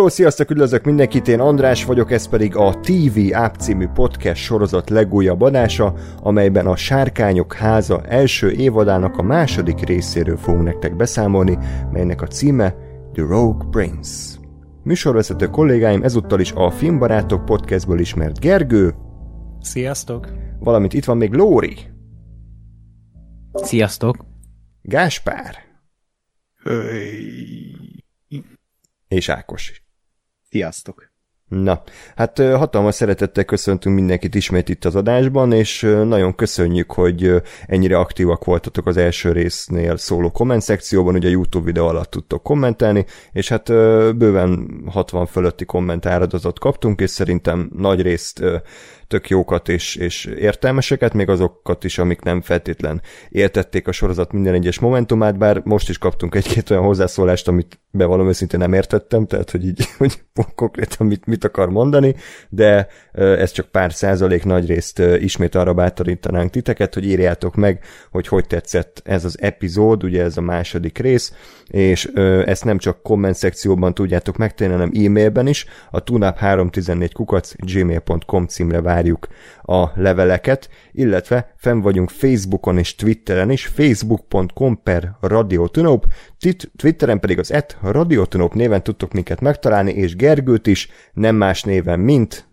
Hello, sziasztok, üdvözlök mindenkit, én András vagyok, ez pedig a TV App című podcast sorozat legújabb adása, amelyben a Sárkányok háza első évadának a második részéről fogunk nektek beszámolni, melynek a címe The Rogue Prince. Műsorvezető kollégáim ezúttal is a Filmbarátok podcastből ismert Gergő. Sziasztok! Valamint itt van még Lóri. Sziasztok! Gáspár. És Ákos is. Sziasztok! Na, hát hatalmas szeretettel köszöntünk mindenkit ismét itt az adásban, és nagyon köszönjük, hogy ennyire aktívak voltatok az első résznél szóló komment szekcióban, ugye a YouTube videó alatt tudtok kommentelni, és hát bőven 60 fölötti kommentáradatot kaptunk, és szerintem nagy részt tök jókat és, és értelmeseket, még azokat is, amik nem feltétlen értették a sorozat minden egyes momentumát, bár most is kaptunk egy-két olyan hozzászólást, amit bevallom őszintén nem értettem, tehát hogy így hogy konkrétan mit, mit akar mondani, de ez csak pár százalék nagy részt ismét arra bátorítanánk titeket, hogy írjátok meg, hogy hogy tetszett ez az epizód, ugye ez a második rész, és ezt nem csak komment szekcióban tudjátok megtenni, hanem e-mailben is, a tunap314 kukac gmail.com címre várjuk a leveleket, illetve fenn vagyunk Facebookon és Twitteren is, facebook.com per radiotunop, Twitteren pedig az et radiotunop néven tudtok minket megtalálni, és Gergőt is, nem más néven, mint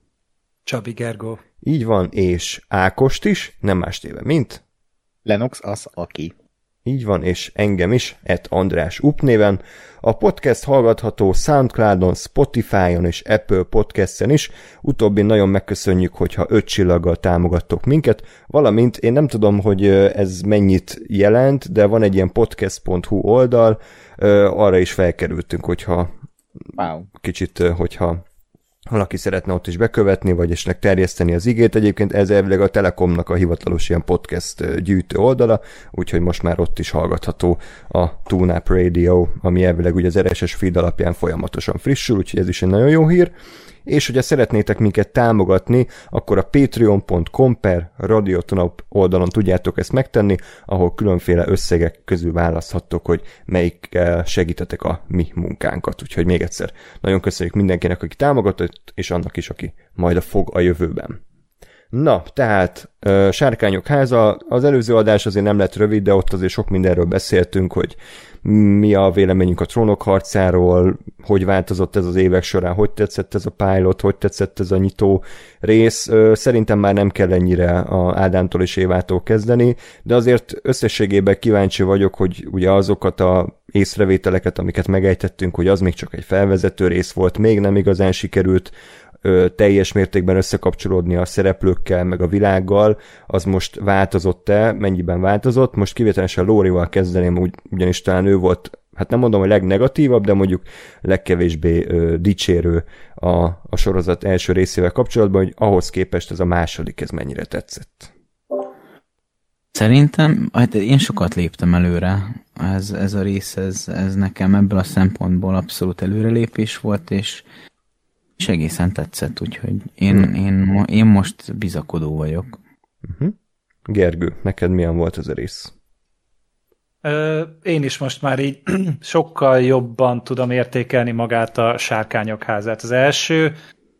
Csabi Gergó. Így van, és Ákost is, nem más néven, mint Lenox az, aki. Így van, és engem is, et András Up néven. A podcast hallgatható Soundcloudon, Spotify-on és Apple Podcast-en is. Utóbbi nagyon megköszönjük, hogyha öt csillaggal támogattok minket, valamint én nem tudom, hogy ez mennyit jelent, de van egy ilyen podcast.hu oldal, arra is felkerültünk, hogyha wow. kicsit, hogyha valaki szeretne ott is bekövetni, vagy esetleg terjeszteni az igét. Egyébként ez elvileg a Telekomnak a hivatalos ilyen podcast gyűjtő oldala, úgyhogy most már ott is hallgatható a TuneUp Radio, ami elvileg ugye az RSS feed alapján folyamatosan frissül, úgyhogy ez is egy nagyon jó hír és hogyha szeretnétek minket támogatni, akkor a patreon.com per radiotonop oldalon tudjátok ezt megtenni, ahol különféle összegek közül választhattok, hogy melyik segítetek a mi munkánkat. Úgyhogy még egyszer nagyon köszönjük mindenkinek, aki támogatott, és annak is, aki majd a fog a jövőben. Na, tehát Sárkányok háza, az előző adás azért nem lett rövid, de ott azért sok mindenről beszéltünk, hogy mi a véleményünk a trónok harcáról, hogy változott ez az évek során, hogy tetszett ez a pilot, hogy tetszett ez a nyitó rész. Szerintem már nem kell ennyire a Ádámtól és Évától kezdeni, de azért összességében kíváncsi vagyok, hogy ugye azokat a észrevételeket, amiket megejtettünk, hogy az még csak egy felvezető rész volt, még nem igazán sikerült ö, teljes mértékben összekapcsolódni a szereplőkkel, meg a világgal, az most változott-e, mennyiben változott. Most kivételesen Lórival kezdeném, úgy, ugyanis talán ő volt, hát nem mondom, hogy legnegatívabb, de mondjuk legkevésbé ö, dicsérő a, a sorozat első részével kapcsolatban, hogy ahhoz képest ez a második, ez mennyire tetszett. Szerintem, hát én sokat léptem előre. Ez, ez a rész, ez, ez nekem ebből a szempontból abszolút előrelépés volt, és és egészen tetszett, úgyhogy én, hmm. én, én most bizakodó vagyok. Uh-huh. Gergő, neked milyen volt ez a rész? Ö, én is most már így sokkal jobban tudom értékelni magát a Sárkányok házát. Az első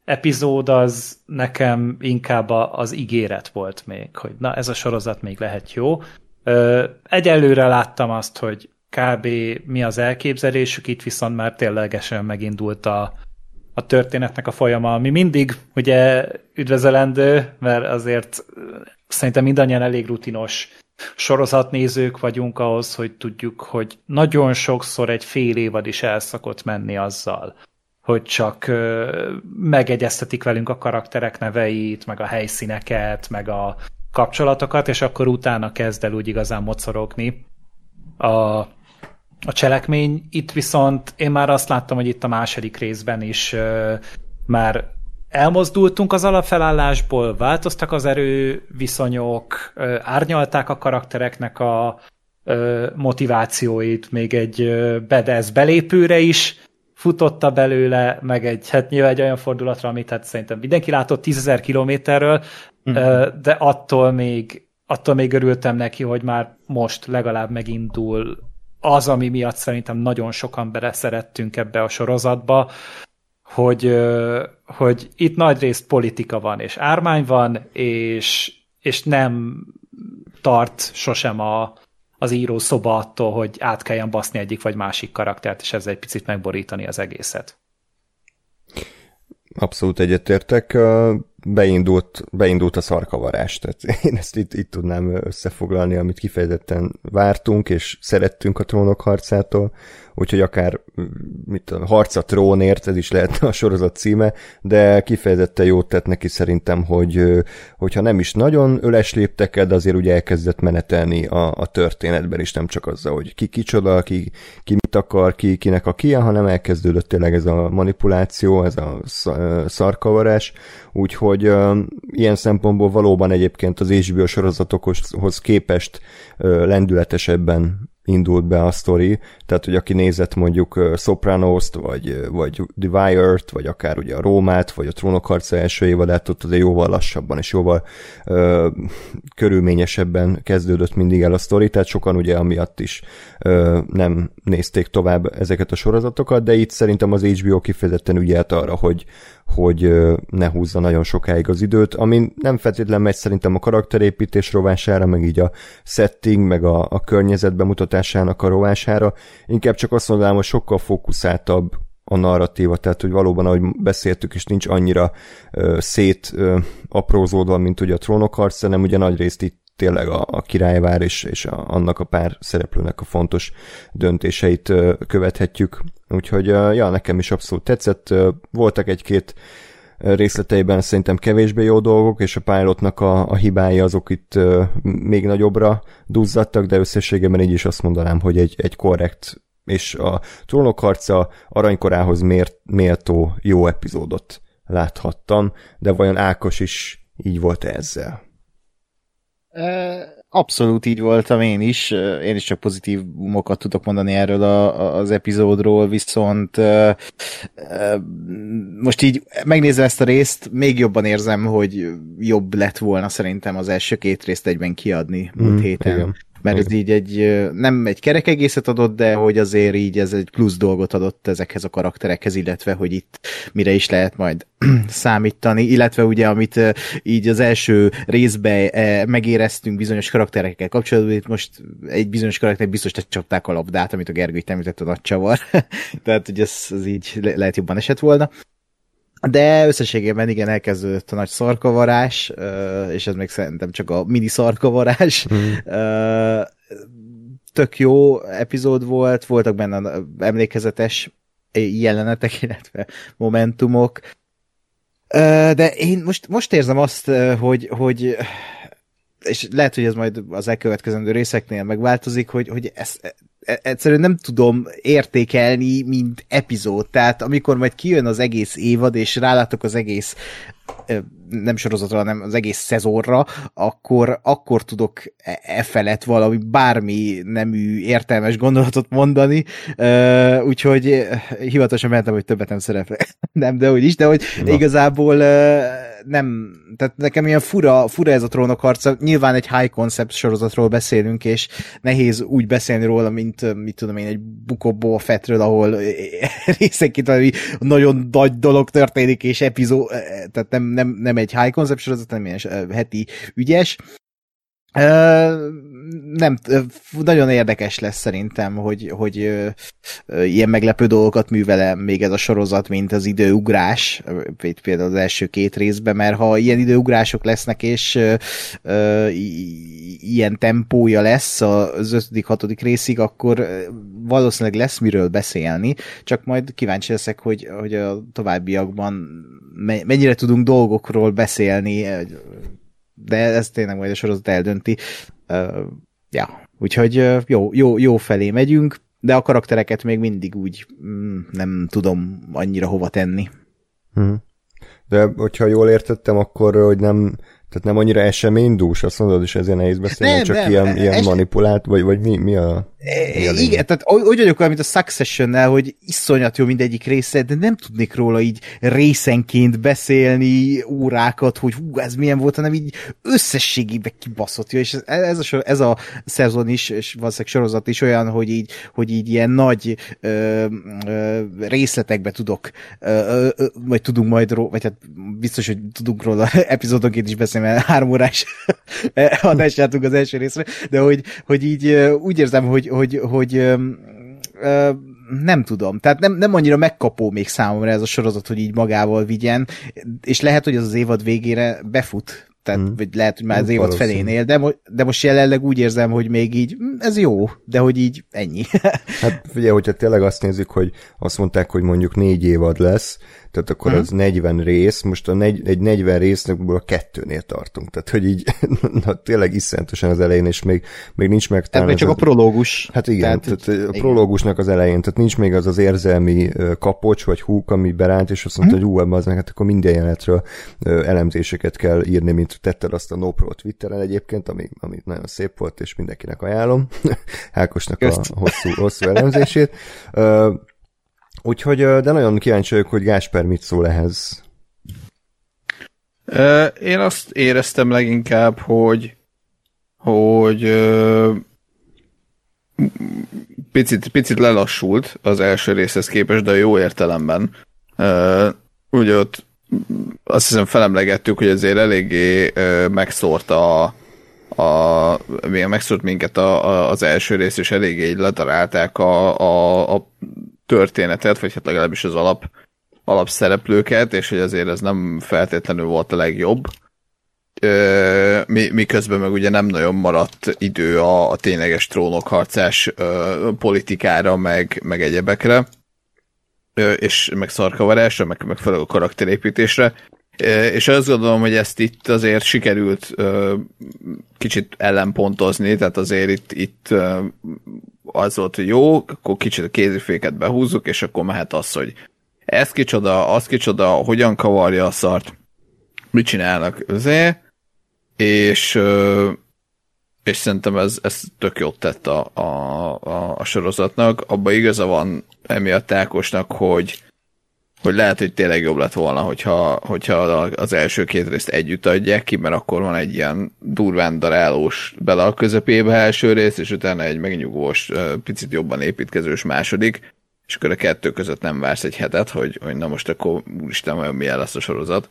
epizód az nekem inkább az ígéret volt még, hogy na ez a sorozat még lehet jó. Ö, egyelőre láttam azt, hogy kb. mi az elképzelésük, itt viszont már ténylegesen megindult a, a történetnek a folyama, ami mindig ugye üdvözölendő, mert azért szerintem mindannyian elég rutinos sorozatnézők vagyunk ahhoz, hogy tudjuk, hogy nagyon sokszor egy fél évad is elszakott menni azzal, hogy csak megegyeztetik velünk a karakterek neveit, meg a helyszíneket, meg a kapcsolatokat, és akkor utána kezd el úgy igazán mocorogni a a cselekmény. Itt viszont én már azt láttam, hogy itt a második részben is már elmozdultunk az alapfelállásból, változtak az erőviszonyok, uh, árnyalták a karaktereknek a uh, motivációit, még egy bedesz belépőre is futotta belőle, meg egy, hát nyilván egy olyan fordulatra, amit hát szerintem mindenki látott 10.000 kilométerről, mm. de attól még, attól még örültem neki, hogy már most legalább megindul az, ami miatt szerintem nagyon sokan beleszerettünk ebbe a sorozatba, hogy, hogy itt nagy részt politika van, és ármány van, és, és nem tart sosem a, az író szoba attól, hogy át kelljen baszni egyik vagy másik karaktert, és ezzel egy picit megborítani az egészet. Abszolút egyetértek. Beindult, beindult a szarkavarás, tehát én ezt itt, itt tudnám összefoglalni, amit kifejezetten vártunk, és szerettünk a trónok harcától. Úgyhogy akár mit tudom, harca trónért, ez is lehetne a sorozat címe, de kifejezetten jót tett neki szerintem, hogy hogyha nem is nagyon öles léptek de azért ugye elkezdett menetelni a, a történetben is, nem csak azzal, hogy ki kicsoda, ki, ki mit akar, ki kinek a kia, hanem elkezdődött tényleg ez a manipuláció, ez a szarkavarás, úgyhogy ilyen szempontból valóban egyébként az HBO sorozatokhoz képest lendületesebben indult be a sztori, tehát hogy aki nézett mondjuk Sopranos-t, vagy, vagy The Wire-t, vagy akár ugye a Rómát, vagy a Trónok harca első évadát, ott azért jóval lassabban és jóval ö, körülményesebben kezdődött mindig el a sztori, tehát sokan ugye amiatt is ö, nem nézték tovább ezeket a sorozatokat, de itt szerintem az HBO kifejezetten ügyelt arra, hogy, hogy ne húzza nagyon sokáig az időt, ami nem feltétlenül megy szerintem a karakterépítés rovására, meg így a setting, meg a, a környezet bemutatásának a rovására, inkább csak azt mondanám, hogy sokkal fókuszáltabb a narratíva, tehát hogy valóban, ahogy beszéltük is, nincs annyira ö, szét ö, aprózódva, mint ugye a trónok harc, hanem ugye nagy részt itt tényleg a, a királyvár és, és a, annak a pár szereplőnek a fontos döntéseit követhetjük. Úgyhogy ja, nekem is abszolút tetszett. Voltak egy-két részleteiben szerintem kevésbé jó dolgok, és a pilotnak a, a hibái azok itt még nagyobbra duzzadtak, de összességében így is azt mondanám, hogy egy, egy korrekt és a trónok harca aranykorához mért, méltó jó epizódot láthattam, de vajon Ákos is így volt ezzel? Abszolút így voltam én is. Én is csak pozitív mokat tudok mondani erről a, az epizódról, viszont most így megnézve ezt a részt, még jobban érzem, hogy jobb lett volna szerintem az első két részt egyben kiadni múlt mm, héten. Igen mert ez így egy, nem egy kerek egészet adott, de hogy azért így ez egy plusz dolgot adott ezekhez a karakterekhez, illetve hogy itt mire is lehet majd számítani, illetve ugye amit így az első részbe megéreztünk bizonyos karakterekkel kapcsolatban, itt most egy bizonyos karakter biztos csapták a labdát, amit a Gergő itt említett a nagy csavar, tehát hogy ez, ez így lehet jobban esett volna. De összességében igen, elkezdődött a nagy szarkavarás, és ez még szerintem csak a mini szarkavarás. Mm. Tök jó epizód volt, voltak benne emlékezetes jelenetek, illetve momentumok. De én most, most érzem azt, hogy, hogy és lehet, hogy ez majd az elkövetkezendő részeknél megváltozik, hogy, hogy ez, egyszerűen nem tudom értékelni, mint epizód. Tehát amikor majd kijön az egész évad, és rálátok az egész nem sorozatra, hanem az egész szezonra, akkor, akkor tudok e, e felett valami bármi nemű értelmes gondolatot mondani, úgyhogy hivatalosan mentem, hogy többet nem szereplek. nem, de úgy is, de hogy igazából nem, tehát nekem ilyen fura, fura ez a trónok harca, nyilván egy high concept sorozatról beszélünk, és nehéz úgy beszélni róla, mint mit tudom én, egy Bukobó Fettről, ahol részenként valami nagyon nagy dolog történik, és epizód, tehát nem, nem, nem egy high concept sorozat, hanem ilyen heti ügyes. Nem, nagyon érdekes lesz szerintem, hogy, hogy ilyen meglepő dolgokat művele még ez a sorozat, mint az időugrás, például az első két részben, mert ha ilyen időugrások lesznek, és ilyen tempója lesz az ötödik, hatodik részig, akkor valószínűleg lesz miről beszélni, csak majd kíváncsi leszek, hogy, hogy a továbbiakban mennyire tudunk dolgokról beszélni, de ez tényleg majd a sorozat eldönti. Uh, ja, úgyhogy uh, jó, jó, jó felé megyünk, de a karaktereket még mindig úgy mm, nem tudom annyira hova tenni. Hmm. De hogyha jól értettem, akkor hogy nem, tehát nem annyira eseménydús, azt mondod, és ezért nehéz beszélni, nem, csak nem, ilyen, ilyen es... manipulált, vagy, vagy mi, mi a igen, tehát úgy vagyok olyan, mint a succession hogy iszonyat jó mindegyik része, de nem tudnék róla így részenként beszélni órákat, hogy hú, ez milyen volt, hanem így összességében kibaszott jó, és ez, ez, a, sor, ez a szezon is, és valószínűleg sorozat is olyan, hogy így, hogy így ilyen nagy ö, ö, részletekbe tudok, ö, ö, vagy tudunk majd róla, vagy hát biztos, hogy tudunk róla epizódonként is beszélni, mert három órás adást az első részre, de hogy, hogy így úgy érzem, hogy, hogy, hogy ö, ö, nem tudom, tehát nem, nem annyira megkapó még számomra ez a sorozat, hogy így magával vigyen, és lehet, hogy az az évad végére befut, tehát, mm. vagy lehet, hogy már az évad felénél, de, mo- de most jelenleg úgy érzem, hogy még így, hm, ez jó, de hogy így ennyi. hát figyelj, hogyha tényleg azt nézzük, hogy azt mondták, hogy mondjuk négy évad lesz, tehát akkor hmm. az 40 rész, most a negy, egy 40 résznek a kettőnél tartunk, tehát hogy így na, tényleg iszonyatosan az elején, és még, még nincs meg talán... Ez csak a prológus. Hát igen, tehát, tehát a igen. prológusnak az elején, tehát nincs még az az érzelmi kapocs, vagy húk, ami beránt, és azt mondta, hmm. hogy ú, az meg, hát akkor minden jelenetről elemzéseket kell írni, mint tetted azt a NoPro Twitteren egyébként, ami, ami nagyon szép volt, és mindenkinek ajánlom. Ákosnak a hosszú, hosszú elemzését. Úgyhogy, de nagyon kíváncsi vagyok, hogy Gásper mit szól ehhez. Én azt éreztem leginkább, hogy hogy picit, picit lelassult az első részhez képest, de jó értelemben. Ugye ott azt hiszem felemlegettük, hogy azért eléggé megszórta a, a, megszórt minket a, a, az első rész, és eléggé így ledarálták a, a, a történetet, vagy hát legalábbis az alap, alapszereplőket, és hogy azért ez nem feltétlenül volt a legjobb. Ö, mi, miközben meg ugye nem nagyon maradt idő a, a tényleges trónokharcás ö, politikára, meg, meg egyebekre, ö, és meg szarkavarásra, meg, meg a karakterépítésre. És azt gondolom, hogy ezt itt azért sikerült kicsit ellenpontozni, tehát azért itt, itt az volt, hogy jó, akkor kicsit a kéziféket behúzzuk, és akkor mehet az, hogy ez kicsoda, az kicsoda, hogyan kavarja a szart, mit csinálnak azért, és, és szerintem ez, ez tök jót tett a, a, a, a sorozatnak. Abban igaza van emiatt Ákosnak, hogy hogy lehet, hogy tényleg jobb lett volna, hogyha, hogyha az első két részt együtt adják ki, mert akkor van egy ilyen durván darálós bele a közepébe első rész, és utána egy megnyugvós, picit jobban építkezős második, és akkor a kettő között nem vársz egy hetet, hogy, hogy na most akkor úristen, olyan milyen lesz a sorozat.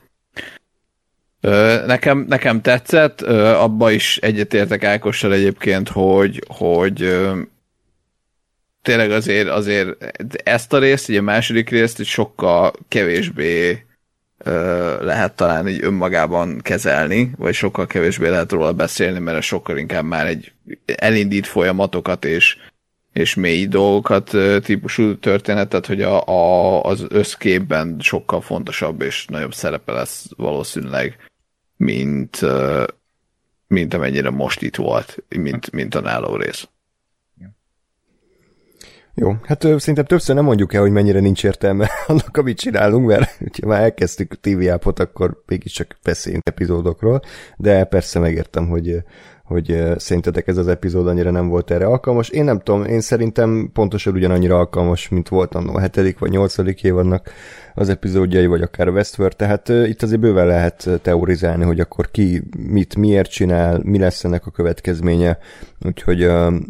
Nekem, nekem tetszett, abba is egyetértek Ákossal egyébként, hogy, hogy tényleg azért, azért ezt a részt, ugye a második részt egy sokkal kevésbé ö, lehet talán így önmagában kezelni, vagy sokkal kevésbé lehet róla beszélni, mert sokkal inkább már egy elindít folyamatokat és, és mély dolgokat típusú történetet, hogy a, a, az összképben sokkal fontosabb és nagyobb szerepe lesz valószínűleg, mint, mint amennyire most itt volt, mint, mint a náló rész. Jó, hát szerintem többször nem mondjuk el, hogy mennyire nincs értelme annak, amit csinálunk, mert ha már elkezdtük a TV appot, akkor mégiscsak beszéljünk epizódokról, de persze megértem, hogy hogy szerintetek ez az epizód annyira nem volt erre alkalmas. Én nem tudom, én szerintem pontosan ugyanannyira alkalmas, mint volt a hetedik vagy nyolcadik évadnak az epizódjai, vagy akár a Westworld, tehát itt azért bőven lehet teorizálni, hogy akkor ki mit, miért csinál, mi lesz ennek a következménye, úgyhogy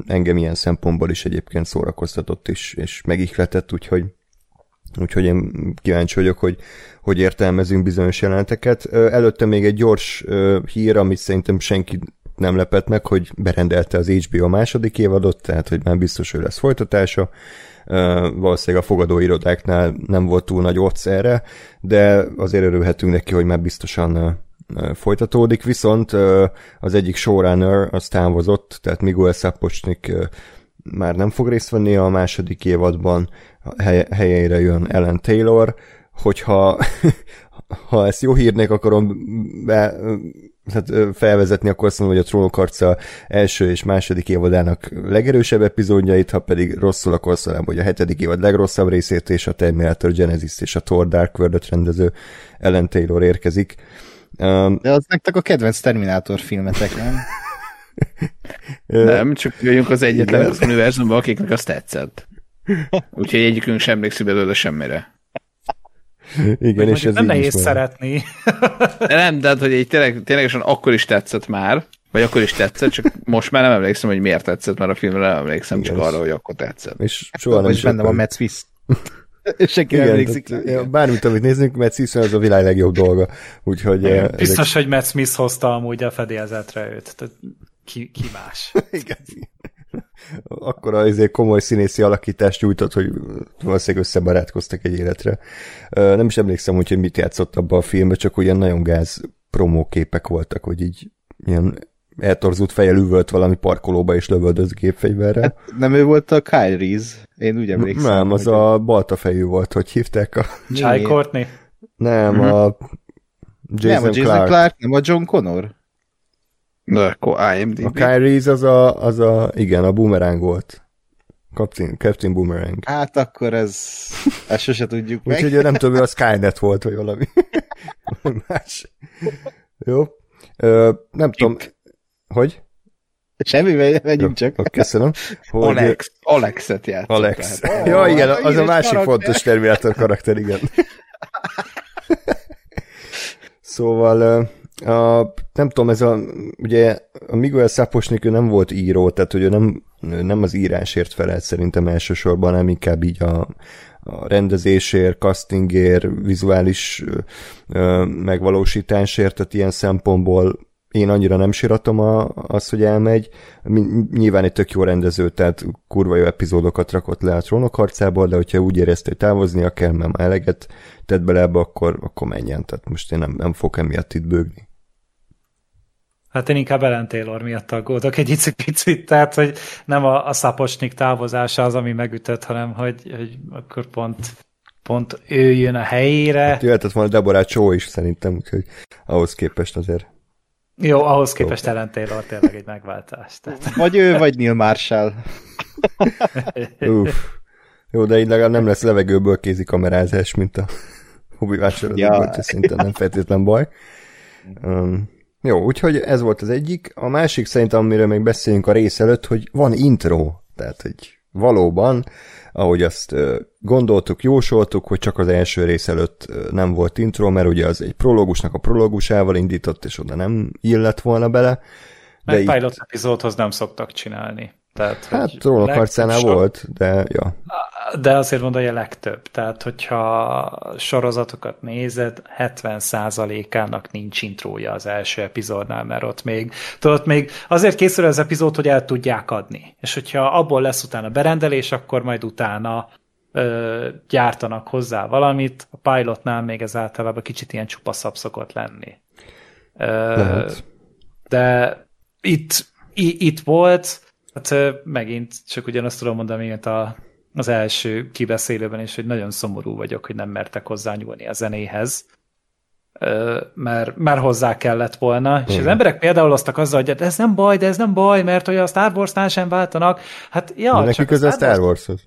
engem ilyen szempontból is egyébként szórakoztatott is, és megihletett, úgyhogy Úgyhogy én kíváncsi vagyok, hogy hogy értelmezünk bizonyos jeleneteket. Előtte még egy gyors hír, amit szerintem senki nem lepett meg, hogy berendelte az HBO második évadot, tehát hogy már biztos, hogy lesz folytatása. Valószínűleg a fogadóirodáknál nem volt túl nagy ott erre, de azért örülhetünk neki, hogy már biztosan folytatódik, viszont az egyik showrunner az távozott, tehát Miguel Sapochnik már nem fog részt venni a második évadban, helyére jön Ellen Taylor, hogyha ha ezt jó hírnek akarom be, hát felvezetni, akkor azt mondom, hogy a Trónok harca első és második évadának legerősebb epizódjait, ha pedig rosszul, akkor azt mondom, hogy a hetedik évad legrosszabb részét és a Terminator Genesis és a Thor Dark World-et rendező Ellen Taylor érkezik. Um, De az nektek a kedvenc Terminator filmetek, nem? Nem, csak vagyunk az egyetlen az univerzumban, akiknek azt tetszett. Úgyhogy egyikünk sem emlékszik belőle semmire. Igen, és ez nem így nehéz is szeretni. De nem, de hogy egy tényleg, ténylegesen akkor is tetszett már, vagy akkor is tetszett, csak most már nem emlékszem, hogy miért tetszett, mert a filmre nem emlékszem, csak Igen. arra, hogy akkor tetszett. És soha nem is benne van. Matt Smith. És senki nem Igen, emlékszik. tehát, bármit, amit nézzünk, mert Simpson az a világ legjobb dolga. Úgyhogy eh, ezek- Biztos, hogy Matt Smith hozta amúgy a fedélzetre őt. Tehát ki, ki más? Igen. Akkor azért komoly színészi alakítást nyújtott, hogy valószínűleg összebarátkoztak egy életre. Nem is emlékszem, hogy, mit játszott abban a filmben, csak olyan nagyon gáz promóképek voltak, hogy így ilyen eltorzult fejjel üvölt valami parkolóba és lövöldöz gépfegyverrel. Hát nem ő volt a Kyle Reese? Én úgy emlékszem. nem, az hogy- a balta fejű volt, hogy hívták a... Chai Courtney? Nem, a Jason, nem, a Jason Clark. Clark. nem a John Connor. De akkor IMDb. A Kyle Reese az a, az a, igen, a boomerang volt. Captain, Captain Boomerang. Hát akkor ez, ezt sose tudjuk meg. Úgyhogy nem tudom, ő a Skynet volt, vagy valami. Más. Jó. Ö, nem tudom, hogy? Semmi, megy- megyünk csak. Jó, Köszönöm. Hogy Alex, Alexet játszott. Alex. tehát. Ja, igen, az az a másik karakter. fontos Terminator karakter, igen. Szóval a, nem tudom, ez a, ugye a Miguel Saposnik ő nem volt író, tehát hogy ő nem, nem az írásért felelt szerintem elsősorban, hanem inkább így a, a rendezésért, castingért, vizuális ö, megvalósításért, tehát ilyen szempontból én annyira nem síratom a, azt, hogy elmegy. Nyilván egy tök jó rendező, tehát kurva jó epizódokat rakott le a trónok harcából, de hogyha úgy érezte, hogy távoznia kell, mert már eleget tett bele ebbe, akkor, akkor menjen. Tehát most én nem, nem fogok emiatt itt bőgni. Hát én inkább Ellen Taylor miatt aggódok egy picit, tehát hogy nem a, a Szapocsnik távozása az, ami megütött, hanem hogy, hogy akkor pont, pont ő jön a helyére. Jöhetett volna Deborah Chow is szerintem, úgyhogy ahhoz képest azért. Jó, ahhoz képest Ellen Taylor tényleg egy megváltás. Tehát. Vagy ő, vagy Neil Marshall. Uff. Jó, de így legalább nem lesz levegőből kézi kamerázás, mint a hobby vásárlókban, Ja. szerintem nem feltétlen baj. Um, jó, úgyhogy ez volt az egyik. A másik szerintem, amiről még beszéljünk a rész előtt, hogy van intro. Tehát, hogy valóban, ahogy azt gondoltuk, jósoltuk, hogy csak az első rész előtt nem volt intro, mert ugye az egy prológusnak a prológusával indított, és oda nem illett volna bele. Meg itt- pilot epizódhoz nem szoktak csinálni. Tehát, Hát sor- volt, de ja. De azért mondom, hogy a legtöbb. Tehát, hogyha sorozatokat nézed, 70%-ának nincs intrója az első epizódnál, mert ott még, tudod, még azért készül az epizód, hogy el tudják adni. És hogyha abból lesz utána berendelés, akkor majd utána ö, gyártanak hozzá valamit. A pilotnál még ez általában kicsit ilyen csupaszabb szokott lenni. Ö, Lehet. de itt, itt volt, hát megint csak ugyanazt tudom mondani, mint a, az első kibeszélőben is, hogy nagyon szomorú vagyok, hogy nem mertek hozzányúlni a zenéhez, mert, mert hozzá kellett volna, és az emberek például osztak azzal, hogy de ez nem baj, de ez nem baj, mert hogy a Star Wars-nál sem váltanak. Hát ja, Ja, neki csak köze a Star Warshoz.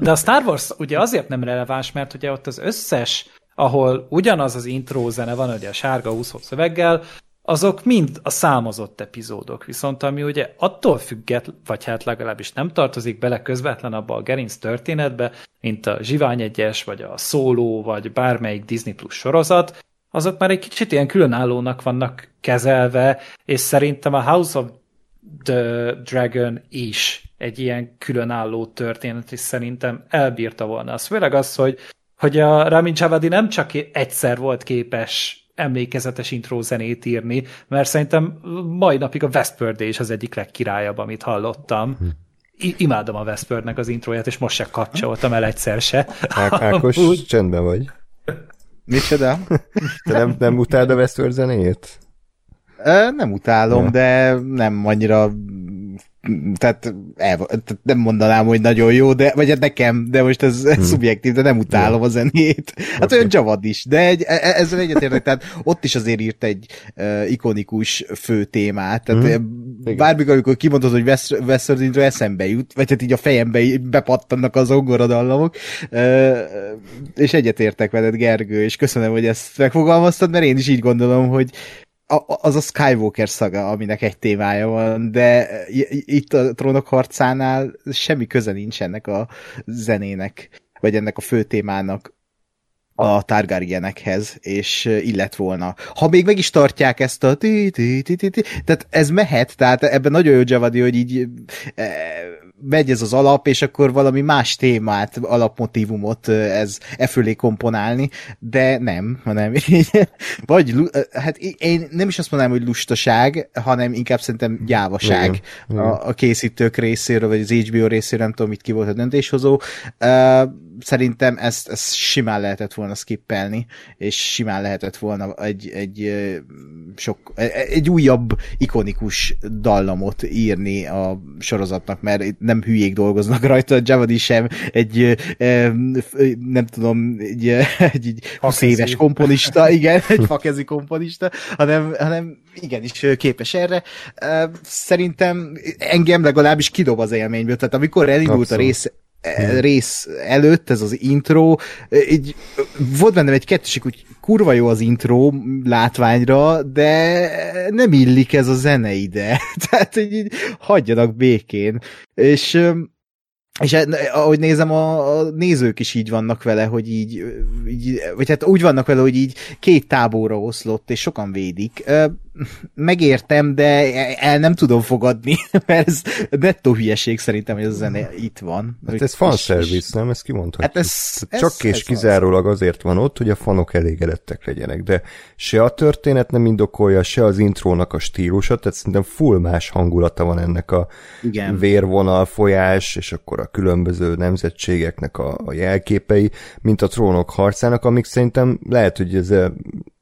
de a Star Wars ugye azért nem releváns, mert ugye ott az összes, ahol ugyanaz az intro zene van, ugye a sárga úszó szöveggel, azok mind a számozott epizódok, viszont ami ugye attól függet, vagy hát legalábbis nem tartozik bele közvetlen abba a gerinc történetbe, mint a Zsivány egyes, vagy a Szóló, vagy bármelyik Disney Plus sorozat, azok már egy kicsit ilyen különállónak vannak kezelve, és szerintem a House of the Dragon is egy ilyen különálló történet, és szerintem elbírta volna. Az főleg az, hogy, hogy a Ramin Javadi nem csak egyszer volt képes emlékezetes intro zenét írni, mert szerintem mai napig a Westworld is az egyik legkirályabb, amit hallottam. I- imádom a Westworldnek az intróját, és most se kapcsoltam el egyszer se. Ák- Ákos, Amúgy. csendben vagy. Micsoda? Te nem, nem utáld a Westworld zenéjét? Ö, Nem utálom, Ja. de nem annyira tehát, el, tehát nem mondanám, hogy nagyon jó, de, vagy hát nekem, de most ez, ez szubjektív, de nem utálom a zenét. Hát Oké. olyan Javad is, de egy, e- e- ezzel egyetértek, tehát ott is azért írt egy uh, ikonikus fő témát, tehát Mhm. mm. bármikor, amikor kimondod, hogy West- Westworld intro eszembe jut, vagy hát így a fejembe bepattannak az zongoradallamok, uh, és egyetértek veled, Gergő, és köszönöm, hogy ezt megfogalmaztad, mert én is így gondolom, hogy az a Skywalker szaga, aminek egy témája van, de itt a trónok harcánál semmi köze nincs ennek a zenének, vagy ennek a fő témának a Targaryenekhez, és illet volna. Ha még meg is tartják ezt a ti ti ti ti, tehát ez mehet, tehát ebben nagyon jó Javadi, hogy így megy ez az alap, és akkor valami más témát, alapmotívumot ez e fölé komponálni, de nem, hanem így, vagy, hát én nem is azt mondanám, hogy lustaság, hanem inkább szerintem gyávaság igen, igen. A, a készítők részéről, vagy az HBO részéről, nem tudom, mit ki volt a döntéshozó. Uh, szerintem ezt, ezt simán lehetett volna skippelni, és simán lehetett volna egy, egy, sok, egy újabb ikonikus dallamot írni a sorozatnak, mert nem hülyék dolgoznak rajta, Javadi sem egy nem tudom, egy, egy, egy 20 éves komponista, igen, egy fakezi komponista, hanem, hanem igenis képes erre. Szerintem engem legalábbis kidob az élményből, tehát amikor elindult Abszolút. a rész E, rész előtt, ez az intro, így volt bennem egy kettőség, hogy kurva jó az intro látványra, de nem illik ez a zene ide. Tehát, hogy így hagyjanak békén. És és ahogy nézem, a, a nézők is így vannak vele, hogy így, így, vagy hát úgy vannak vele, hogy így két táborra oszlott, és sokan védik megértem, de el nem tudom fogadni, mert ez nettó hülyeség szerintem, hogy ez a zene itt van. Hát ez fanservice, nem? Ezt kimondhatjuk. Hát ez, ez, Csak és ez kizárólag az. azért van ott, hogy a fanok elégedettek legyenek, de se a történet nem indokolja, se az intrónak a stílusa, tehát szerintem full más hangulata van ennek a Igen. vérvonal folyás, és akkor a különböző nemzetségeknek a, a jelképei, mint a trónok harcának, amik szerintem lehet, hogy ez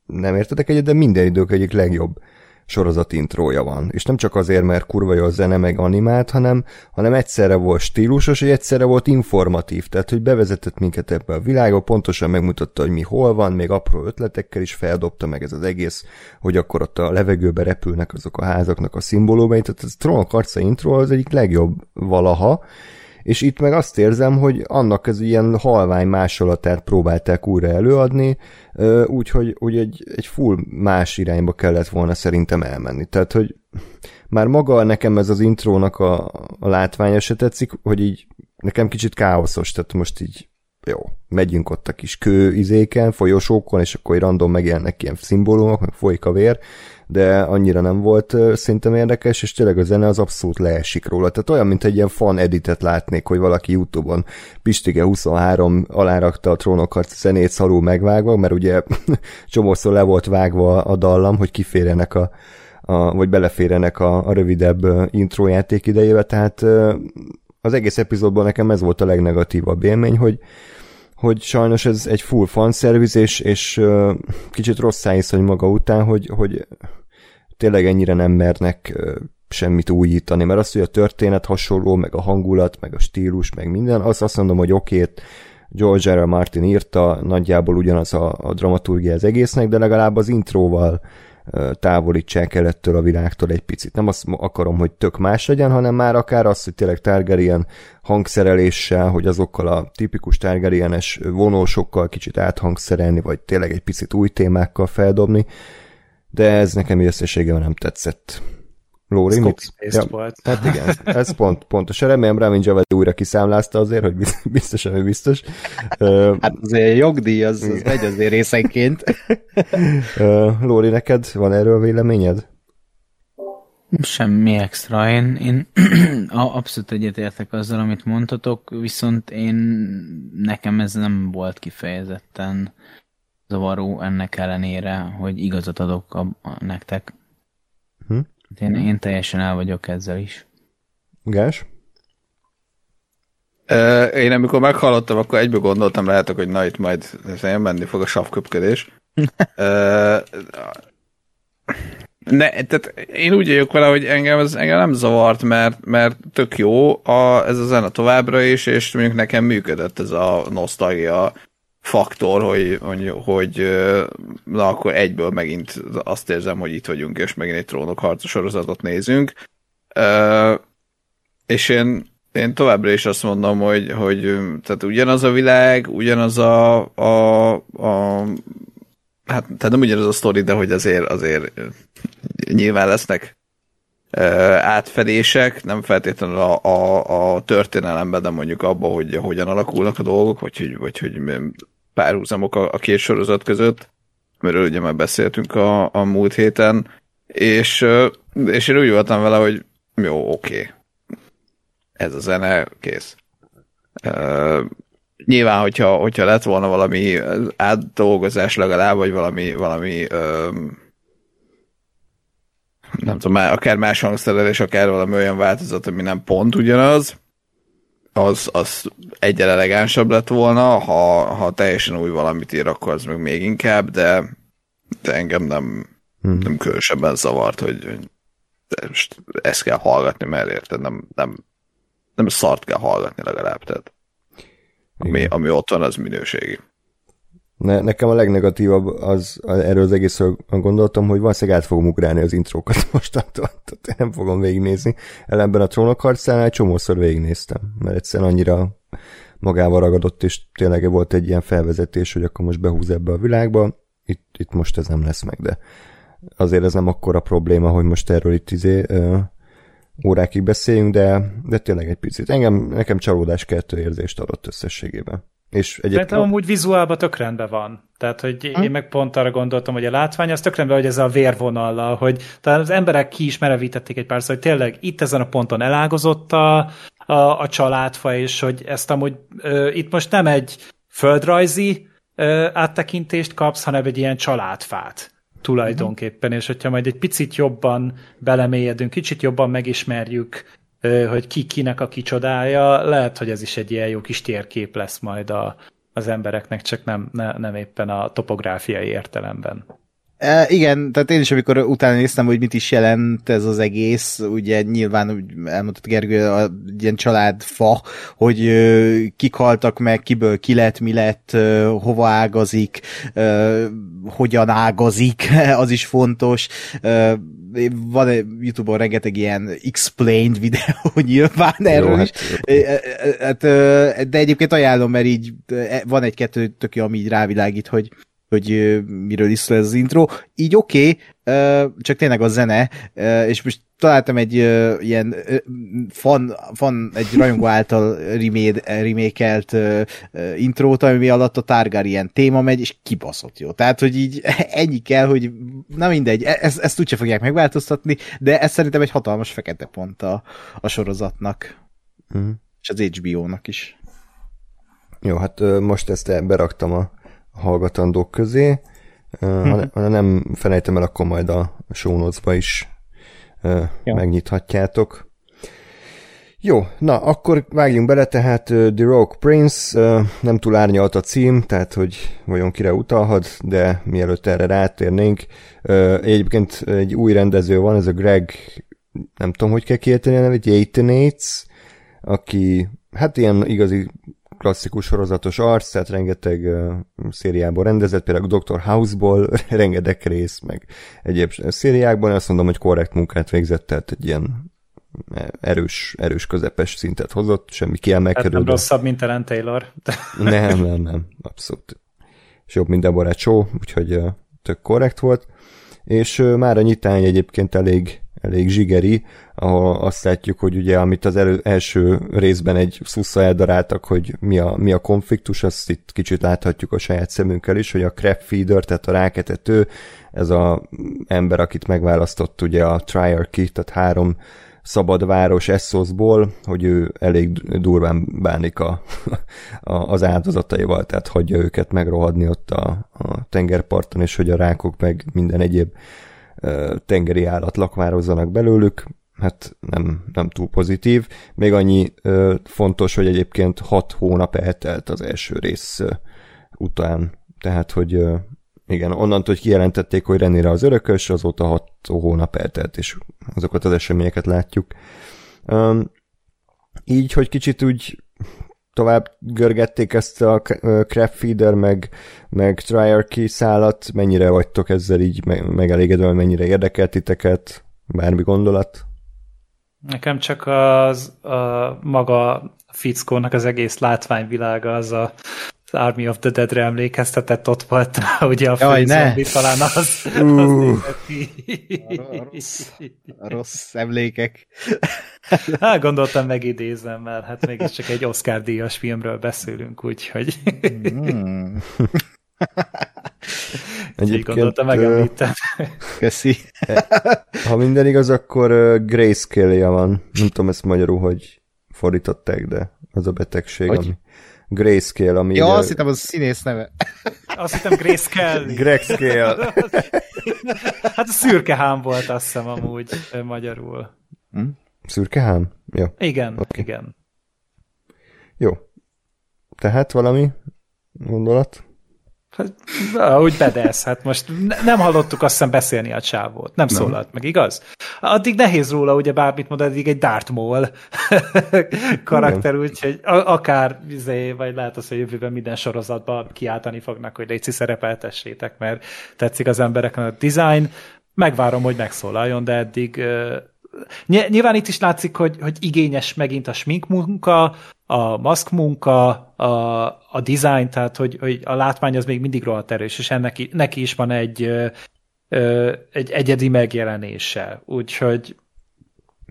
nem értetek egyet, de minden idők egyik legjobb sorozat intrója van. És nem csak azért, mert kurva jó a zene meg animált, hanem, hanem egyszerre volt stílusos, és egyszerre volt informatív. Tehát, hogy bevezetett minket ebbe a világba, pontosan megmutatta, hogy mi hol van, még apró ötletekkel is feldobta meg ez az egész, hogy akkor ott a levegőbe repülnek azok a házaknak a szimbólumai. Tehát ez Trónok harca intro az egyik legjobb valaha, és itt meg azt érzem, hogy annak ez ilyen halvány másolatát próbálták újra előadni, úgyhogy úgy egy, egy full más irányba kellett volna szerintem elmenni. Tehát, hogy már maga nekem ez az intrónak a, a látványa se tetszik, hogy így nekem kicsit káoszos, tehát most így jó, megyünk ott a kis kő izéken, folyosókon, és akkor egy random megjelennek ilyen szimbólumok, meg folyik a vér, de annyira nem volt szerintem érdekes, és tényleg a zene az abszolút leesik róla. Tehát olyan, mint egy ilyen fan editet látnék, hogy valaki Youtube-on Pistige 23 alárakta a trónokharc zenét szarul megvágva, mert ugye csomószor le volt vágva a dallam, hogy kiférjenek a, a vagy beleférjenek a, a rövidebb intro játék idejébe, tehát az egész epizódban nekem ez volt a legnegatívabb élmény, hogy hogy sajnos ez egy full fanservice, és, és uh, kicsit rossz hogy maga után, hogy, hogy tényleg ennyire nem mernek uh, semmit újítani, mert az, hogy a történet hasonló, meg a hangulat, meg a stílus, meg minden, azt azt mondom, hogy oké, George R. R. Martin írta, nagyjából ugyanaz a, a dramaturgia az egésznek, de legalább az intróval távolítsák el ettől a világtól egy picit. Nem azt akarom, hogy tök más legyen, hanem már akár az, hogy tényleg Targaryen hangszereléssel, hogy azokkal a tipikus Targaryenes vonósokkal kicsit áthangszerelni, vagy tényleg egy picit új témákkal feldobni, de ez nekem összességében nem tetszett. Lóri, mit? Ja, volt. Hát igen, ez pont, pontos. Remélem Ramin Javed újra kiszámlázta azért, hogy biztos, ami biztos. Hát azért jogdíj, az, az megy azért részenként. Lóri, neked van erről véleményed? Semmi extra. Én, én abszolút egyetértek azzal, amit mondtatok, viszont én nekem ez nem volt kifejezetten zavaró ennek ellenére, hogy igazat adok a, a nektek. Hm? Én, én teljesen el vagyok ezzel is. Gás? Én amikor meghallottam, akkor egyből gondoltam, lehetek, hogy na itt majd menni fog a savköpködés. ne, tehát én úgy vagyok vele, hogy engem ez engem nem zavart, mert, mert tök jó a, ez a zene továbbra is, és mondjuk nekem működött ez a nosztalgia faktor, hogy, hogy, hogy na akkor egyből megint azt érzem, hogy itt vagyunk, és megint egy trónok sorozatot nézünk. És én, én továbbra is azt mondom, hogy, hogy tehát ugyanaz a világ, ugyanaz a, a, a hát tehát nem ugyanaz a sztori, de hogy azért, azért nyilván lesznek átfedések, nem feltétlenül a, a, a történelemben, de mondjuk abban, hogy hogyan alakulnak a dolgok, vagy hogy, vagy hogy párhuzamok a, a két sorozat között, amiről ugye már beszéltünk a, a múlt héten, és, és én úgy voltam vele, hogy jó, oké, okay. ez a zene, kész. Uh, nyilván, hogyha, hogyha lett volna valami átdolgozás legalább, vagy valami, valami um, nem tudom, akár más hangszerelés, akár valami olyan változat, ami nem pont ugyanaz, az, az egyen elegánsabb lett volna, ha, ha teljesen új valamit ír, akkor az meg még inkább, de, de engem nem, hmm. nem különösebben zavart, hogy, hogy most ezt kell hallgatni, mert érted, nem, nem, nem szart kell hallgatni legalább, tehát ami, ami ott van, az minőségi. Ne, nekem a legnegatívabb az, erről az egészről gondoltam, hogy valószínűleg át fogom ugrálni az intrókat mostantól, tehát nem fogom végignézni. Ellenben a trónok harcánál csomószor végignéztem, mert egyszerűen annyira magával ragadott, és tényleg volt egy ilyen felvezetés, hogy akkor most behúz ebbe a világba, itt, itt most ez nem lesz meg, de azért ez nem akkora probléma, hogy most erről itt izé, ö, órákig beszéljünk, de, de tényleg egy picit. Engem, nekem csalódás kettő érzést adott összességében. És egyébként... Szerintem amúgy vizuálban tök rendben van. Tehát, hogy hm? én meg pont arra gondoltam, hogy a látvány az tök rendben, hogy ez a vérvonallal, hogy talán az emberek ki is merevítették egy párszor, hogy tényleg itt ezen a ponton elágozott a, a, a családfa, és hogy ezt amúgy ö, itt most nem egy földrajzi ö, áttekintést kapsz, hanem egy ilyen családfát tulajdonképpen, és hogyha majd egy picit jobban belemélyedünk, kicsit jobban megismerjük hogy ki kinek a kicsodája, lehet, hogy ez is egy ilyen jó kis térkép lesz majd a, az embereknek, csak nem, ne, nem éppen a topográfiai értelemben. E, igen, tehát én is, amikor utána néztem, hogy mit is jelent ez az egész, ugye nyilván, úgy elmondott Gergő, a ilyen családfa, hogy ö, kik haltak meg, kiből ki lett, mi lett, ö, hova ágazik, ö, hogyan ágazik, az is fontos. Ö, van Youtube-on rengeteg ilyen explained videó nyilván erről Jó, is. Hát, hát, de egyébként ajánlom, mert így van egy-kettő tök jó, ami így rávilágít, hogy hogy miről is szól ez az intro. Így oké, okay, csak tényleg a zene, és most találtam egy ilyen fan, fan egy rajongó által remékelt intrót, ami alatt a Targaryen téma megy, és kibaszott jó. Tehát, hogy így ennyi kell, hogy na mindegy, e-, ezt, ezt úgyse fogják megváltoztatni, de ez szerintem egy hatalmas fekete pont a, a sorozatnak. Mm. És az HBO-nak is. Jó, hát most ezt beraktam a hallgatandók közé. Ha, ha nem felejtem el, akkor majd a show is ja. megnyithatjátok. Jó, na, akkor vágjunk bele, tehát The Rogue Prince, nem túl árnyalt a cím, tehát hogy vajon kire utalhat, de mielőtt erre rátérnénk, egyébként egy új rendező van, ez a Greg, nem tudom, hogy kell kiejteni a nevét, Yatenates, aki hát ilyen igazi klasszikus sorozatos arc, tehát rengeteg uh, szériából rendezett, például Dr. House-ból rengeteg rész, meg egyéb szériákban, azt mondom, hogy korrekt munkát végzett, tehát egy ilyen erős, erős közepes szintet hozott, semmi kiemelkedő. Hát nem rosszabb, mint Ellen Taylor. nem, nem, nem, abszolút. És jobb, mint Deborah Cho, úgyhogy uh, tök korrekt volt. És uh, már a nyitány egyébként elég elég zsigeri, ahol azt látjuk, hogy ugye amit az elő, első részben egy szusza eldaráltak, hogy mi a, mi a konfliktus, azt itt kicsit láthatjuk a saját szemünkkel is, hogy a crab feeder, tehát a ráketető, ez a ember, akit megválasztott ugye a Triarchy, tehát három szabad város Essoszból, hogy ő elég durván bánik a, a, az áldozataival, tehát hagyja őket megrohadni ott a, a tengerparton, és hogy a rákok meg minden egyéb tengeri állat lakmározzanak belőlük, hát nem, nem túl pozitív. Még annyi ö, fontos, hogy egyébként hat hónap eltelt az első rész ö, után, tehát hogy ö, igen, onnantól, hogy kijelentették, hogy Renére az örökös, azóta hat hónap eltelt, és azokat az eseményeket látjuk. Ö, így, hogy kicsit úgy tovább görgették ezt a crab feeder, meg, meg triarchy szálat, mennyire vagytok ezzel így megelégedve, mennyire érdekelt titeket, bármi gondolat? Nekem csak az a maga fickónak az egész látványvilága, az a Army of the Dead-re emlékeztetett, ott volt ugye a Jaj, ne! talán az, az Uh. A rossz, a rossz emlékek. Hát gondoltam megidézem, mert hát mégiscsak egy Oscar díjas filmről beszélünk, úgyhogy Mm, így gondoltam megemlítem. köszi. ha minden igaz, akkor uh, grayscale-ja van. Nem tudom ezt magyarul, hogy fordították, de az a betegség, Hogy? ami grayscale, ami Ja, ugye- azt hittem, az a színész neve. Azt hittem Grace Kelly. Gregscale. Hát a szürkehám volt azt hiszem amúgy magyarul. Szürkehám? Jó. Igen, okay. igen. Jó. Tehát valami gondolat? Hát, Ahogy bedesz, hát most ne- nem hallottuk azt hiszem beszélni a csávót. Nem, nem szólalt meg, igaz? Addig nehéz róla, ugye bármit mond, addig egy Darth Maul karakter, úgyhogy akár, izé, vagy lehet az, hogy jövőben minden sorozatban kiáltani fognak, hogy légy szerepeltessétek, mert tetszik az embereknek a design. Megvárom, hogy megszólaljon, de eddig Nyilván itt is látszik, hogy, hogy igényes megint a smink munka, a maszk munka, a, a design, tehát hogy, hogy a látvány az még mindig rohadt erős, és ennek, neki is van egy, egy egyedi megjelenése, úgyhogy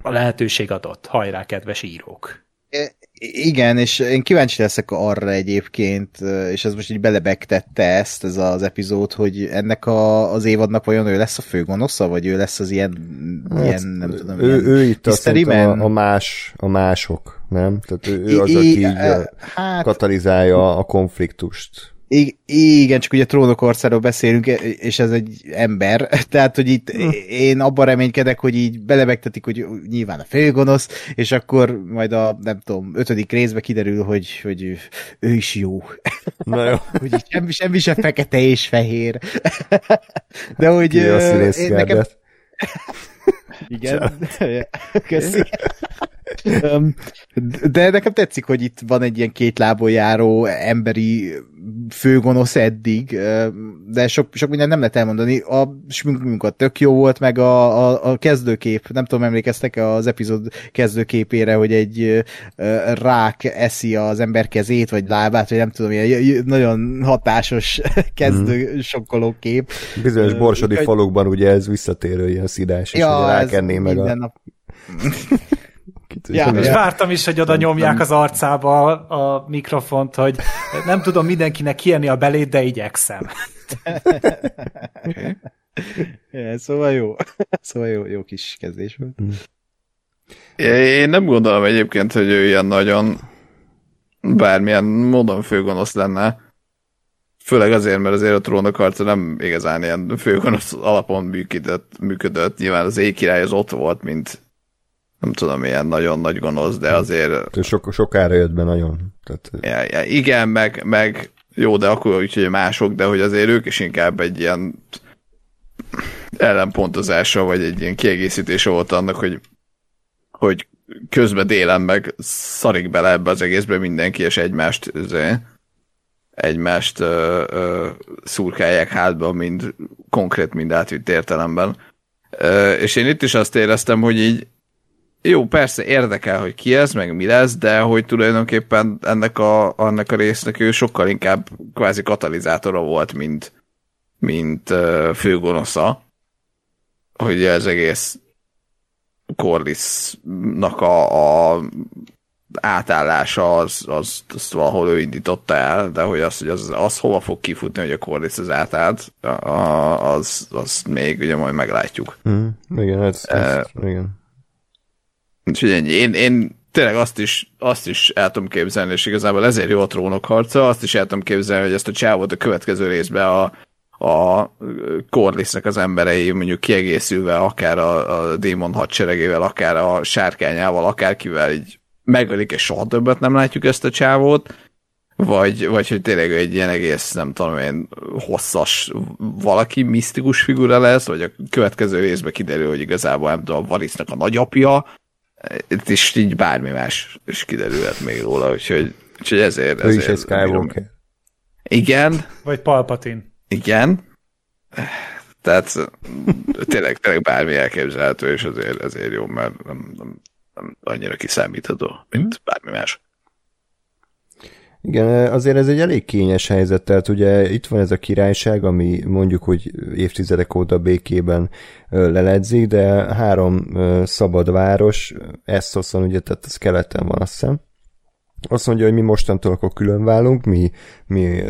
a lehetőség adott. Hajrá, kedves írók! Igen, és én kíváncsi leszek arra egyébként, és ez most így belebegtette ezt, ez az epizód, hogy ennek a, az évadnak vajon ő lesz a főgonosza, vagy ő lesz az ilyen, ilyen nem tudom, Hát, ő, ilyen ő itt azt a, a, más, a mások, nem? Tehát ő, ő az, aki így hát, katalizálja a konfliktust. Igen, csak ugye a trónok orszáról beszélünk, és ez egy ember, tehát, hogy itt én abban reménykedek, hogy így belebegtetik, hogy nyilván a főgonosz, és akkor majd a, nem tudom, ötödik részbe kiderül, hogy, hogy ő, is jó. Na jó. hogy így semmi, semmi sem fekete és fehér. De hogy Ki ö, én nekem, igen, köszi. De nekem tetszik, hogy itt van egy ilyen két lábon járó emberi főgonosz eddig, de sok, sok minden nem lehet elmondani. A sminkmunkat tök jó volt, meg a, a, a kezdőkép, nem tudom, emlékeztek az epizód kezdőképére, hogy egy rák eszi az ember kezét, vagy lábát, vagy nem tudom, ilyen nagyon hatásos kezdő sokkoló kép. Bizonyos borsodi falukban ugye ez visszatérő ilyen szidás, és ja, rákenné meg a... nap. Ja, És vártam is, hogy oda nyomják az arcába a, mikrofont, hogy nem tudom mindenkinek kienni a belét, de igyekszem. Ja, szóval jó. Szóval jó, jó kis kezdés volt. Én nem gondolom egyébként, hogy ő ilyen nagyon bármilyen módon főgonosz lenne. Főleg azért, mert azért a trónok harca nem igazán ilyen főgonosz alapon működött. működött. Nyilván az éjkirály az ott volt, mint nem tudom, ilyen nagyon nagy gonosz, de azért Ő sok, sokára jött be nagyon. Tehát, ja, ja, igen, meg, meg jó, de akkor úgyhogy mások, de hogy azért ők is inkább egy ilyen ellenpontozása, vagy egy ilyen kiegészítése volt annak, hogy, hogy közben délen meg szarik bele ebbe az egészbe mindenki, és egymást azért, egymást ö, ö, szurkálják hátba, mind konkrét, mind átvitt értelemben. Ö, és én itt is azt éreztem, hogy így jó, persze érdekel, hogy ki ez, meg mi lesz, de hogy tulajdonképpen ennek a, annak a résznek ő sokkal inkább kvázi katalizátora volt, mint, mint uh, főgonosza, hogy ez egész Corlissnak a, a átállása az, az, az valahol ő indította el, de hogy az, hogy az, az hova fog kifutni, hogy a Corliss az átállt, a- az, az még ugye majd meglátjuk. mm, igen, ez, ez, igen. Úgyhogy ennyi. Én, én tényleg azt is, azt is el tudom képzelni, és igazából ezért jó a trónok harca, azt is el tudom képzelni, hogy ezt a csávot a következő részben a, a Corlissnek az emberei mondjuk kiegészülve akár a, a démon hadseregével, akár a sárkányával, akárkivel így megölik, és soha többet nem látjuk ezt a csávót, vagy, vagy hogy tényleg egy ilyen egész, nem tudom én, hosszas valaki, misztikus figura lesz, vagy a következő részben kiderül, hogy igazából nem tudom, a Varisznak a nagyapja, itt is így bármi más is kiderülhet még róla, úgyhogy, úgyhogy ezért, Ő is ezért egy Skywalker. Igen, Vagy Palpatin. igen. Tehát tényleg, tényleg bármi elképzelhető, és azért, ezért jó, mert nem, nem, nem annyira kiszámítható, mint bármi más. Igen, azért ez egy elég kényes helyzet, tehát ugye itt van ez a királyság, ami mondjuk, hogy évtizedek óta békében leledzik, de három szabad város, Essoson ugye, tehát ez keleten van azt hiszem, azt mondja, hogy mi mostantól akkor külön válunk, mi, mi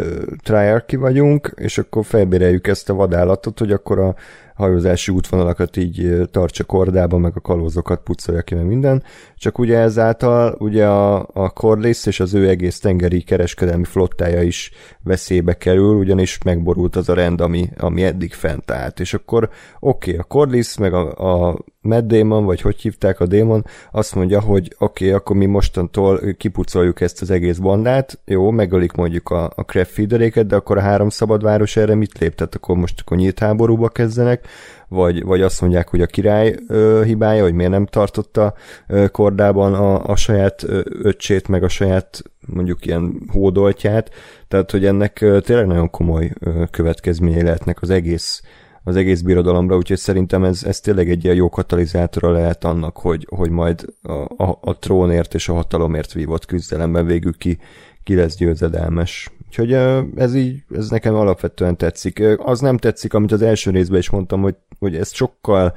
triarchy vagyunk, és akkor felbéreljük ezt a vadállatot, hogy akkor a hajózási útvonalakat így tartsa kordába, meg a kalózokat pucolja ki, meg minden. Csak ugye ezáltal ugye a, a Corliss és az ő egész tengeri kereskedelmi flottája is veszélybe kerül, ugyanis megborult az a rend, ami, ami eddig fent állt. És akkor oké, okay, a Corliss meg a, a Mad Damon, vagy hogy hívták a Damon, azt mondja, hogy oké, okay, akkor mi mostantól kipucoljuk ezt az egész bandát, jó, megölik mondjuk a, a Feederéket, de akkor a három szabadváros erre mit lép? Tehát akkor most akkor nyílt háborúba kezdenek, vagy, vagy azt mondják, hogy a király ö, hibája, hogy miért nem tartotta ö, kordában a, a saját ö, öccsét, meg a saját mondjuk ilyen hódoltját, tehát hogy ennek ö, tényleg nagyon komoly ö, következményei lehetnek az egész az egész birodalomra, úgyhogy szerintem ez, ez tényleg egy ilyen jó katalizátora lehet annak, hogy, hogy majd a, a, a trónért és a hatalomért vívott küzdelemben végül ki, ki lesz győzedelmes. Úgyhogy ez így, ez nekem alapvetően tetszik. Az nem tetszik, amit az első részben is mondtam, hogy, hogy ez sokkal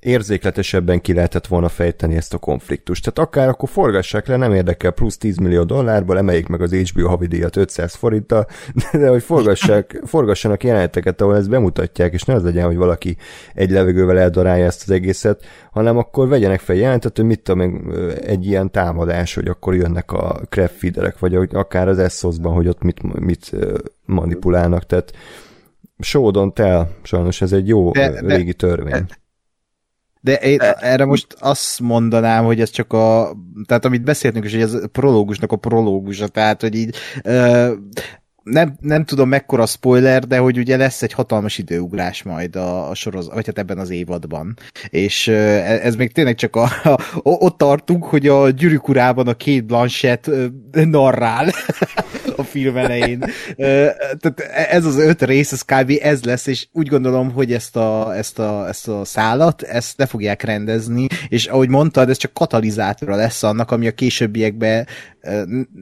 érzékletesebben ki lehetett volna fejteni ezt a konfliktust. Tehát akár akkor forgassák le, nem érdekel, plusz 10 millió dollárból, emeljék meg az HBO havidíjat 500 forinttal, de hogy forgassák, forgassanak jeleneteket, ahol ezt bemutatják, és ne az legyen, hogy valaki egy levegővel eldarálja ezt az egészet, hanem akkor vegyenek fel jelentet, hogy mit tudom, egy ilyen támadás, hogy akkor jönnek a craft feederek, vagy akár az Essos-ban, hogy ott mit, mit manipulálnak, tehát show don't tell, sajnos ez egy jó de, régi törvény. De, de én erre most azt mondanám, hogy ez csak a, tehát amit beszéltünk is, hogy ez a prológusnak a prológusa, tehát hogy így ö, nem, nem tudom mekkora spoiler, de hogy ugye lesz egy hatalmas időugrás majd a, a soroz, vagy hát ebben az évadban. És e, ez még tényleg csak a, a, ott tartunk, hogy a gyűrűk urában a két Blanchett narrál a film elején. Tehát ez az öt rész, ez kb. ez lesz, és úgy gondolom, hogy ezt a, ezt a, ezt a szálat, ezt le fogják rendezni, és ahogy mondtad, ez csak katalizátora lesz annak, ami a későbbiekben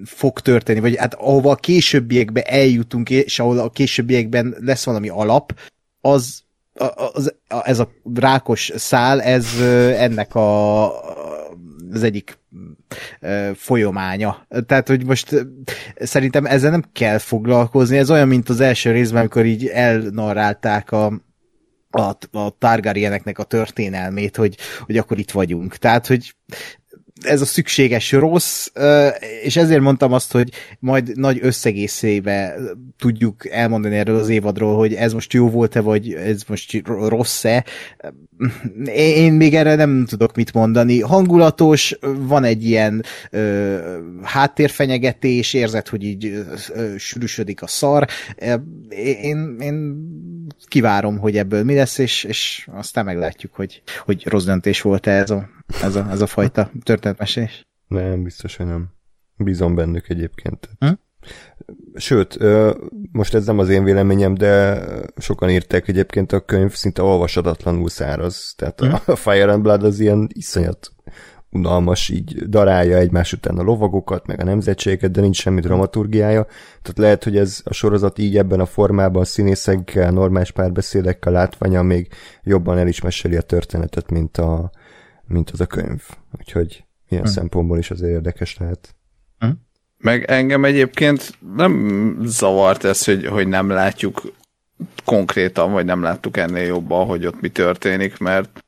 fog történni, vagy hát ahova a későbbiekben eljutunk, és ahol a későbbiekben lesz valami alap, az, az, ez a rákos szál, ez ennek a, az egyik folyománya. Tehát, hogy most szerintem ezzel nem kell foglalkozni. Ez olyan, mint az első részben, amikor így elnarrálták a, a, a Targaryeneknek a történelmét, hogy, hogy akkor itt vagyunk. Tehát, hogy ez a szükséges rossz, és ezért mondtam azt, hogy majd nagy összegészébe tudjuk elmondani erről az évadról, hogy ez most jó volt-e, vagy ez most rossz-e. Én még erre nem tudok mit mondani. Hangulatos, van egy ilyen ö, háttérfenyegetés, érzed, hogy így ö, sűrűsödik a szar. Én, én kivárom, hogy ebből mi lesz, és, és aztán meglátjuk, hogy, hogy rossz döntés volt-e ez a ez a, ez a fajta történetmesés? Nem, biztos, hogy nem. Bízom bennük egyébként. Hm? Sőt, most ez nem az én véleményem, de sokan írták egyébként a könyv szinte olvasadatlanul száraz. Tehát hm? a Fire and Blood az ilyen iszonyat unalmas, így darálja egymás után a lovagokat, meg a nemzetségeket, de nincs semmi dramaturgiája. Tehát lehet, hogy ez a sorozat így ebben a formában, színészekkel, normális párbeszédekkel látványa még jobban el is meséli a történetet, mint a, mint az a könyv. Úgyhogy ilyen hmm. szempontból is azért érdekes lehet. Hmm. Meg engem egyébként nem zavart ez, hogy, hogy nem látjuk konkrétan, vagy nem láttuk ennél jobban, hogy ott mi történik, mert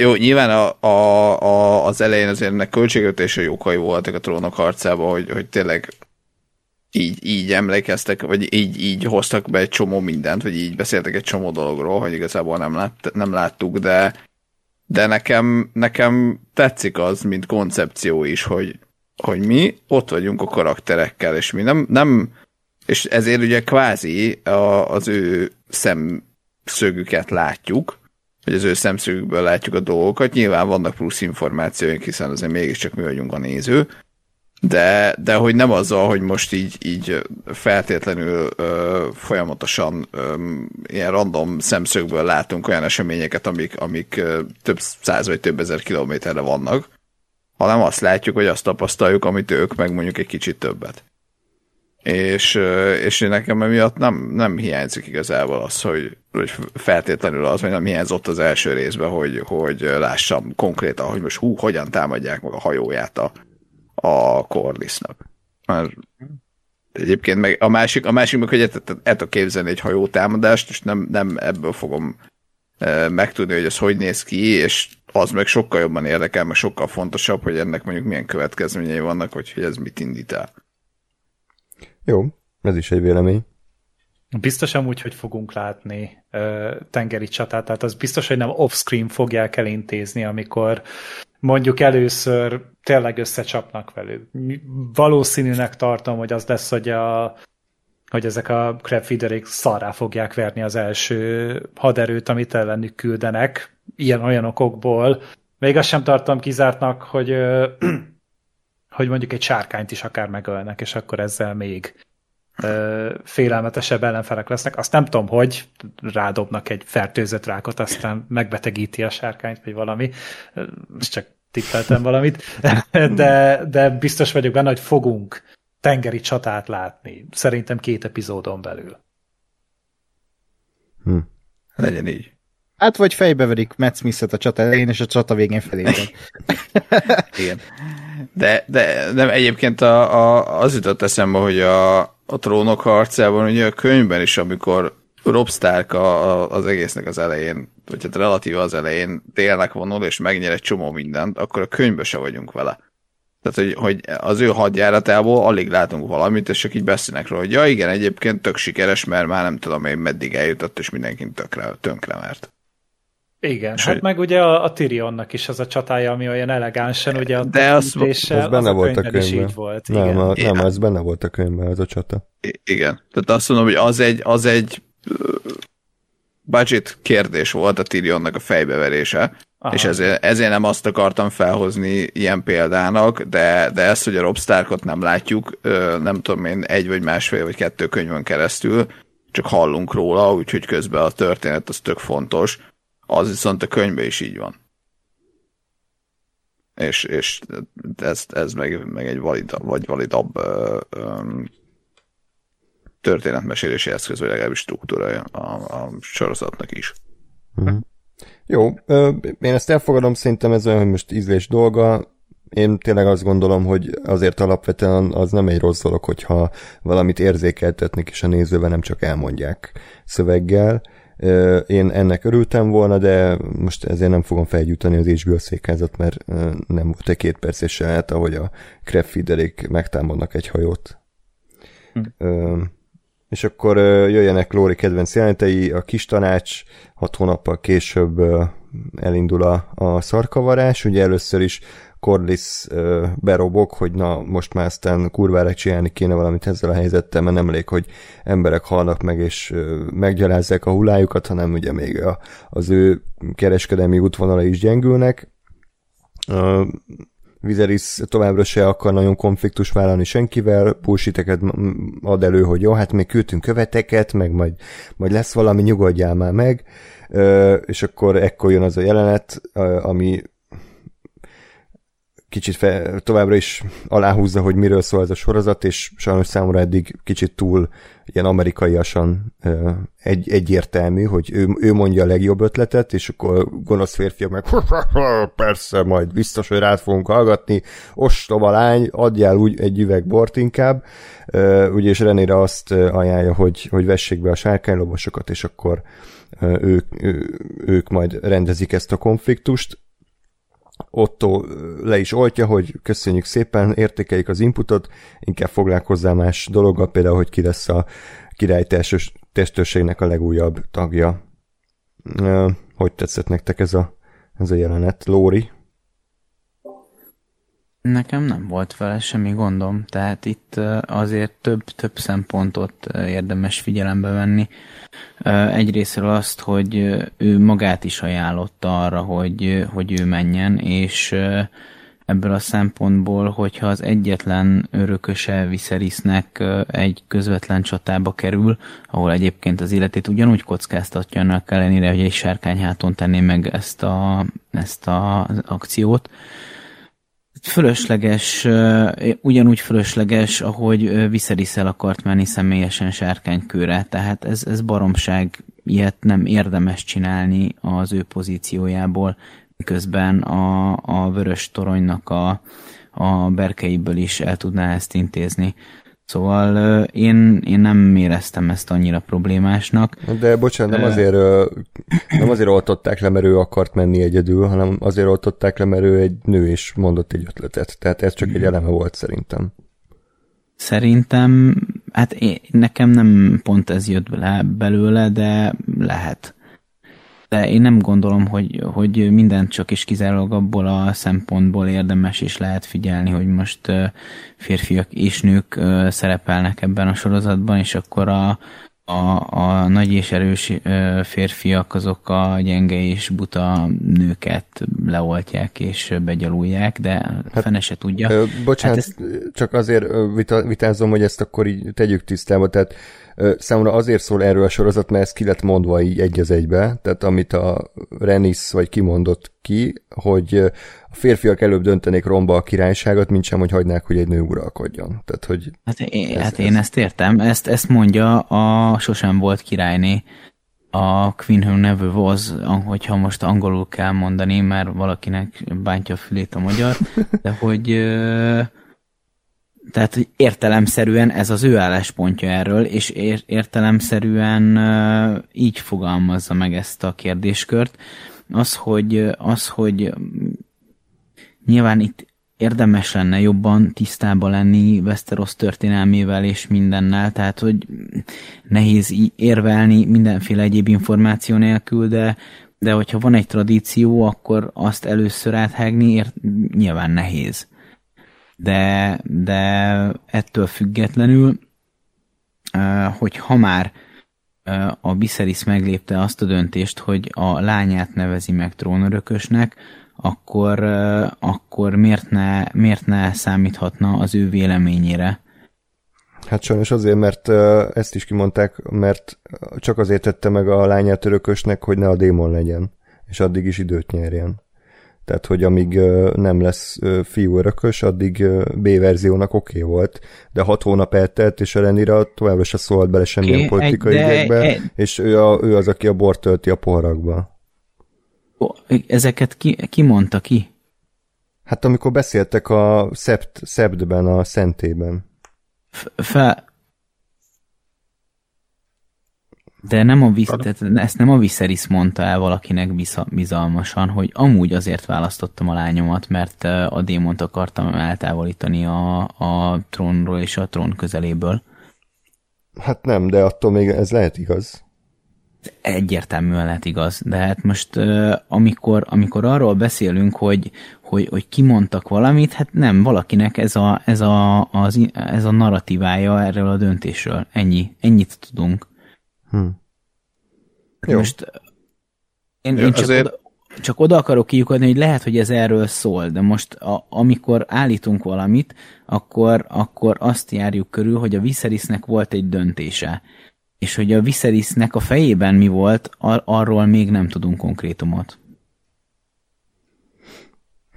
jó, nyilván a, a, a, az elején azért ennek költségvetése okai voltak a trónok harcában, hogy, hogy tényleg így, így emlékeztek, vagy így, így hoztak be egy csomó mindent, vagy így beszéltek egy csomó dologról, hogy igazából nem, lát, nem láttuk, de de nekem, nekem tetszik az, mint koncepció is, hogy, hogy mi ott vagyunk a karakterekkel, és mi nem, nem és ezért ugye kvázi a, az ő szemszögüket látjuk, vagy az ő szemszögükből látjuk a dolgokat. Nyilván vannak plusz információink, hiszen azért mégiscsak mi vagyunk a néző, de, de hogy nem azzal, hogy most így, így feltétlenül ö, folyamatosan ö, ilyen random szemszögből látunk olyan eseményeket, amik, amik ö, több száz vagy több ezer kilométerre vannak, hanem azt látjuk, hogy azt tapasztaljuk, amit ők, meg mondjuk egy kicsit többet. és, és nekem emiatt nem, nem hiányzik igazából az, hogy, hogy feltétlenül az, hogy nem hiányzott az első részben, hogy, hogy lássam konkrétan, hogy most hú, hogyan támadják meg a hajóját a, a Corlissnak. Mert egyébként meg a másik, a másik meg, hogy el, el tudok képzelni egy hajótámadást, és nem, nem ebből fogom e, megtudni, hogy ez hogy néz ki, és az meg sokkal jobban érdekel, meg sokkal fontosabb, hogy ennek mondjuk milyen következményei vannak, hogy, hogy ez mit indít el. Jó, ez is egy vélemény. Biztos amúgy, hogy fogunk látni ö, tengeri csatát, tehát az biztos, hogy nem off-screen fogják elintézni, amikor mondjuk először tényleg összecsapnak velük. Valószínűnek tartom, hogy az lesz, hogy, a, hogy ezek a crabfeederék szarrá fogják verni az első haderőt, amit ellenük küldenek, ilyen-olyan okokból. Még azt sem tartom kizártnak, hogy, hogy mondjuk egy sárkányt is akár megölnek, és akkor ezzel még félelmetesebb ellenfelek lesznek. Azt nem tudom, hogy rádobnak egy fertőzött rákot, aztán megbetegíti a sárkányt, vagy valami. Most csak tippeltem valamit. De, de biztos vagyok benne, hogy fogunk tengeri csatát látni. Szerintem két epizódon belül. Hm. Legyen így. Hát vagy fejbeverik Matt Smith-et a csata elején, és a csata végén felében. Igen. De, de nem, egyébként a, a, az jutott eszembe, hogy a, a trónok harcában, ugye a könyvben is, amikor Rob Stark a, a, az egésznek az elején, vagy hát relatív az elején télnek vonul, és megnyer egy csomó mindent, akkor a könyvbe se vagyunk vele. Tehát, hogy, hogy az ő hadjáratából alig látunk valamit, és csak így beszélnek róla, hogy ja igen, egyébként tök sikeres, mert már nem tudom én meddig eljutott, és mindenkin tökre, tönkre mert. Igen, és hát hogy... meg ugye a, a Tyrionnak is az a csatája, ami olyan elegánsan, ugye a De az, az benne az volt a könyvben. Is így volt. Nem, igen. A, nem, ez benne volt a könyvben, az a csata. I- igen, tehát azt mondom, hogy az egy, az egy budget kérdés volt a Tyrionnak a fejbeverése, Aha. és ezért, ezért nem azt akartam felhozni ilyen példának, de, de ezt, hogy a Rob Starkot nem látjuk, nem tudom én, egy vagy másfél vagy kettő könyvön keresztül, csak hallunk róla, úgyhogy közben a történet az tök fontos az viszont a könyvben is így van. És, és ez, ez meg, meg egy valid, vagy validabb ö, ö, történetmesélési eszköz, vagy legalábbis struktúra a, a sorozatnak is. Mm. Jó, én ezt elfogadom, szerintem ez olyan, hogy most ízlés dolga, én tényleg azt gondolom, hogy azért alapvetően az nem egy rossz dolog, hogyha valamit érzékeltetnek, és a nézőben nem csak elmondják szöveggel. Én ennek örültem volna, de most ezért nem fogom felgyújtani az HBO székházat, mert nem volt egy két perces se ahogy a Crabfeederék megtámadnak egy hajót. Hm. És akkor jöjjenek Lóri kedvenc jelentei, a kis tanács, hat hónappal később elindul a, a szarkavarás, ugye először is Corliss berobog, hogy na most már aztán kurvára csinálni kéne valamit ezzel a helyzettel, mert nem elég, hogy emberek halnak meg és meggyalázzák a hullájukat, hanem ugye még a, az ő kereskedelmi útvonala is gyengülnek. Vizeris továbbra se akar nagyon konfliktus vállalni senkivel, bullshiteket ad elő, hogy jó, hát még küldtünk követeket, meg majd, majd lesz valami, nyugodjál már meg, és akkor ekkor jön az a jelenet, ami kicsit fe, továbbra is aláhúzza, hogy miről szól ez a sorozat, és sajnos számomra eddig kicsit túl ilyen amerikaiasan egy, egyértelmű, hogy ő, ő mondja a legjobb ötletet, és akkor gonosz férfiak meg persze, majd biztos, hogy rád fogunk hallgatni, ostoba lány, adjál úgy egy üveg bort inkább, ugye, és Renére azt ajánlja, hogy, hogy vessék be a sárkánylobosokat, és akkor ők, ők majd rendezik ezt a konfliktust, Otto le is oltja, hogy köszönjük szépen, értékeljük az inputot, inkább foglalkozzál más dologgal, például, hogy ki lesz a király testőrségnek a legújabb tagja. Hogy tetszett nektek ez a, ez a jelenet? Lóri? Nekem nem volt vele semmi gondom, tehát itt azért több, több szempontot érdemes figyelembe venni. Egyrésztről azt, hogy ő magát is ajánlotta arra, hogy, hogy ő menjen, és ebből a szempontból, hogyha az egyetlen örököse Viserysnek egy közvetlen csatába kerül, ahol egyébként az életét ugyanúgy kockáztatja annak ellenére, hogy egy sárkányháton tenné meg ezt a, ezt a akciót, Fölösleges, ugyanúgy fölösleges, ahogy ö, Viserys el akart menni személyesen sárkánykőre, tehát ez, ez baromság, ilyet nem érdemes csinálni az ő pozíciójából, miközben a, a vörös toronynak a, a berkeiből is el tudná ezt intézni. Szóval én, én nem éreztem ezt annyira problémásnak. De bocsánat, nem azért, nem azért oltották le, mert ő akart menni egyedül, hanem azért oltották le, mert ő egy nő és mondott egy ötletet. Tehát ez csak egy eleme volt szerintem. Szerintem, hát én, nekem nem pont ez jött le belőle, de lehet. De én nem gondolom, hogy, hogy mindent csak is kizárólag abból a szempontból érdemes és lehet figyelni, hogy most férfiak és nők szerepelnek ebben a sorozatban, és akkor a, a, a nagy és erős férfiak azok a gyenge és buta nőket leoltják és begyalulják, de hát, fene se tudja. Ö, bocsánat, hát ezt... csak azért vita, vitázom, hogy ezt akkor így tegyük tisztába, tehát számomra azért szól erről a sorozat, mert ez ki lett mondva így egy az egybe, tehát amit a Renis vagy kimondott ki, hogy a férfiak előbb döntenék romba a királyságot, mint sem, hogy hagynák, hogy egy nő uralkodjon. Tehát, hogy Hát én, ez, hát én ezt értem, ezt, ezt mondja a sosem volt királyné, a Queen Who Never Was, hogyha most angolul kell mondani, mert valakinek bántja a fülét a magyar, de hogy tehát hogy értelemszerűen ez az ő álláspontja erről, és ér- értelemszerűen így fogalmazza meg ezt a kérdéskört. Az, hogy, az, hogy nyilván itt érdemes lenne jobban tisztába lenni Westeros történelmével és mindennel, tehát hogy nehéz érvelni mindenféle egyéb információ nélkül, de, de hogyha van egy tradíció, akkor azt először áthágni ér- nyilván nehéz. De, de ettől függetlenül, hogy ha már a Viserys meglépte azt a döntést, hogy a lányát nevezi meg trónörökösnek, akkor, akkor miért, ne, miért ne számíthatna az ő véleményére? Hát sajnos azért, mert ezt is kimondták, mert csak azért tette meg a lányát örökösnek, hogy ne a démon legyen, és addig is időt nyerjen. Tehát, hogy amíg nem lesz fiú örökös, addig B-verziónak oké okay volt, de hat hónap eltelt, és a Renira továbbra se szólt bele semmilyen Egy- politikai de- ügyekbe, egy- és ő, a, ő az, aki a bort tölti a poharakba. Ezeket ki, ki mondta ki? Hát amikor beszéltek a szept, szeptben, a szentében. F- Fel... De nem a visz, tehát ezt nem a Viserys mondta el valakinek biza, bizalmasan, hogy amúgy azért választottam a lányomat, mert a démont akartam eltávolítani a, a trónról és a trón közeléből. Hát nem, de attól még ez lehet igaz. egyértelműen lehet igaz, de hát most amikor, amikor arról beszélünk, hogy, hogy, hogy kimondtak valamit, hát nem, valakinek ez a, ez a, az, ez a narratívája erről a döntésről. Ennyi, ennyit tudunk. Hm. Jó. most én, Jó, én csak, azért- oda, csak oda akarok kiukadni, hogy lehet, hogy ez erről szól, de most a, amikor állítunk valamit, akkor, akkor azt járjuk körül, hogy a Viserysnek volt egy döntése. És hogy a Viserysnek a fejében mi volt, ar- arról még nem tudunk konkrétumot.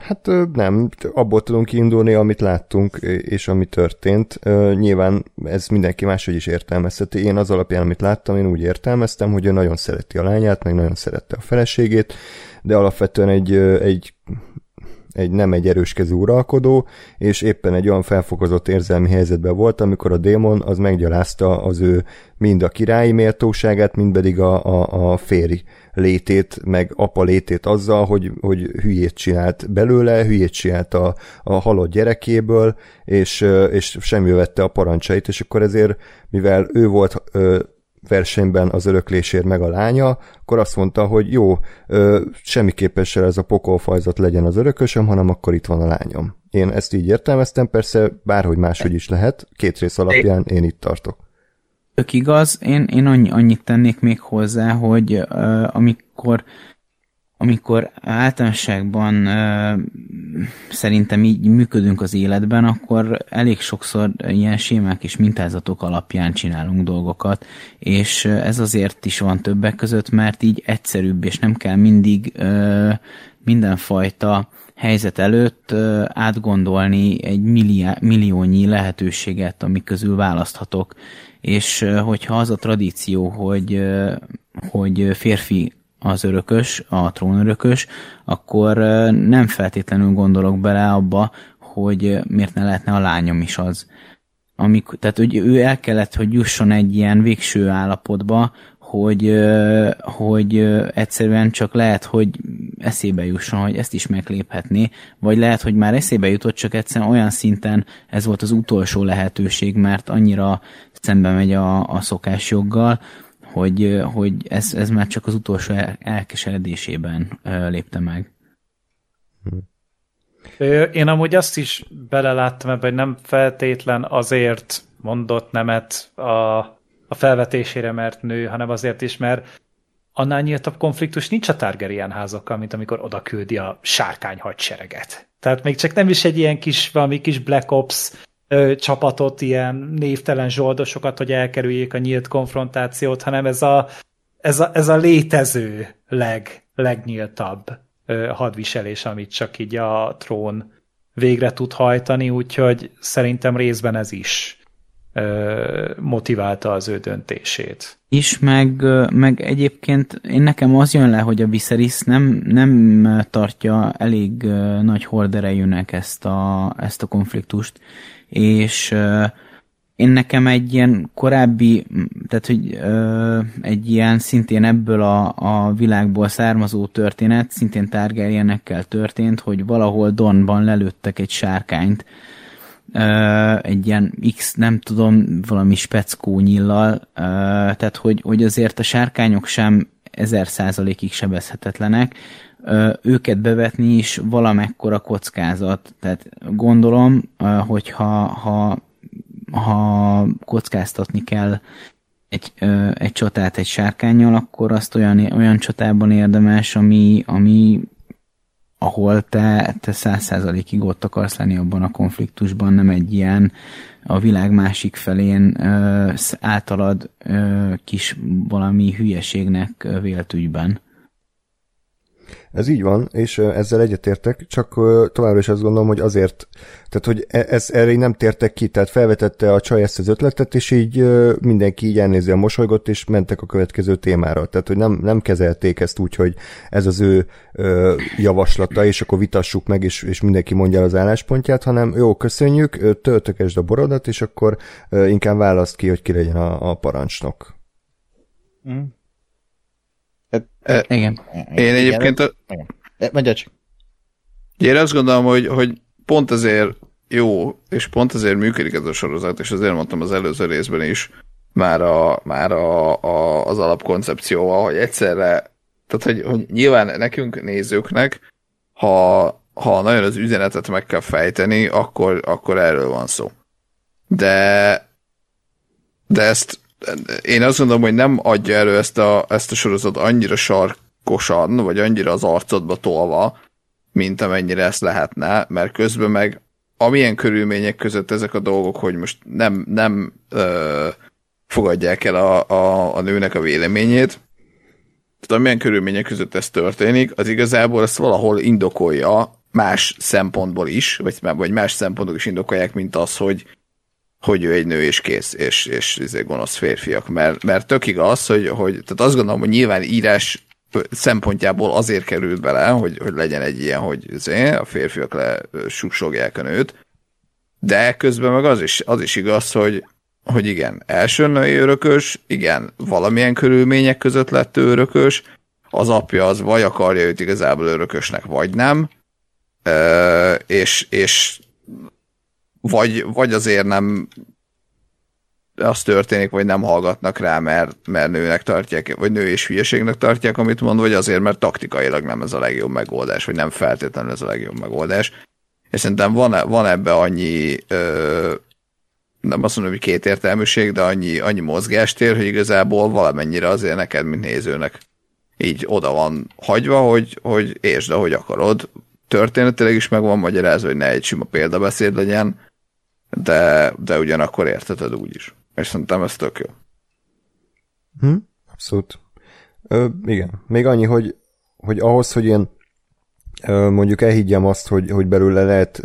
Hát nem, abból tudunk kiindulni, amit láttunk, és ami történt. Nyilván ez mindenki máshogy is értelmezheti. Én az alapján, amit láttam, én úgy értelmeztem, hogy ő nagyon szereti a lányát, meg nagyon szerette a feleségét, de alapvetően egy, egy egy nem egy erőskező uralkodó, és éppen egy olyan felfokozott érzelmi helyzetben volt, amikor a démon az meggyalázta az ő mind a királyi méltóságát, mind pedig a, a, a férj létét, meg apa létét azzal, hogy, hogy hülyét csinált belőle, hülyét csinált a, a halott gyerekéből, és, és semmi vette a parancsait, és akkor ezért, mivel ő volt versenyben az öröklésért meg a lánya, akkor azt mondta, hogy jó, ö, semmiképpen se ez a pokolfajzat legyen az örökösöm, hanem akkor itt van a lányom. Én ezt így értelmeztem, persze bárhogy máshogy is lehet, két rész alapján én itt tartok. Tök igaz, én, én annyi, annyit tennék még hozzá, hogy uh, amikor amikor általánosságban szerintem így működünk az életben, akkor elég sokszor ilyen sémák és mintázatok alapján csinálunk dolgokat, és ez azért is van többek között, mert így egyszerűbb, és nem kell mindig uh, mindenfajta helyzet előtt átgondolni egy milliá, milliónyi lehetőséget, amik közül választhatok. És hogyha az a tradíció, hogy, hogy férfi az örökös, a trónörökös, akkor nem feltétlenül gondolok bele abba, hogy miért ne lehetne a lányom is az. Amikor, tehát hogy ő el kellett, hogy jusson egy ilyen végső állapotba, hogy, hogy egyszerűen csak lehet, hogy eszébe jusson, hogy ezt is megléphetné, vagy lehet, hogy már eszébe jutott, csak egyszerűen olyan szinten ez volt az utolsó lehetőség, mert annyira szembe megy a, a szokásjoggal, hogy, hogy ez, ez már csak az utolsó elkeseredésében lépte meg. Én amúgy azt is beleláttam ebben, hogy nem feltétlen azért mondott nemet a, a felvetésére, mert nő, hanem azért is, mert annál nyíltabb konfliktus nincs a Targaryen házakkal, mint amikor oda küldi a sárkány hadsereget. Tehát még csak nem is egy ilyen kis, valami kis Black Ops ö, csapatot, ilyen névtelen zsoldosokat, hogy elkerüljék a nyílt konfrontációt, hanem ez a, ez a, ez a létező leg, legnyíltabb ö, hadviselés, amit csak így a trón végre tud hajtani, úgyhogy szerintem részben ez is motiválta az ő döntését. Is, meg, meg egyébként én nekem az jön le, hogy a Viserys nem, nem tartja elég nagy horderejűnek ezt a, ezt a konfliktust, és én nekem egy ilyen korábbi, tehát hogy egy ilyen szintén ebből a, a világból származó történet, szintén Targaryenekkel történt, hogy valahol Donban lelőttek egy sárkányt, egy ilyen X, nem tudom, valami speckó nyillal, tehát hogy, hogy azért a sárkányok sem ezer százalékig sebezhetetlenek, őket bevetni is valamekkora kockázat. Tehát gondolom, hogyha ha, ha kockáztatni kell egy, egy csatát egy sárkányjal, akkor azt olyan, olyan csatában érdemes, ami, ami ahol te, te száz százalékig ott akarsz lenni abban a konfliktusban, nem egy ilyen a világ másik felén ö, általad ö, kis valami hülyeségnek vélt ügyben. Ez így van, és ezzel egyetértek, csak továbbra is azt gondolom, hogy azért, tehát hogy e, ez, erre így nem tértek ki, tehát felvetette a csaj ezt az ötletet, és így mindenki így a mosolygott, és mentek a következő témára. Tehát, hogy nem, nem kezelték ezt úgy, hogy ez az ő javaslata, és akkor vitassuk meg, és, és mindenki mondja el az álláspontját, hanem jó, köszönjük, töltökesd a borodat, és akkor inkább választ ki, hogy ki legyen a, a parancsnok. Mm. Hát, e, igen. Én egyébként... A... Mondja csak. Én azt gondolom, hogy, hogy pont ezért jó, és pont ezért működik ez a sorozat, és azért mondtam az előző részben is, már, a, már a, a, az alapkoncepcióval, hogy egyszerre, tehát hogy, hogy nyilván nekünk nézőknek, ha, ha nagyon az üzenetet meg kell fejteni, akkor, akkor erről van szó. De, de ezt én azt gondolom, hogy nem adja elő ezt a, ezt a sorozat annyira sarkosan, vagy annyira az arcodba tolva, mint amennyire ezt lehetne, mert közben meg amilyen körülmények között ezek a dolgok, hogy most nem, nem ö, fogadják el a, a, a nőnek a véleményét, tehát amilyen körülmények között ez történik, az igazából ezt valahol indokolja más szempontból is, vagy, vagy más szempontok is indokolják, mint az, hogy hogy ő egy nő és kész, és, és izé gonosz férfiak, mert, mert tök igaz, hogy, hogy tehát azt gondolom, hogy nyilván írás szempontjából azért került bele, hogy, hogy legyen egy ilyen, hogy izé, a férfiak le suksogják a nőt, de közben meg az is, az is igaz, hogy, hogy igen, első női örökös, igen, valamilyen körülmények között lett ő örökös, az apja az vagy akarja őt igazából örökösnek, vagy nem, és, és vagy, vagy azért nem az történik, vagy nem hallgatnak rá, mert, mert nőnek tartják, vagy nő és hülyeségnek tartják, amit mond, vagy azért, mert taktikailag nem ez a legjobb megoldás, vagy nem feltétlenül ez a legjobb megoldás. És szerintem van, van ebbe annyi, ö, nem azt mondom, hogy kétértelműség, de annyi, annyi mozgástér, hogy igazából valamennyire azért neked, mint nézőnek így oda van hagyva, hogy, hogy értsd, ahogy akarod. Történetileg is meg van magyarázva, hogy ne egy sima példabeszéd legyen, de, de ugyanakkor érteted úgy is. És szerintem ez tök jó. Hm, abszolút. Ö, igen. Még annyi, hogy, hogy ahhoz, hogy ilyen mondjuk elhiggyem azt, hogy, hogy belőle lehet,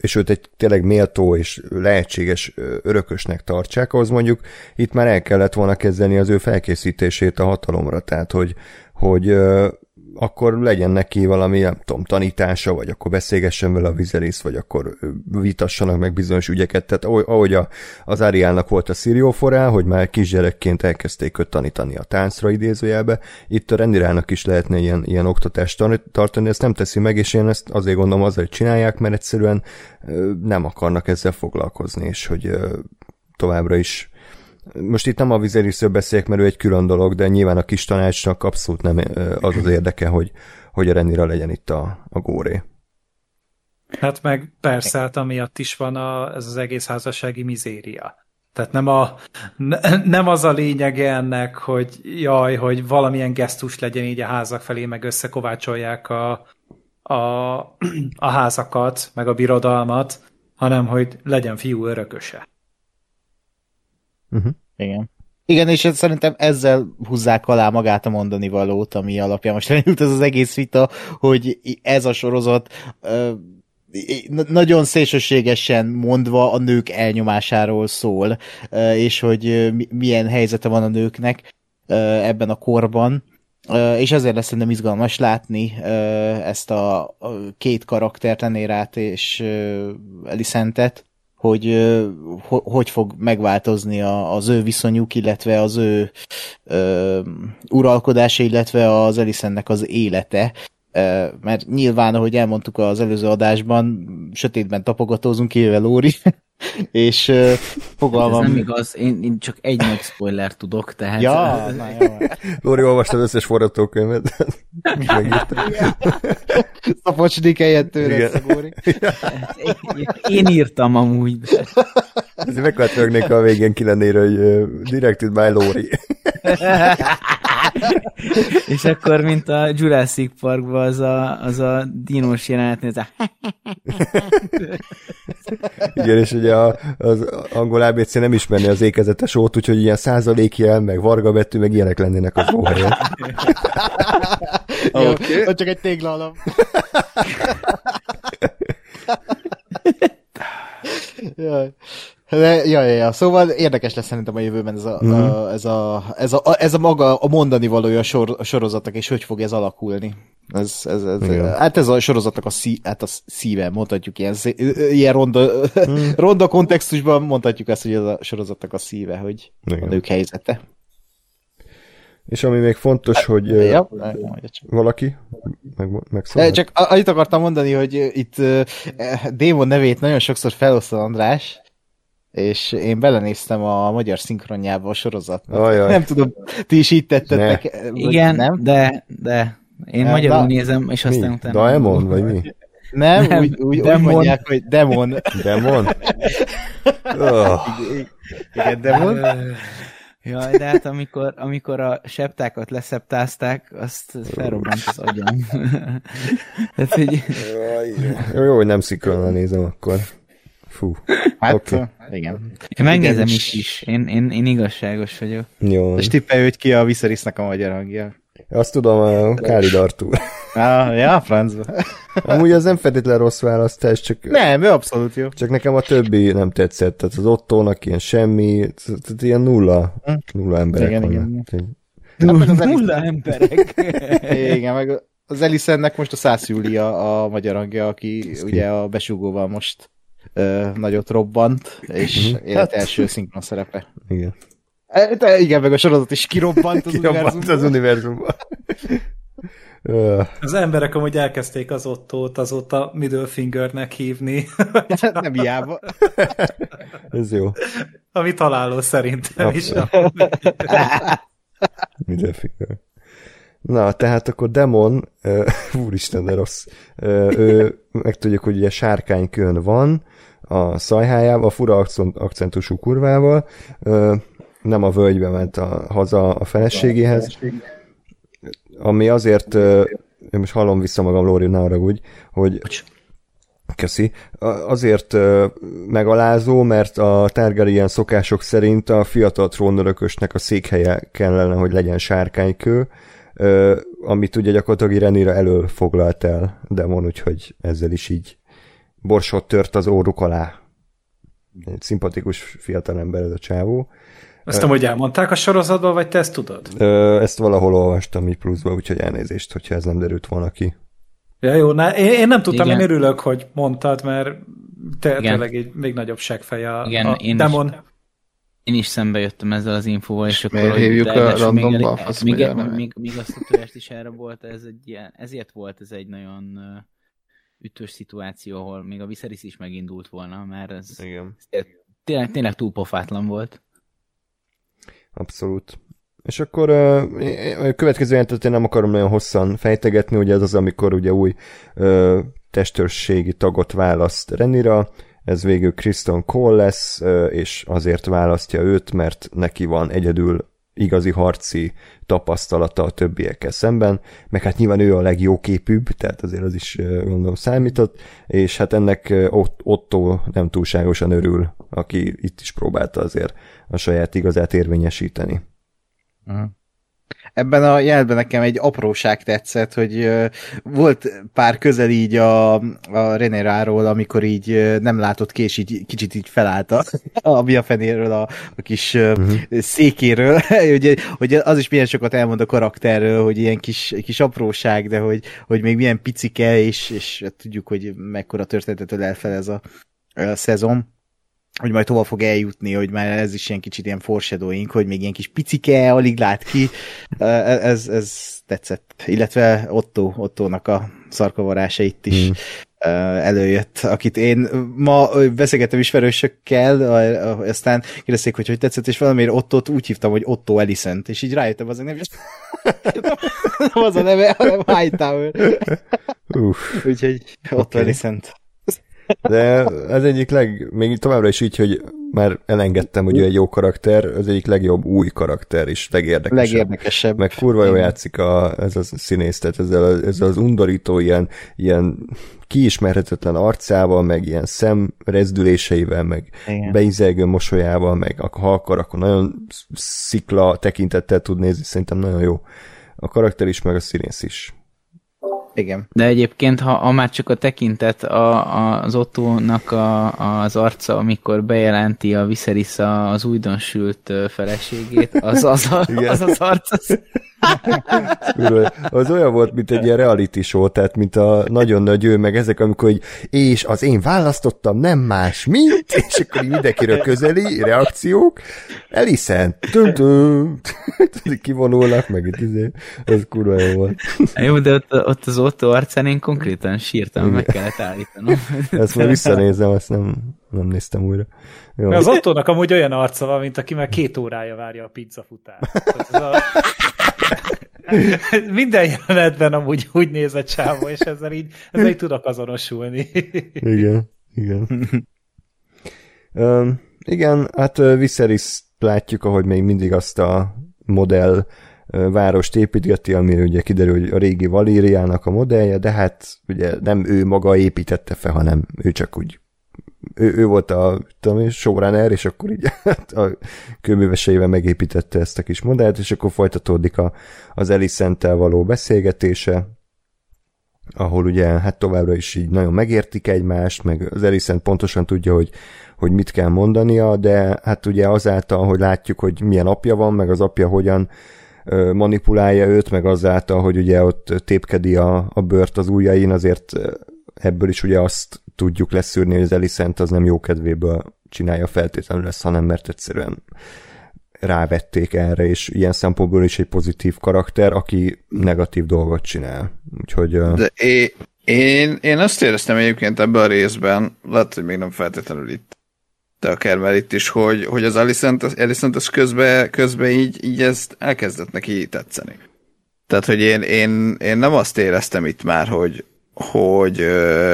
és őt egy tényleg méltó és lehetséges örökösnek tartsák, ahhoz mondjuk itt már el kellett volna kezdeni az ő felkészítését a hatalomra, tehát hogy, hogy akkor legyen neki valami, nem tudom, tanítása, vagy akkor beszélgessen vele a vizerész, vagy akkor vitassanak meg bizonyos ügyeket. Tehát ahogy a, az Ariának volt a Szirióforá, hogy már kisgyerekként elkezdték őt tanítani a táncra idézőjelbe, itt a rendirának is lehetne ilyen, ilyen oktatást tartani, ezt nem teszi meg, és én ezt azért gondolom azért csinálják, mert egyszerűen nem akarnak ezzel foglalkozni, és hogy továbbra is most itt nem a Vizeriszről beszélek, mert ő egy külön dolog, de nyilván a kis tanácsnak abszolút nem az az érdeke, hogy, hogy a Renira legyen itt a, a góré. Hát meg persze, hát amiatt is van a, ez az egész házassági mizéria. Tehát nem, a, nem az a lényege ennek, hogy jaj, hogy valamilyen gesztus legyen így a házak felé, meg összekovácsolják a, a, a házakat, meg a birodalmat, hanem hogy legyen fiú örököse. Uh-huh. Igen. Igen, és szerintem ezzel húzzák alá magát a mondani valót, ami alapján most elindult ez az egész vita, hogy ez a sorozat ö, nagyon szélsőségesen mondva a nők elnyomásáról szól, és hogy milyen helyzete van a nőknek ebben a korban, és ezért lesz szerintem izgalmas látni ezt a két karaktert, Enérát és Elisentet, hogy hogy fog megváltozni az ő viszonyuk, illetve az ő ö, uralkodása, illetve az Elisennek az élete. Mert nyilván, ahogy elmondtuk az előző adásban, sötétben tapogatózunk, kivéve Lóri, és uh, fogalmam... Ez nem igaz, én, én csak egy nagy spoiler tudok, tehát... Ja, na jó. Lóri olvasta az összes forgatókönyvet. Szapocsdik helyett tőle, Lóri. Én írtam amúgy. De... Ezért meg lehet rögnék a végén ki lennél, hogy uh, directed by Lóri. És akkor, mint a Jurassic Parkban az a, az a dinos jelenet, ez a... Igen, és ugye a, az angol ABC nem ismerné az ékezetes ót, úgyhogy ilyen százalékjel, meg varga betű, meg ilyenek lennének az óhelyen. okay. csak egy téglalap. Jaj. De, ja, ja, ja, szóval érdekes lesz szerintem a jövőben ez a, mm. a, ez, a, ez, a, ez a maga a mondani valója a, sor, a sorozatnak, és hogy fog ez alakulni. Ez, ez, ez, hát ez a sorozatnak a, szí, hát a szíve, mondhatjuk ilyen, ilyen ronda, mm. ronda kontextusban mondhatjuk ezt, hogy ez a sorozatnak a szíve, hogy Igen. a nők helyzete. És ami még fontos, hát, hogy ja, valaki meg, megszólal. Csak annyit akartam mondani, hogy itt Démon nevét nagyon sokszor felosztod András, és én belenéztem a magyar szinkronjába a sorozatnak. Ajaj. Nem tudom, ti is így tettetek. Ne. Igen, nem? de, de én nem, magyarul na, nézem, és aztán mi? utána... Daemon, vagy mi? Nem, nem úgy, úgy, demon. úgy mondják, hogy demon. Demon? oh. Igen, demon. Jaj, de hát amikor, amikor a septákat leszeptázták, azt felrobbant az agyam. hát, hogy... Jó, jó, hogy nem szikronnal nézem akkor. Fú. Hát, okay. Igen. Én megnézem is is. Én, én, én igazságos vagyok. Jó. És tippeljük ki a Viszerisznek a magyar hangja. Azt tudom, a Kári Dartú. Ah, ja, francba. Amúgy az nem feltétlenül rossz választás, csak... Nem, ő abszolút jó. Csak nekem a többi nem tetszett. Tehát az Ottónak ilyen semmi, tehát ilyen nulla, nulla emberek igen, vannak. Igen. Nulla, nulla emberek. igen, meg az Elisennek most a Szász Júlia a magyar hangja, aki ugye a besugóval most ö, nagyot robbant, és uh-huh. élet első szinkron szerepe. Igen. E, de igen, meg a sorozat is kirobbant az kirobbant univerzumban. az univerzumban. Az emberek amúgy elkezdték az ottót azóta middle fingernek hívni. Nem hiába. Ez jó. Ami találó szerintem is. middle finger. Na, tehát akkor Demon, uh, úristen, de rossz, uh, ő, megtudjuk, hogy ugye sárkánykön van, a szajhájával, a fura akcentusú kurvával, nem a völgybe ment a, haza a feleségéhez, ami azért, én most hallom vissza magam, Lóri, ne úgy, hogy Köszi. Azért megalázó, mert a Targaryen szokások szerint a fiatal trónörökösnek a székhelye kellene, hogy legyen sárkánykő, amit ugye gyakorlatilag Irenira elől foglalt el Demon, úgyhogy ezzel is így borsot tört az óruk alá. Egy szimpatikus fiatalember ez a csávó. Azt nem, hogy elmondták a sorozatban, vagy te ezt tudod? Ö, ezt valahol olvastam így pluszba, úgyhogy elnézést, hogyha ez nem derült volna ki. Ja, jó, na, én, én nem tudtam, Igen. én örülök, hogy mondtad, mert te, tényleg egy még nagyobb seggfej a, Igen, a én is. demon. Én is szembe jöttem ezzel az infóval, és, akkor... miért hívjuk a randomba még, még, még, még azt a is erre volt, ez egy ilyen, ezért volt ez egy nagyon ütős szituáció, ahol még a Viserys is megindult volna, mert ez Igen. tényleg, tényleg túl pofátlan volt. Abszolút. És akkor a következő jelentet én nem akarom nagyon hosszan fejtegetni, ugye ez az, amikor ugye új uh, testőrségi tagot választ Renira, ez végül Kristen Cole lesz, és azért választja őt, mert neki van egyedül igazi harci tapasztalata a többiekkel szemben, meg hát nyilván ő a legjóképűbb, tehát azért az is gondolom számított, és hát ennek Otto nem túlságosan örül, aki itt is próbálta azért a saját igazát érvényesíteni. Ebben a jelben nekem egy apróság tetszett, hogy volt pár közel így a, a Renéráról, amikor így nem látott ki, és így kicsit így felállt a, a mi a a, kis uh-huh. székéről, hogy, hogy az is milyen sokat elmond a karakterről, hogy ilyen kis, kis apróság, de hogy, hogy még milyen picike, és, és hát tudjuk, hogy mekkora történetet ölel fel ez a, a szezon hogy majd hova fog eljutni, hogy már ez is ilyen kicsit ilyen foreshadowing, hogy még ilyen kis picike, alig lát ki, ez, ez tetszett. Illetve Otto, Ottónak a szarkavarása itt is Mm. előjött, akit én ma beszélgettem ismerősökkel, a- a- aztán kérdezték, hogy hogy tetszett, és valamiért Ottót úgy hívtam, hogy Otto Ellison-t, és így rájöttem, az nem, nem az a neve, hanem Hightower. Úgyhogy Otto Oké. Ellison-t. De ez egyik leg, még továbbra is így, hogy már elengedtem, hogy ő egy jó karakter, az egyik legjobb új karakter is, legérdekesebb. Legérdekesebb. Meg kurva jól játszik a, ez a színész, tehát ezzel, a- ezzel az undorító ilyen, ilyen kiismerhetetlen arcával, meg ilyen szemrezdüléseivel, meg Igen. beizelgő mosolyával, meg ha akar, akkor nagyon szikla tekintettel tud nézni, szerintem nagyon jó. A karakter is, meg a színész is. Igen. De egyébként, ha, ha már csak a tekintet a, a, az Ottónak a, az arca, amikor bejelenti a Viserys a- az újdonsült feleségét, az az, a, az, az arc, az, Az olyan volt, mint egy ilyen reality show, tehát mint a nagyon nagy ő, meg ezek, amikor hogy és az én választottam, nem más, mint, és akkor így mindenkiről közeli reakciók, Eliszen, kivonulnak, meg itt izé, ez kurva jó volt. jó, de ott, ott az Otto arcán én konkrétan sírtam, meg kellett állítanom. Ezt már visszanézem, azt nem, nem néztem újra. Jó. Mert az Ottónak amúgy olyan arca van, mint aki már két órája várja a pizzafutást. Tehát ez a... Minden jelenetben amúgy úgy néz a csávó, és ezzel így, ezzel így tudok azonosulni. Igen, igen. um, igen, hát uh, Viserys látjuk, ahogy még mindig azt a modell uh, várost építgeti, ami ugye kiderül, hogy a régi Valériának a modellje, de hát ugye nem ő maga építette fel, hanem ő csak úgy ő, ő volt a tudom, én, showrunner, és akkor így a kőműveseivel megépítette ezt a kis modellt, és akkor folytatódik a, az Elisenttel való beszélgetése, ahol ugye hát továbbra is így nagyon megértik egymást, meg az Elisent pontosan tudja, hogy, hogy mit kell mondania, de hát ugye azáltal, hogy látjuk, hogy milyen apja van, meg az apja hogyan manipulálja őt, meg azáltal, hogy ugye ott tépkedi a, a bört az ujjain, azért ebből is ugye azt tudjuk leszűrni, hogy az Elisent az nem jó kedvéből csinálja feltétlenül lesz, hanem mert egyszerűen rávették erre, és ilyen szempontból is egy pozitív karakter, aki negatív dolgot csinál. Úgyhogy De én, én, én azt éreztem egyébként ebben a részben, lehet, hogy még nem feltétlenül itt, de akár már itt is, hogy, hogy az Alicent, az, Alicent az közben, közben így, így ezt elkezdett neki tetszeni. Tehát, hogy én, én, én nem azt éreztem itt már, hogy, hogy,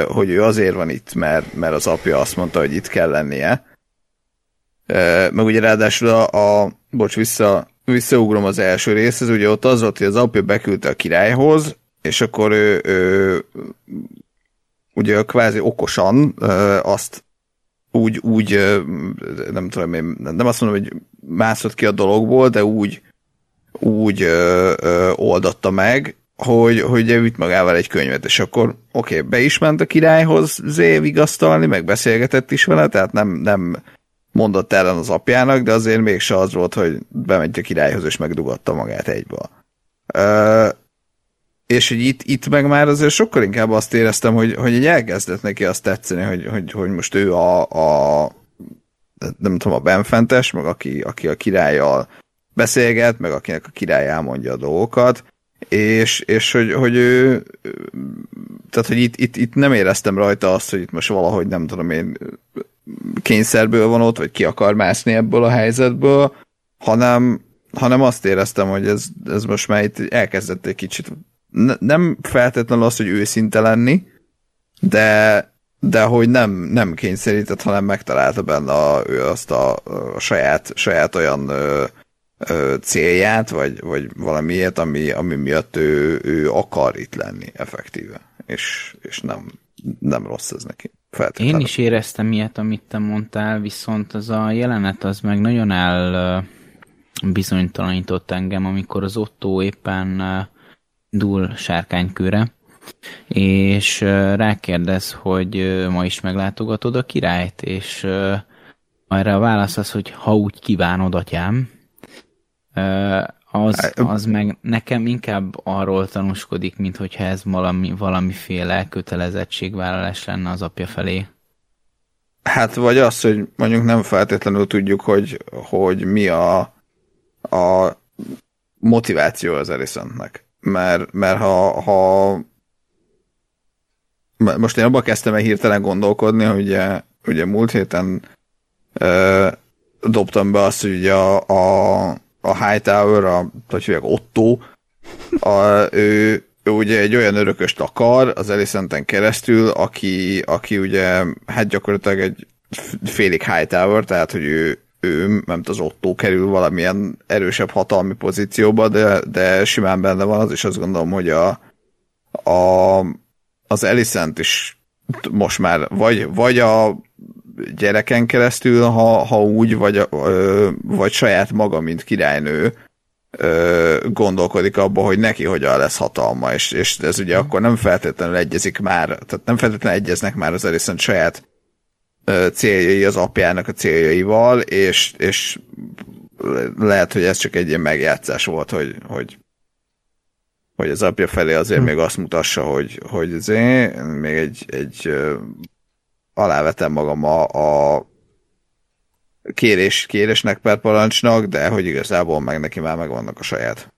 hogy ő azért van itt, mert, mert az apja azt mondta, hogy itt kell lennie. Meg ugye ráadásul a, a bocs, vissza, visszaugrom az első részhez, ugye ott az volt, hogy az apja beküldte a királyhoz, és akkor ő, ő ugye kvázi okosan azt úgy, úgy nem tudom én, nem azt mondom, hogy mászott ki a dologból, de úgy úgy ö, oldotta meg, hogy, hogy üt magával egy könyvet, és akkor oké, okay, be is ment a királyhoz zé vigasztalni, meg beszélgetett is vele, tehát nem, nem mondott ellen az apjának, de azért mégse az volt, hogy bemegy a királyhoz, és megdugatta magát egyből. És hogy itt, itt meg már azért sokkal inkább azt éreztem, hogy, hogy egy elkezdett neki azt tetszeni, hogy, hogy, hogy most ő a, a nem tudom, a benfentes, meg aki, aki a királlyal beszélget, meg akinek a király elmondja a dolgokat, és, és hogy, hogy ő, tehát, hogy itt, itt, itt nem éreztem rajta azt, hogy itt most valahogy nem tudom én kényszerből van ott, vagy ki akar mászni ebből a helyzetből, hanem, hanem azt éreztem, hogy ez, ez most már itt elkezdett egy kicsit ne, nem feltétlenül az, hogy őszinte lenni, de, de hogy nem, nem kényszerített, hanem megtalálta benne a, ő azt a, a saját, saját olyan ö, ö, célját, vagy, vagy valamiért, ami, ami miatt ő, ő akar itt lenni effektíve, és, és nem, nem rossz ez neki. Én is éreztem ilyet, amit te mondtál, viszont az a jelenet az meg nagyon el bizonytalanított engem, amikor az Otto éppen dúl sárkánykőre, és rákérdez, hogy ma is meglátogatod a királyt, és erre a válasz az, hogy ha úgy kívánod, atyám, az, az meg nekem inkább arról tanúskodik, mint hogyha ez valami, valamiféle kötelezettségvállalás lenne az apja felé. Hát vagy az, hogy mondjuk nem feltétlenül tudjuk, hogy, hogy mi a, a motiváció az Elisonnek mert, mert ha, ha most én abba kezdtem el hirtelen gondolkodni, hogy ugye, ugye múlt héten ö, dobtam be azt, hogy ugye a, a, a Hightower, a, hogy hívják, Otto, a, ő, ő ugye egy olyan örököst akar az Elisenten keresztül, aki, aki ugye hát gyakorlatilag egy félig Hightower, tehát hogy ő, ő, nem az Otto kerül valamilyen erősebb hatalmi pozícióba, de, de simán benne van az, és azt gondolom, hogy a, a, az Elisent is most már vagy, vagy a gyereken keresztül, ha, ha úgy, vagy, ö, vagy saját maga, mint királynő ö, gondolkodik abba, hogy neki hogyan lesz hatalma, és, és ez ugye akkor nem feltétlenül egyezik már, tehát nem feltétlenül egyeznek már az Elisent saját céljai az apjának a céljaival, és, és lehet, hogy ez csak egy ilyen megjátszás volt, hogy, hogy, hogy az apja felé azért hm. még azt mutassa, hogy, hogy azért még egy, egy alávetem magam a, a kérés, kérésnek per parancsnak, de hogy igazából meg neki már megvannak a saját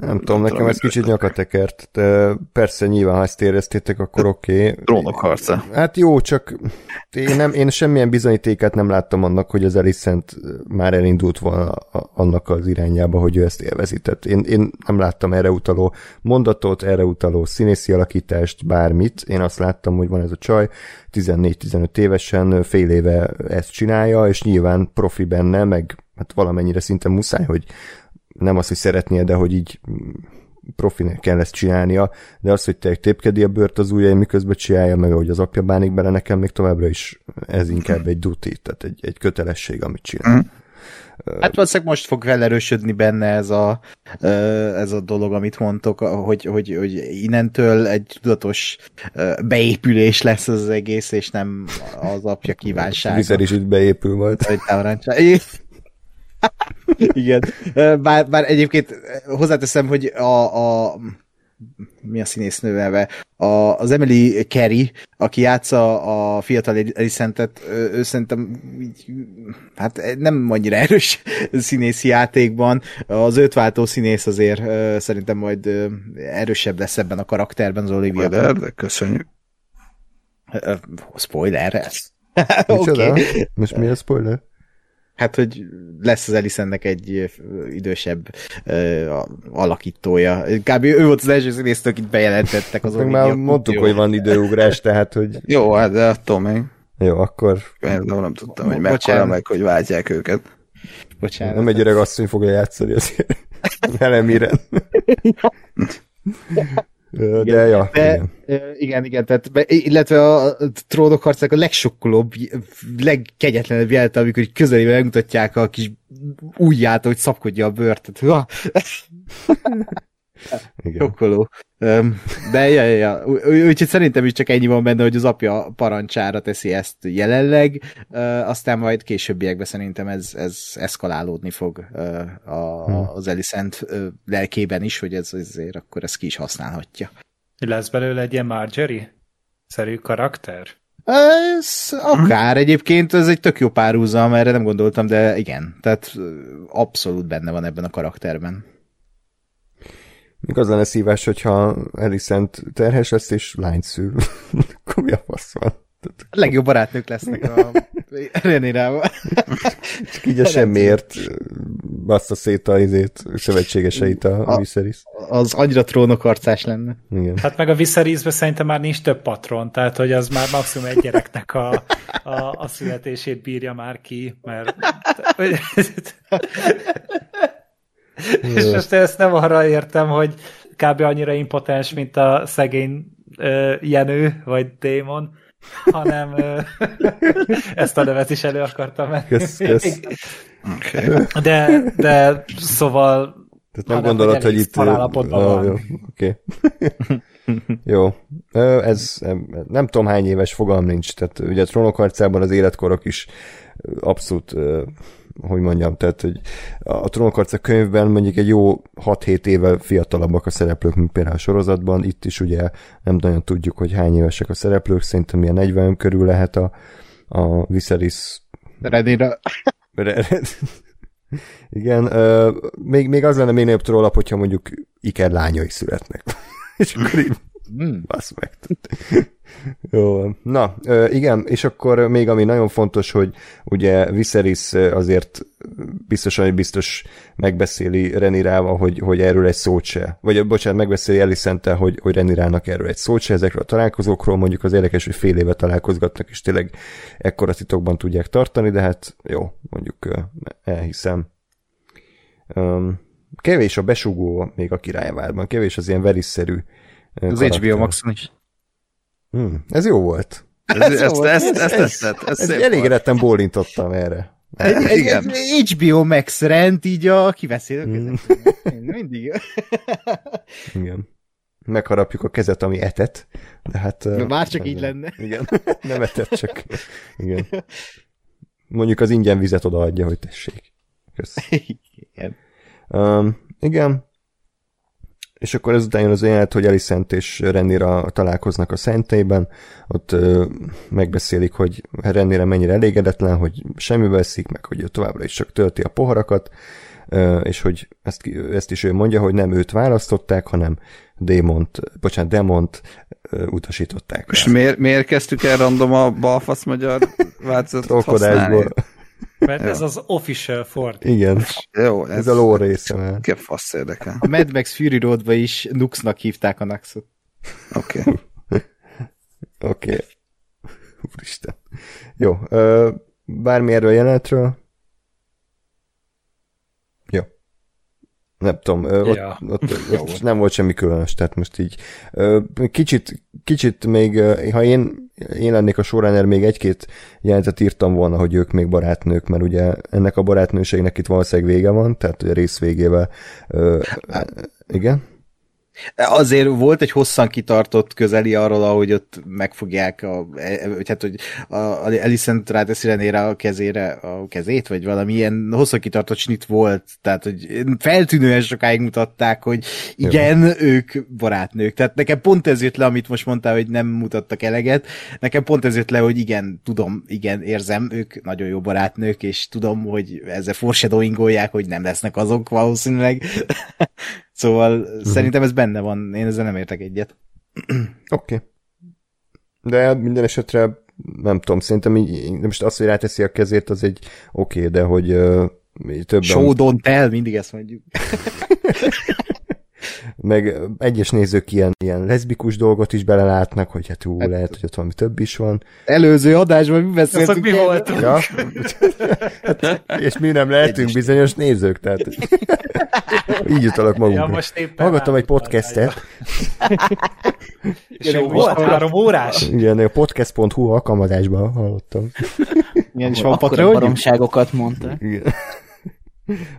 nem tudom, nekem ez kicsit nyakatekert. De persze, nyilván, ha ezt éreztétek, akkor oké. Okay. Trónok harca. Hát jó, csak én, nem, én semmilyen bizonyítéket nem láttam annak, hogy az Alicent már elindult volna annak az irányába, hogy ő ezt élvezi. Tehát én, én nem láttam erre utaló mondatot, erre utaló színészi alakítást, bármit. Én azt láttam, hogy van ez a csaj, 14-15 évesen, fél éve ezt csinálja, és nyilván profi benne, meg hát valamennyire szinte muszáj, hogy nem az, hogy szeretnie, de hogy így profinek kell ezt csinálnia, de az, hogy te tépkedi a bőrt az ujjai, miközben csinálja meg, ahogy az apja bánik bele, nekem még továbbra is ez inkább egy duty, tehát egy, egy kötelesség, amit csinál. Mm. Hát valószínűleg most fog felerősödni benne ez a, ez a dolog, amit mondtok, hogy, hogy, hogy innentől egy tudatos beépülés lesz az egész, és nem az apja kívánsága. Vizer is itt beépül majd. Hogy Igen. Bár, bár egyébként hozzáteszem, hogy a, a mi a színésznő neve? A, az Emily Carey, aki játsza a fiatal Elisentet, ő, ő szerintem hát nem annyira erős színészi játékban. Az őt váltó színész azért szerintem majd erősebb lesz ebben a karakterben az Olivia. De, de köszönjük. Spoiler? okay. Most mi a spoiler? Hát, hogy lesz az Elisennek egy idősebb uh, alakítója. Kb. ő volt az első színész, akit bejelentettek az Már mondtuk, jó. hogy van időugrás, tehát, hogy... Jó, hát de attól még. Jó, akkor... Én nem tudtam, hogy meghal meg, hogy váltják őket. Bocsánat. Nem egy öreg asszony fogja játszani azért. Velem De, igen, ja, de, igen. igen, igen, tehát, illetve a trónok harcának a legsokkolóbb, legkegyetlenebb jelte, amikor közelében megmutatják a kis ujját, hogy szapkodja a bőrt. Ha, Igen. De ja, ja, ja. Úgyhogy szerintem is csak ennyi van benne, hogy az apja parancsára teszi ezt jelenleg, aztán majd későbbiekben szerintem ez, ez eszkalálódni fog a, Hmm. az Elicent ö, lelkében is, hogy ez azért akkor ezt ki is használhatja. Lesz belőle egy ilyen Marjorie-szerű karakter? Ez akár egyébként, ez egy tök jó párhuzam, erre nem gondoltam, de igen, tehát abszolút benne van ebben a karakterben. Még az lenne szívás, hogyha Alicent terhes lesz, és lányt szül. Akkor mi a fasz van? A legjobb barátnők lesznek a Renirával. Csak így a semmiért bassza szét a izét, szövetségeseit a, a Viserys. Az annyira trónok arcás lenne. Igen. Hát meg a Viserysbe szerintem már nincs több patron, tehát hogy az már maximum egy gyereknek a, a, a születését bírja már ki, mert... És most ezt nem arra értem, hogy kb. annyira impotens, mint a szegény ö, Jenő, vagy Démon, hanem ö, ezt a nevet is elő akartam menni. Kösz, kösz. Okay. De, de szóval Tehát nem Hanem, gondolod, hogy hogy itt... Ah, van. Jó, oké. jó. Ez em, nem tudom hány éves fogalm nincs. Tehát ugye a trónokharcában az életkorok is abszolút, hogy mondjam, tehát hogy a trónokharca könyvben mondjuk egy jó 6-7 évvel fiatalabbak a szereplők, mint például a sorozatban. Itt is ugye nem nagyon tudjuk, hogy hány évesek a szereplők, szerintem ilyen 40 körül lehet a, a Viserys Renira Re- re- Igen, ö, még, még az lenne még nagyobb trollap, hogyha mondjuk Iker lányai születnek. és akkor így Hmm. basz meg. Jó, na, igen, és akkor még ami nagyon fontos, hogy ugye Viserys azért biztosan, hogy biztos megbeszéli Renirával, hogy, hogy erről egy szót se, vagy bocsánat, megbeszéli Elisenttel, hogy, hogy Renirának erről egy szót se, ezekről a találkozókról, mondjuk az érdekes, hogy fél éve találkozgatnak, és tényleg ekkora titokban tudják tartani, de hát jó, mondjuk elhiszem. Kevés a besugó még a királyvárban, kevés az ilyen verisszerű ö, Az karakter. HBO Maxon is. Hmm, ez jó volt. Ez, ezt, ezt, volt. ezt, ezt, ezt, Ez elég retten bólintottam erre. Egy, egy, Igen. egy HBO Max rend így a kiveszél Mm. Mindig. Igen. Megharapjuk a kezet, ami etet, de hát... ö, Már csak ez így lenne. Igen, nem etet, csak... Igen. Mondjuk az ingyen vizet odaadja, hogy tessék. Kösz. Igen. Um, igen. És akkor ezután jön az jelenet, hogy Alicent és Rennira találkoznak a szentében, ott ö, megbeszélik, hogy Rennira mennyire elégedetlen, hogy semmibe veszik, meg hogy ő továbbra is csak tölti a poharakat, ö, és hogy ezt, ezt is ő mondja, hogy nem őt választották, hanem Démont, bocsánat, Demont ö, utasították. És miért, miért kezdtük el random a balfasz magyar változatot használni? Mert ez az official ford. Igen, Jó, ez, ez a lore része már. Ki a fasz érdekel. A Mad Max Fury Roadba is Nuxnak hívták a Naxot. Oké. Okay. Oké. Okay. Úristen. Jó. Ö, bármi erről a jelenetről? Jó. Nem tudom, ott, Ja. ott, ott, ott nem volt semmi különös, tehát most így kicsit, kicsit még, ha én, én lennék a showrunner, még egy-két jelentet írtam volna, hogy ők még barátnők, mert ugye ennek a barátnőségnek itt valószínűleg vége van, tehát ugye a rész végével ö, igen? Azért volt egy hosszan kitartott közeli arról, ahogy ott megfogják, a, e- vagy hát, hogy a, a Alicent ráteszi Renére a kezére a kezét, vagy valami ilyen hosszan kitartott snit volt, tehát, hogy feltűnően sokáig mutatták, hogy igen, Jó. ők barátnők. Tehát nekem pont ez jött le, amit most mondtál, hogy nem mutattak eleget, nekem pont ez jött le, hogy igen, tudom, igen, érzem, ők nagyon jó barátnők, és tudom, hogy ezzel foreshadowingolják, hogy nem lesznek azok valószínűleg. Szóval uh-huh. szerintem ez benne van, én ezzel nem értek egyet. Oké. Okay. De minden esetre nem tudom, szerintem így, de most az, hogy ráteszi a kezét, az egy oké, okay, de hogy uh, többen... Show don't tell, mindig ezt mondjuk. meg egyes nézők ilyen, ilyen leszbikus dolgot is belelátnak, hogy hát ú, hát, lehet, hogy ott valami több is van. Előző adásban mi beszéltünk? mi voltunk? Ja? hát, és mi nem lehetünk bizonyos nézők, tehát így jutalak magunkra. Ja, Hallgattam egy podcastet. És jó volt, három órás. Igen, a podcast.hu alkalmazásban hallottam. Igen, és van Akkor Patreon? baromságokat mondta. Igen.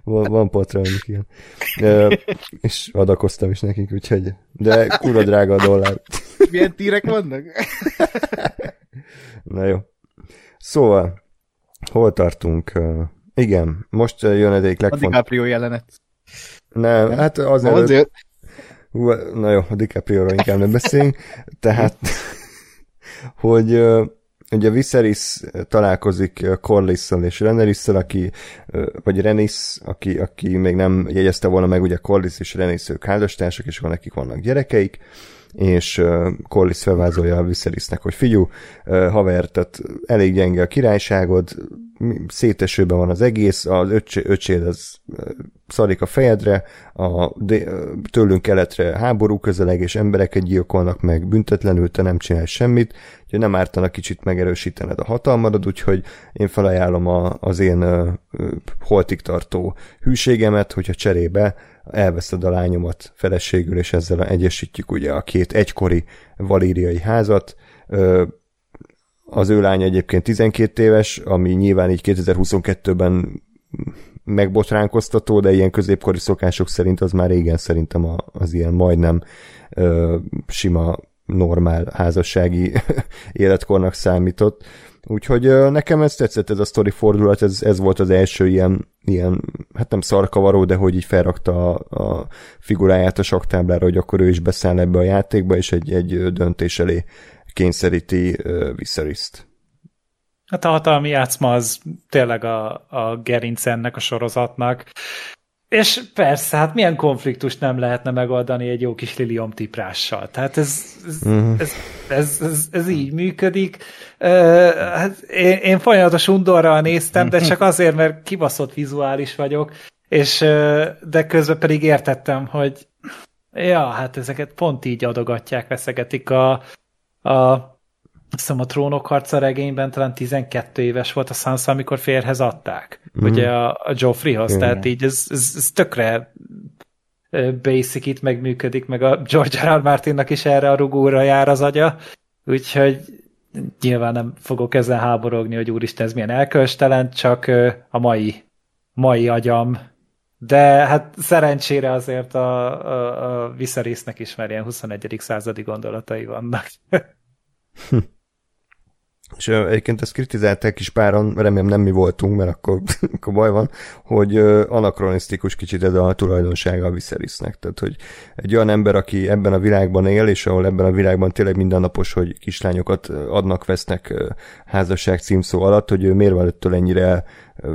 Van, van Patreonunk ilyen. E, és adakoztam is nekik, úgyhogy, de kurva drága a dollár. Milyen tírek vannak? Na jó. Szóval, hol tartunk? Igen, most jön egyik legfontosabb. A DiCaprio jelenet. Nem, nem? hát az előtt... Azért. Na jó, a DiCaprio-ról inkább nem beszéljünk. Tehát, hogy ugye Viserys találkozik corlys és renelis aki, vagy Renis, aki, aki még nem jegyezte volna meg, ugye Corlys és Renis ők házastársak, és van nekik vannak gyerekeik, és uh, Corlys felvázolja a Viserysnek, hogy figyú, uh, haver, tehát elég gyenge a királyságod, szétesőben van az egész, az öcsé, öcséd az szarik a fejedre, a, de, tőlünk keletre háború közeleg, és embereket gyilkolnak meg büntetlenül, te nem csinálsz semmit, hogy nem ártana kicsit megerősítened a hatalmadod, úgyhogy én felajánlom a, az én uh, holtig tartó hűségemet, hogyha cserébe elveszed a lányomat feleségül, és ezzel egyesítjük ugye a két egykori valíriai házat. Az ő lánya egyébként 12 éves, ami nyilván így 2022-ben megbotránkoztató, de ilyen középkori szokások szerint az már régen szerintem az ilyen majdnem sima normál házassági életkornak számított. Úgyhogy nekem ez tetszett, ez a sztori fordulat, ez, ez volt az első ilyen, ilyen, hát nem szarkavaró, de hogy így felrakta a, a figuráját a saktáblára, hogy akkor ő is beszáll ebbe a játékba, és egy, egy döntés elé kényszeríti uh, Viserys-t. Hát a hatalmi játszma az tényleg a, a gerinc ennek a sorozatnak. És persze, hát milyen konfliktust nem lehetne megoldani egy jó kis lilium tiprással. Tehát ez, ez, uh-huh. ez, ez, ez, ez így működik. Uh, hát én, én folyamatos undorral néztem, de csak azért, mert kibaszott vizuális vagyok, és de közben pedig értettem, hogy ja, hát ezeket pont így adogatják, veszegetik a, a azt hiszem a trónok harca regényben talán 12 éves volt a Sansa, amikor férhez adták. Mm. Ugye a, a Joffreyhoz, mm. tehát így ez, ez, ez tökre basic itt megműködik, meg a George R. Martinnak is erre a rugóra jár az agya, úgyhogy nyilván nem fogok ezzel háborogni, hogy úristen, ez milyen elkölstelen, csak a mai, mai agyam de hát szerencsére azért a, a, a is már ilyen 21. századi gondolatai vannak. és egyébként ezt kritizálták is páran, remélem nem mi voltunk, mert akkor, akkor baj van, hogy anakronisztikus kicsit ez a tulajdonsága a Viserysnek. Tehát, hogy egy olyan ember, aki ebben a világban él, és ahol ebben a világban tényleg mindennapos, hogy kislányokat adnak, vesznek házasság címszó alatt, hogy ő miért van ettől ennyire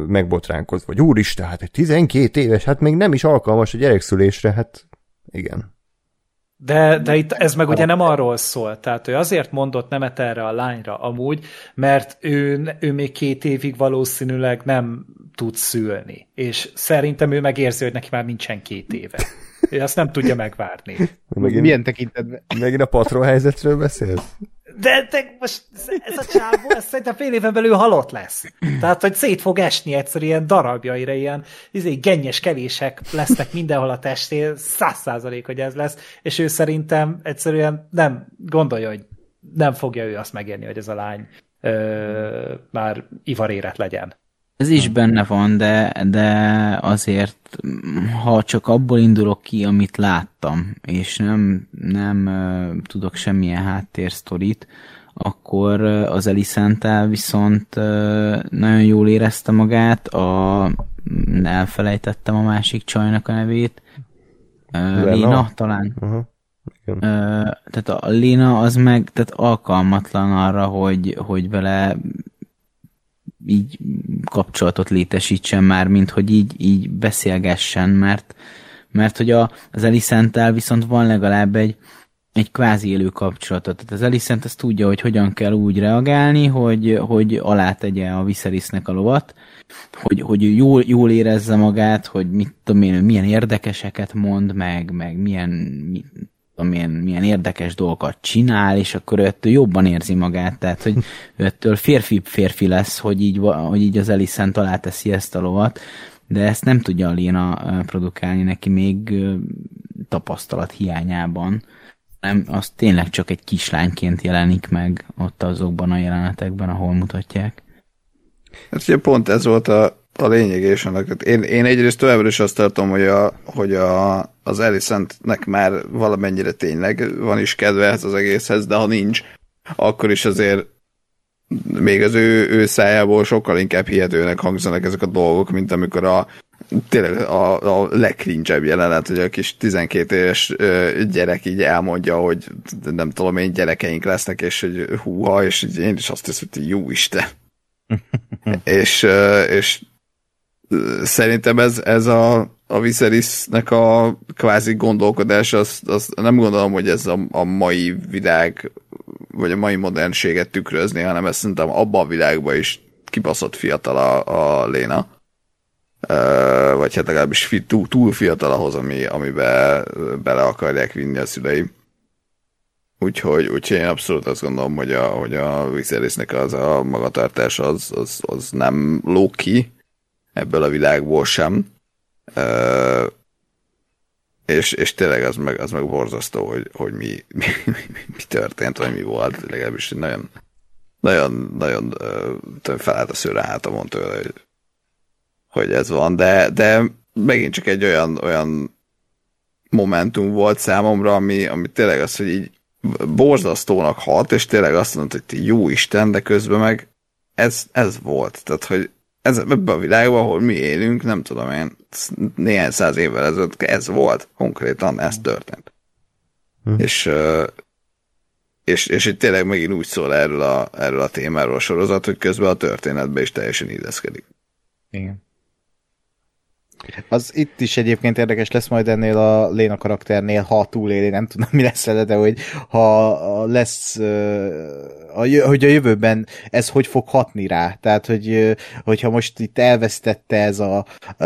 megbotránkozva. Vagy úristen, hát egy 12 éves, hát még nem is alkalmas a gyerekszülésre, hát igen. De, de itt ez meg ugye nem arról szól, tehát ő azért mondott nemet erre a lányra amúgy, mert ő, ő még két évig valószínűleg nem tud szülni, és szerintem ő megérzi, hogy neki már nincsen két éve. Ő azt nem tudja megvárni. Megint, Milyen tekintetben? Megint a patron helyzetről beszélsz? De, de most ez a csávó, ez szerintem fél éven belül halott lesz. Tehát, hogy szét fog esni egyszerűen ilyen darabjaira, ilyen izé, gennyes kevések lesznek mindenhol a testén, száz százalék, hogy ez lesz, és ő szerintem egyszerűen nem gondolja, hogy nem fogja ő azt megérni, hogy ez a lány ö, már ivaréret legyen. Ez is benne van, de, de azért, ha csak abból indulok ki, amit láttam, és nem, nem uh, tudok semmilyen háttérsztorit, akkor az Eliszentel viszont uh, nagyon jól érezte magát, a, elfelejtettem a másik csajnak a nevét, uh, Léna talán. Uh-huh. Uh, tehát a Léna az meg tehát alkalmatlan arra, hogy, hogy vele így kapcsolatot létesítsen már, mint hogy így, így beszélgessen, mert, mert hogy a, az Eliszentel viszont van legalább egy, egy kvázi élő kapcsolatot. Tehát az Elisent ezt tudja, hogy hogyan kell úgy reagálni, hogy, hogy alátegye a Viserysnek a lovat, hogy, hogy jól, jól érezze magát, hogy mit tudom én, milyen érdekeseket mond meg, meg milyen, milyen, milyen érdekes dolgokat csinál, és akkor ő ettől jobban érzi magát, tehát hogy ő ettől férfi férfi lesz, hogy így, hogy így az Elisent alá teszi ezt a lovat, de ezt nem tudja a Léna produkálni neki még tapasztalat hiányában. Nem, az tényleg csak egy kislányként jelenik meg ott azokban a jelenetekben, ahol mutatják. Hát ugye pont ez volt a a lényeg és annak. Én, én egyrészt továbbra is azt tartom, hogy, a, hogy a, az Alicentnek már valamennyire tényleg van is kedve az egészhez, de ha nincs, akkor is azért még az ő, ő szájából sokkal inkább hihetőnek hangzanak ezek a dolgok, mint amikor a tényleg a, a legkrincsebb jelenet, hogy a kis 12 éves gyerek így elmondja, hogy nem tudom én gyerekeink lesznek, és hogy húha, és én is azt hiszem, hogy jó Isten. és, és szerintem ez, ez a, a Viserysnek a kvázi gondolkodás, az, az nem gondolom, hogy ez a, a mai világ, vagy a mai modernséget tükrözni, hanem ez szerintem abban a világban is kibaszott fiatal a, a Léna. Uh, vagy hát legalábbis fi, túl, túl fiatal ahhoz, ami, amibe bele akarják vinni a szüleim. Úgyhogy, úgyhogy én abszolút azt gondolom, hogy a, hogy a Viserysnek az a magatartás az, az, az nem ló ki, ebből a világból sem. Uh, és, és tényleg az meg, az meg borzasztó, hogy, hogy mi, mi, mi, mi történt, vagy mi volt. Legalábbis nagyon, nagyon, nagyon uh, felállt a szőre hátamon tőle, hogy, hogy ez van, de, de megint csak egy olyan, olyan momentum volt számomra, ami, ami tényleg az, hogy így borzasztónak hat, és tényleg azt mondta, hogy jó Isten, de közben meg ez, ez volt. Tehát, hogy ez, ebben a világban, ahol mi élünk, nem tudom én, néhány száz évvel ezelőtt ez volt, konkrétan ez történt. Hm. És, és, és itt tényleg megint úgy szól erről a, erről a témáról a sorozat, hogy közben a történetben is teljesen illeszkedik. Igen. Az itt is egyébként érdekes lesz majd ennél a Léna karakternél, ha túléli, nem tudom mi lesz vele, de hogy ha lesz, hogy a jövőben ez hogy fog hatni rá. Tehát, hogy, hogyha most itt elvesztette ez a, a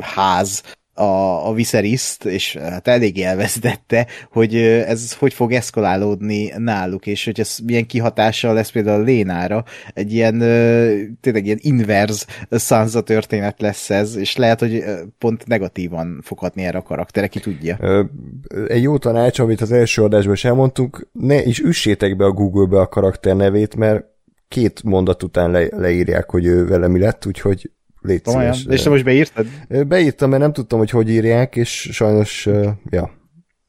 ház a, a Viseryszt, és hát elég elvesztette, hogy ez hogy fog eszkalálódni náluk, és hogy ez milyen kihatással lesz például a Lénára, egy ilyen tényleg ilyen inverz szánza történet lesz ez, és lehet, hogy pont negatívan foghatni erre a karakter, ki tudja. Egy jó tanács, amit az első adásban is elmondtunk, ne is üssétek be a Google-be a karakter nevét, mert két mondat után le, leírják, hogy ő vele mi lett, úgyhogy Légy szíves. És te most beírtad? Beírtam, mert nem tudtam, hogy hogy írják, és sajnos, ja,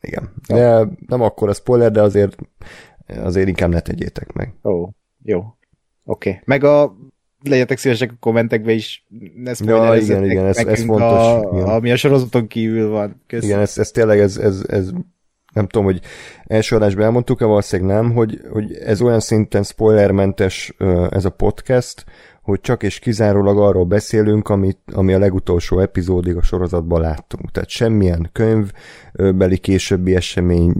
igen. Ja. De nem akkor a spoiler, de azért, azért inkább ne tegyétek meg. Ó, jó. Oké. Okay. Meg a legyetek szívesek a kommentekbe is ne ja, igen, igen, ez, ez fontos. A, igen. Ami a sorozaton kívül van. Köszön. Igen, ez, ez tényleg, ez, ez, ez nem tudom, hogy első adásban elmondtuk-e, valószínűleg nem, hogy, hogy ez olyan szinten spoilermentes ez a podcast, hogy csak és kizárólag arról beszélünk, amit, ami a legutolsó epizódig a sorozatban láttunk. Tehát semmilyen könyvbeli későbbi esemény,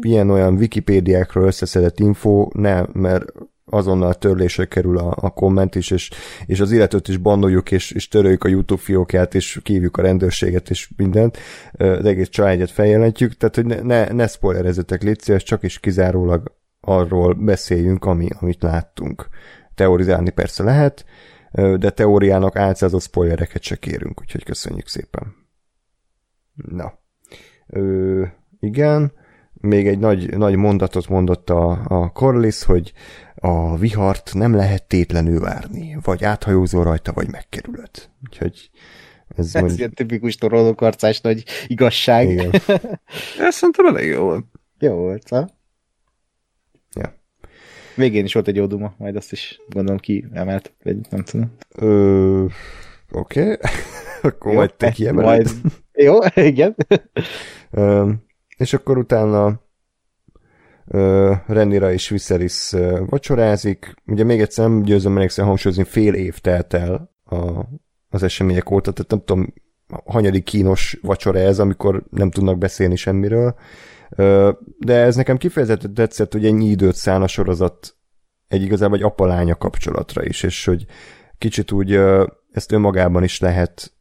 ilyen olyan Wikipédiákról összeszedett info, nem, mert azonnal törlésre kerül a, a komment is, és, és az illetőt is bannoljuk, és, és töröljük a YouTube fiókját, és kívjuk a rendőrséget, és mindent, az egész családját feljelentjük, tehát hogy ne, ne, ne spoilerezetek, légy csak is kizárólag arról beszéljünk, ami, amit láttunk. Teorizálni persze lehet, de teóriának álcázott spoilereket se kérünk, úgyhogy köszönjük szépen. Na. Ö, igen, még egy nagy, nagy mondatot mondott a, a Corliss, hogy a vihart nem lehet tétlenül várni, vagy áthajózol rajta, vagy megkerülöd. Úgyhogy ez, ez mond... ilyen tipikus torolókarcás nagy igazság. Igen. ez szerintem elég jó volt. Jó volt, ha? Végén is volt egy jó duma, majd azt is gondolom ki emelt, vagy nem tudom. Ö, oké, okay. akkor jó, majd te kiemeled. Majd... Jó, igen. Ö, és akkor utána uh, Renira és Viserys uh, vacsorázik. Ugye még egyszer nem győzöm emlékszem hangsúlyozni, fél év telt el a, az események óta, tehát nem tudom, hanyadik kínos vacsora ez, amikor nem tudnak beszélni semmiről. De ez nekem kifejezetten tetszett, hogy ennyi időt szán a sorozat egy igazából egy apalánya kapcsolatra is, és hogy kicsit úgy ezt önmagában is lehet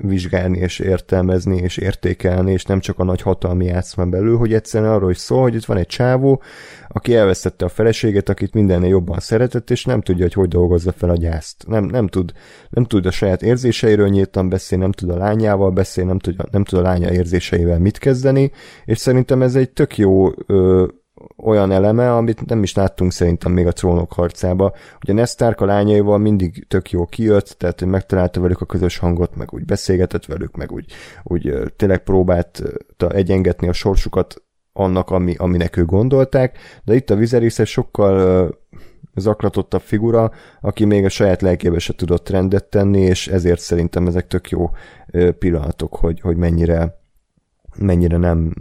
vizsgálni és értelmezni és értékelni, és nem csak a nagy hatalmi játszmán belül, hogy egyszerűen arról is szól, hogy itt van egy csávó, aki elvesztette a feleséget, akit mindennél jobban szeretett, és nem tudja, hogy hogy dolgozza fel a gyászt. Nem, nem, tud, nem tud a saját érzéseiről nyíltan beszélni, nem tud a lányával beszélni, nem tud, nem tud a lánya érzéseivel mit kezdeni, és szerintem ez egy tök jó ö, olyan eleme, amit nem is láttunk szerintem még a trónok harcába. Ugye Nesztárk a lányaival mindig tök jó kijött, tehát hogy megtalálta velük a közös hangot, meg úgy beszélgetett velük, meg úgy, úgy tényleg próbált egyengetni a sorsukat annak, ami, aminek ő gondolták, de itt a Viserys sokkal zaklatottabb figura, aki még a saját lelkébe se tudott rendet tenni, és ezért szerintem ezek tök jó pillanatok, hogy, hogy mennyire mennyire nem,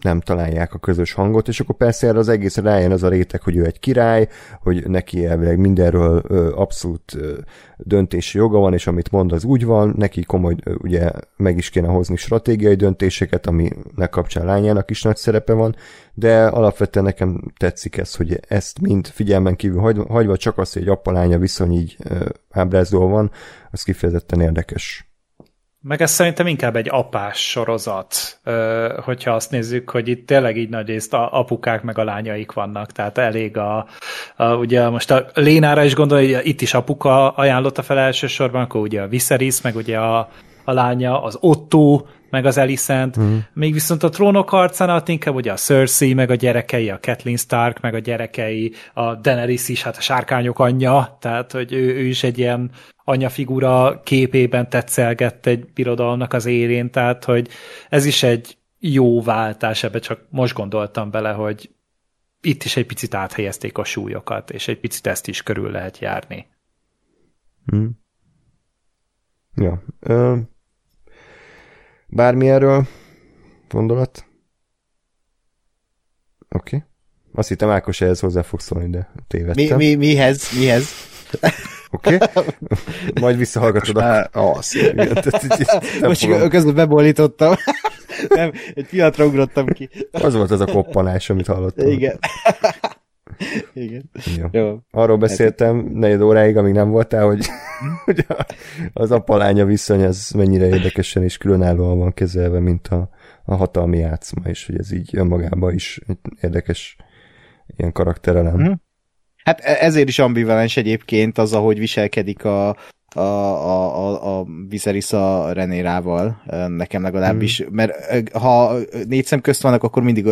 nem találják a közös hangot, és akkor persze erre az egész rájön az a réteg, hogy ő egy király, hogy neki elvileg mindenről ö, abszolút ö, döntési joga van, és amit mond, az úgy van, neki komoly, ö, ugye meg is kéne hozni stratégiai döntéseket, aminek kapcsán lányának is nagy szerepe van, de alapvetően nekem tetszik ez, hogy ezt mind figyelmen kívül hagyva, csak az, hogy egy apa-lánya viszony így ö, ábrázolva van, az kifejezetten érdekes. Meg ez szerintem inkább egy apás sorozat, hogyha azt nézzük, hogy itt tényleg így nagy részt a apukák meg a lányaik vannak, tehát elég a, a ugye most a Lénára is gondol, hogy itt is apuka ajánlotta fel elsősorban, akkor ugye a Viserys, meg ugye a, a lánya, az Otto, meg az Alicent, mm. még viszont a trónok harcánat inkább ugye a Cersei, meg a gyerekei, a Kathleen Stark, meg a gyerekei, a Daenerys is, hát a sárkányok anyja, tehát hogy ő, ő is egy ilyen anyafigura képében tetszelgett egy birodalomnak az élén, tehát hogy ez is egy jó váltás, ebbe csak most gondoltam bele, hogy itt is egy picit áthelyezték a súlyokat, és egy picit ezt is körül lehet járni. Hmm. Ja. Ö, bármi erről gondolat? Oké. Okay. Azt hittem Ákos ehhez hozzá fog szólni, de tévedtem. Mi, mi, mihez? Mihez? Oké? Okay? Majd visszahallgatod a... Az. Most közben bebolítottam. nem, egy pillanatra ugrottam ki. Az volt az a koppanás, amit hallottam. Igen. Igen. Jó. Jó. Arról beszéltem negyed óráig, amíg nem voltál, hogy, hogy az apalánya viszony az mennyire érdekesen és különállóan van kezelve, mint a, a hatalmi játszma, és hogy ez így önmagában is érdekes ilyen karakterelem. Mm. Hát e- ezért is ambivalens egyébként az, ahogy viselkedik a, a, a, a, a Viserys a Renérával, nekem legalábbis, mm. mert ha négy szem közt vannak, akkor mindig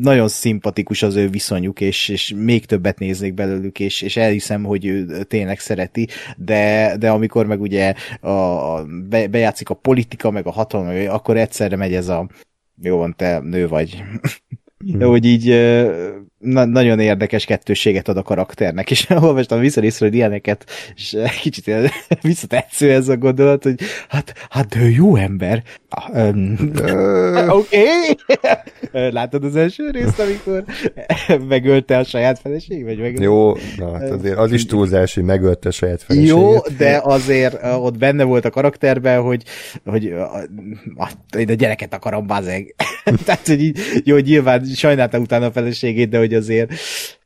nagyon szimpatikus az ő viszonyuk, és, és még többet néznék belőlük, és, és elhiszem, hogy ő tényleg szereti, de, de amikor meg ugye a, a, be, bejátszik a politika, meg a hatalom, akkor egyszerre megy ez a jó van, te nő vagy. Mm. hogy így na, nagyon érdekes kettőséget ad a karakternek, és olvastam visszarészről ilyeneket, és kicsit visszatetsző ez a gondolat, hogy hát, hát de jó ember. Oké. Okay. Látod az első részt, amikor megölte a saját feleség? Vagy megölte? Jó, na, hát azért az is túlzás, hogy megölte a saját feleségét. Jó, de azért ott benne volt a karakterben, hogy, hogy a, a, a gyereket akarom, bazeg. Tehát, hogy így, jó, nyilván sajnálta utána a feleségét, de hogy azért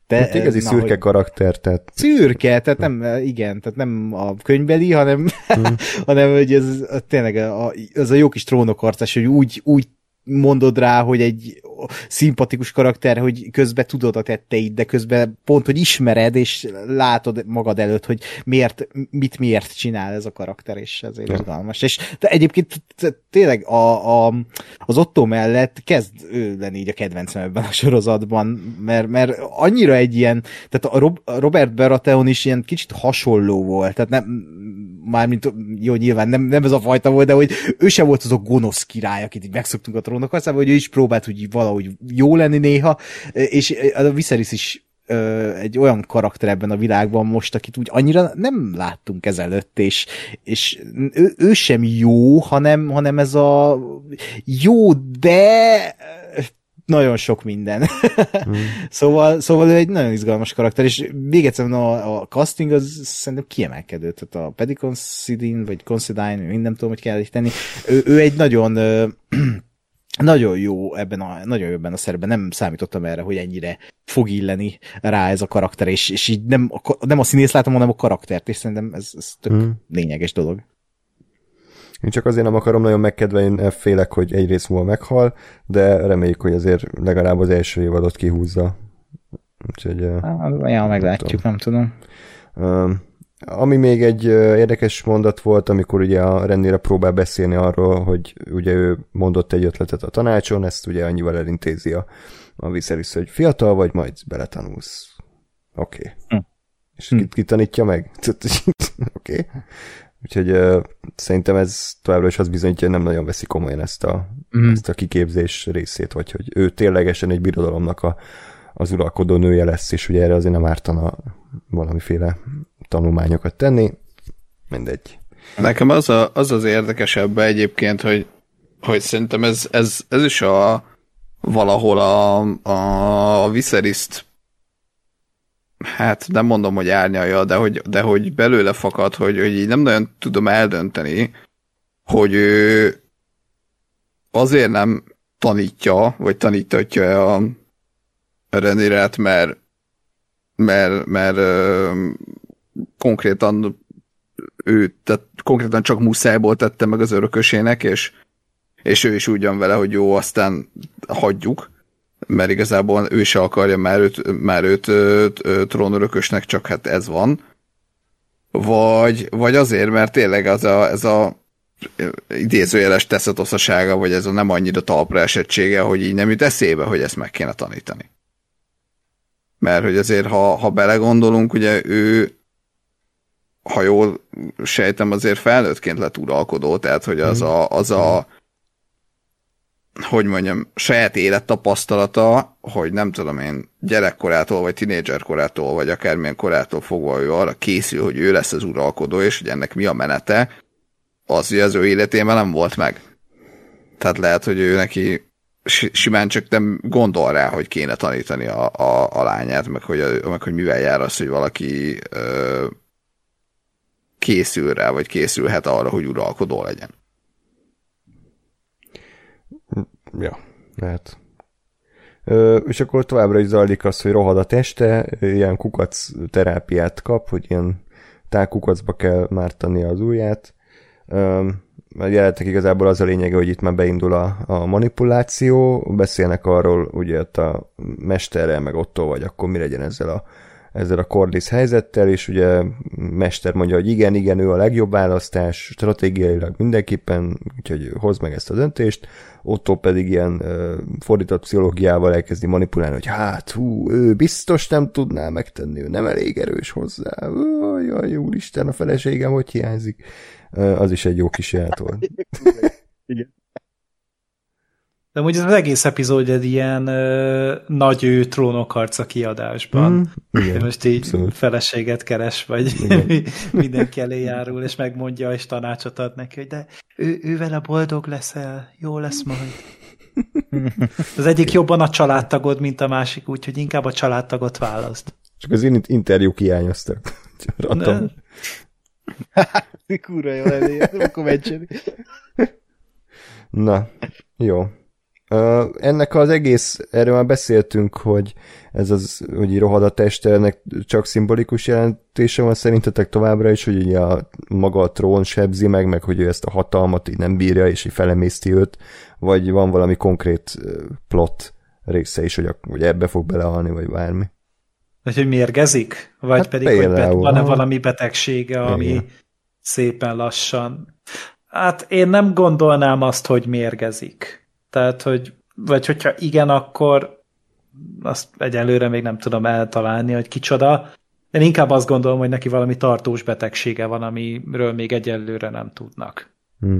te, hát igazi na, szürke hogy... karakter, tehát... Szürke, tehát nem, igen, tehát nem a könyvbeli, hanem, hmm. hanem hogy ez tényleg a, az a jó kis trónokarcás, hogy úgy, úgy mondod rá, hogy egy szimpatikus karakter, hogy közben tudod a tetteit, de közben pont, hogy ismered, és látod magad előtt, hogy miért, mit miért csinál ez a karakter, és ezért ja. izgalmas. És de egyébként tényleg a, a, az Otto mellett kezd ő lenni így a kedvencem ebben a sorozatban, mert, mert annyira egy ilyen, tehát a Robert Baratheon is ilyen kicsit hasonló volt, tehát nem, mármint jó, nyilván nem, nem ez a fajta volt, de hogy ő sem volt az a gonosz király, akit így megszoktunk a trónok aztán, hogy ő is próbált hogy valahogy jó lenni néha, és a Viserys is egy olyan karakter ebben a világban most, akit úgy annyira nem láttunk ezelőtt, és, és ő, ő sem jó, hanem, hanem ez a jó, de nagyon sok minden. Mm. szóval, szóval ő egy nagyon izgalmas karakter, és még egyszer a, a casting az szerintem kiemelkedő, tehát a Paddy Considine, vagy Considine, nem tudom, hogy kell tenni, ő, ő egy nagyon nagyon jó ebben a, nagyon jó ebben a szerepben, nem számítottam erre, hogy ennyire fog illeni rá ez a karakter, és, és így nem, nem a színész látom, hanem a karaktert, és szerintem ez, ez tök mm. lényeges dolog. Én csak azért nem akarom nagyon megkedvelni, félek, hogy egy rész múlva meghal, de reméljük, hogy azért legalább az első évadot kihúzza. Úgyhogy... Ja, meglátjuk, nem tudom. Um, ami még egy érdekes mondat volt, amikor ugye a Rennére próbál beszélni arról, hogy ugye ő mondott egy ötletet a tanácson, ezt ugye annyival elintézi a, a Viserys, hogy fiatal vagy, majd beletanulsz. Oké. Okay. Hm. És ki, ki tanítja meg? Oké. Okay. Úgyhogy ö, szerintem ez továbbra is az bizonyítja, hogy nem nagyon veszi komolyan ezt a, Mhm. ezt a kiképzés részét, vagy hogy ő ténylegesen egy birodalomnak a, az uralkodó nője lesz, és ugye erre azért nem ártana valamiféle tanulmányokat tenni. Mindegy. Nekem az, a, az az érdekesebb egyébként, hogy, hogy szerintem ez, ez, ez is a valahol a, a, a Viseryszt hát nem mondom, hogy árnyalja, de hogy, de hogy belőle fakad, hogy, hogy így nem nagyon tudom eldönteni, hogy ő azért nem tanítja, vagy tanítatja a Renirát, mert mert, mert ö, konkrétan ő tehát konkrétan csak muszájból tette meg az örökösének, és, és ő is úgy van vele, hogy jó, aztán hagyjuk, mert igazából ő se akarja már őt, már őt, őt, őt trónörökösnek, csak hát ez van. Vagy, vagy azért, mert tényleg az a, ez a idézőjeles teszetoszasága, vagy ez a nem annyira talpra esettsége, hogy így nem jut eszébe, hogy ezt meg kéne tanítani. Mert hogy azért, ha, ha belegondolunk, ugye ő ha jól sejtem, azért felnőttként lett uralkodó, tehát hogy az a, az a hogy mondjam, saját élettapasztalata, hogy nem tudom én, gyerekkorától, vagy tinédzserkorától, vagy akármilyen korától fogva ő arra készül, hogy ő lesz az uralkodó, és hogy ennek mi a menete, az ugye az ő életében nem volt meg. Tehát lehet, hogy ő neki si- simán csak nem gondol rá, hogy kéne tanítani a, a, a lányát, meg hogy, meg hogy mivel jár az, hogy valaki ö, készül rá, vagy készülhet arra, hogy uralkodó legyen. Ja, lehet. És akkor továbbra is zajlik az, hogy rohad a teste, ilyen kukac terápiát kap, hogy ilyen tákukacba kell mártani az ujját. Ö, jelentek igazából az a lényege, hogy itt már beindul a, a manipuláció, beszélnek arról, ugye ott a mesterrel, meg Otto, vagy akkor mi legyen ezzel a, ezzel a Corlys helyzettel, és ugye Mester mondja, hogy igen, igen, ő a legjobb választás, stratégiailag mindenképpen, úgyhogy hozd meg ezt a döntést, Otto pedig ilyen uh, fordított pszichológiával elkezdi manipulálni, hogy hát, hú, ő biztos nem tudná megtenni, ő nem elég erős hozzá, jaj, úristen, a feleségem hogy hiányzik. Az is egy jó ját volt. De amúgy az egész epizód egy ilyen ö, nagy ő trónokharca kiadásban. Mm, Mm, igen, Most így abszolút. feleséget keres, vagy mindenki elé járul, és megmondja, és tanácsot ad neki, hogy de ő, ő vele boldog leszel, jó lesz majd. Az egyik jobban a családtagod, mint a másik, úgyhogy inkább a családtagot választ. Csak az in- interjúk hiányoztak. Ratom. Kurva jó lenni, akkor. Na, jó. Ennek az egész, erről már beszéltünk, hogy ez az, hogy így rohad a teste, ennek csak szimbolikus jelentése van szerintetek továbbra is, hogy ugye a, maga a trón sebzi meg, meg hogy ő ezt a hatalmat így nem bírja, és így felemészti őt, vagy van valami konkrét plot része is, hogy, a, hogy ebbe fog belehalni, vagy bármi. Vagy hogy mérgezik? Vagy Hát pedig, hogy például, van-e aha. valami betegsége, ami Igen. szépen lassan. Hát én nem gondolnám azt, hogy mérgezik. Tehát, hogy vagy hogyha igen, akkor azt egyelőre még nem tudom eltalálni, hogy kicsoda. Én inkább azt gondolom, hogy neki valami tartós betegsége van, amiről még egyelőre nem tudnak. Hm.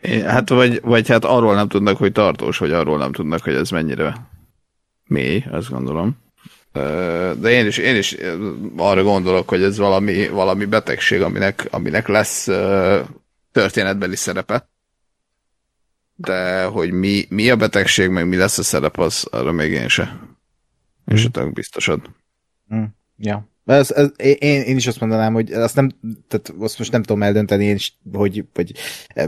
É, Hát vagy, vagy hát arról nem tudnak, hogy tartós, vagy arról nem tudnak, hogy ez mennyire mély, azt gondolom. De én is, én is arra gondolok, hogy ez valami, valami betegség, aminek, aminek lesz történetbeli szerepe. De hogy mi, mi a betegség, meg mi lesz a szerep, az arra még én se. Én se tudok biztosod. Mm, ja. Ez, ez, én, én is azt mondanám, hogy azt nem, tehát azt most nem tudom eldönteni, én is, hogy, hogy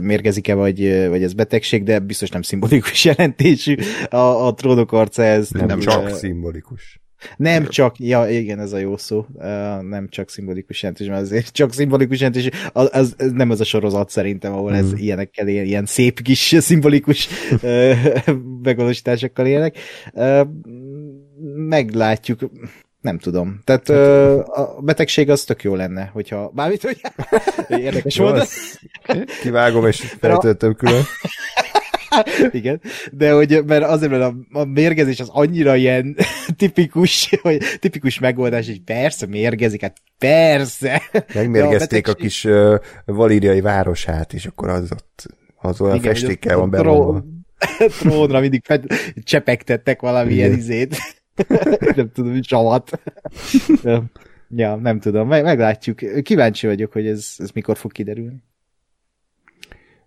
mérgezik-e, vagy, vagy ez betegség, de biztos nem szimbolikus jelentésű a, a trónok arca, ez Nem, nem csak szimbolikus. Nem csak, ja igen, ez a jó szó, uh, nem csak szimbolikus jelentés, mert azért csak szimbolikus jelentés, az, az, ez nem az a sorozat szerintem, ahol ez Mm. ilyenekkel él, ilyen szép kis szimbolikus uh, megvalósításokkal élnek. Uh, meglátjuk, nem tudom. Tehát ö, a betegség az tök jó lenne, hogyha bármit, hogy érdekes volt. kivágom és feltöltöm külön. Igen, de hogy, mert azért, mert a, a mérgezés az annyira ilyen tipikus, hogy tipikus megoldás, hogy persze mérgezik, hát persze. Megmérgezték De a, a kis uh, valíriai városát, és akkor az ott az olyan Igen, festékkel van tró- Trónra mindig fed, csepegtettek valamilyen Igen. izét. nem tudom, csavat. ja, nem tudom, meg, meglátjuk. Kíváncsi vagyok, hogy ez, ez mikor fog kiderülni.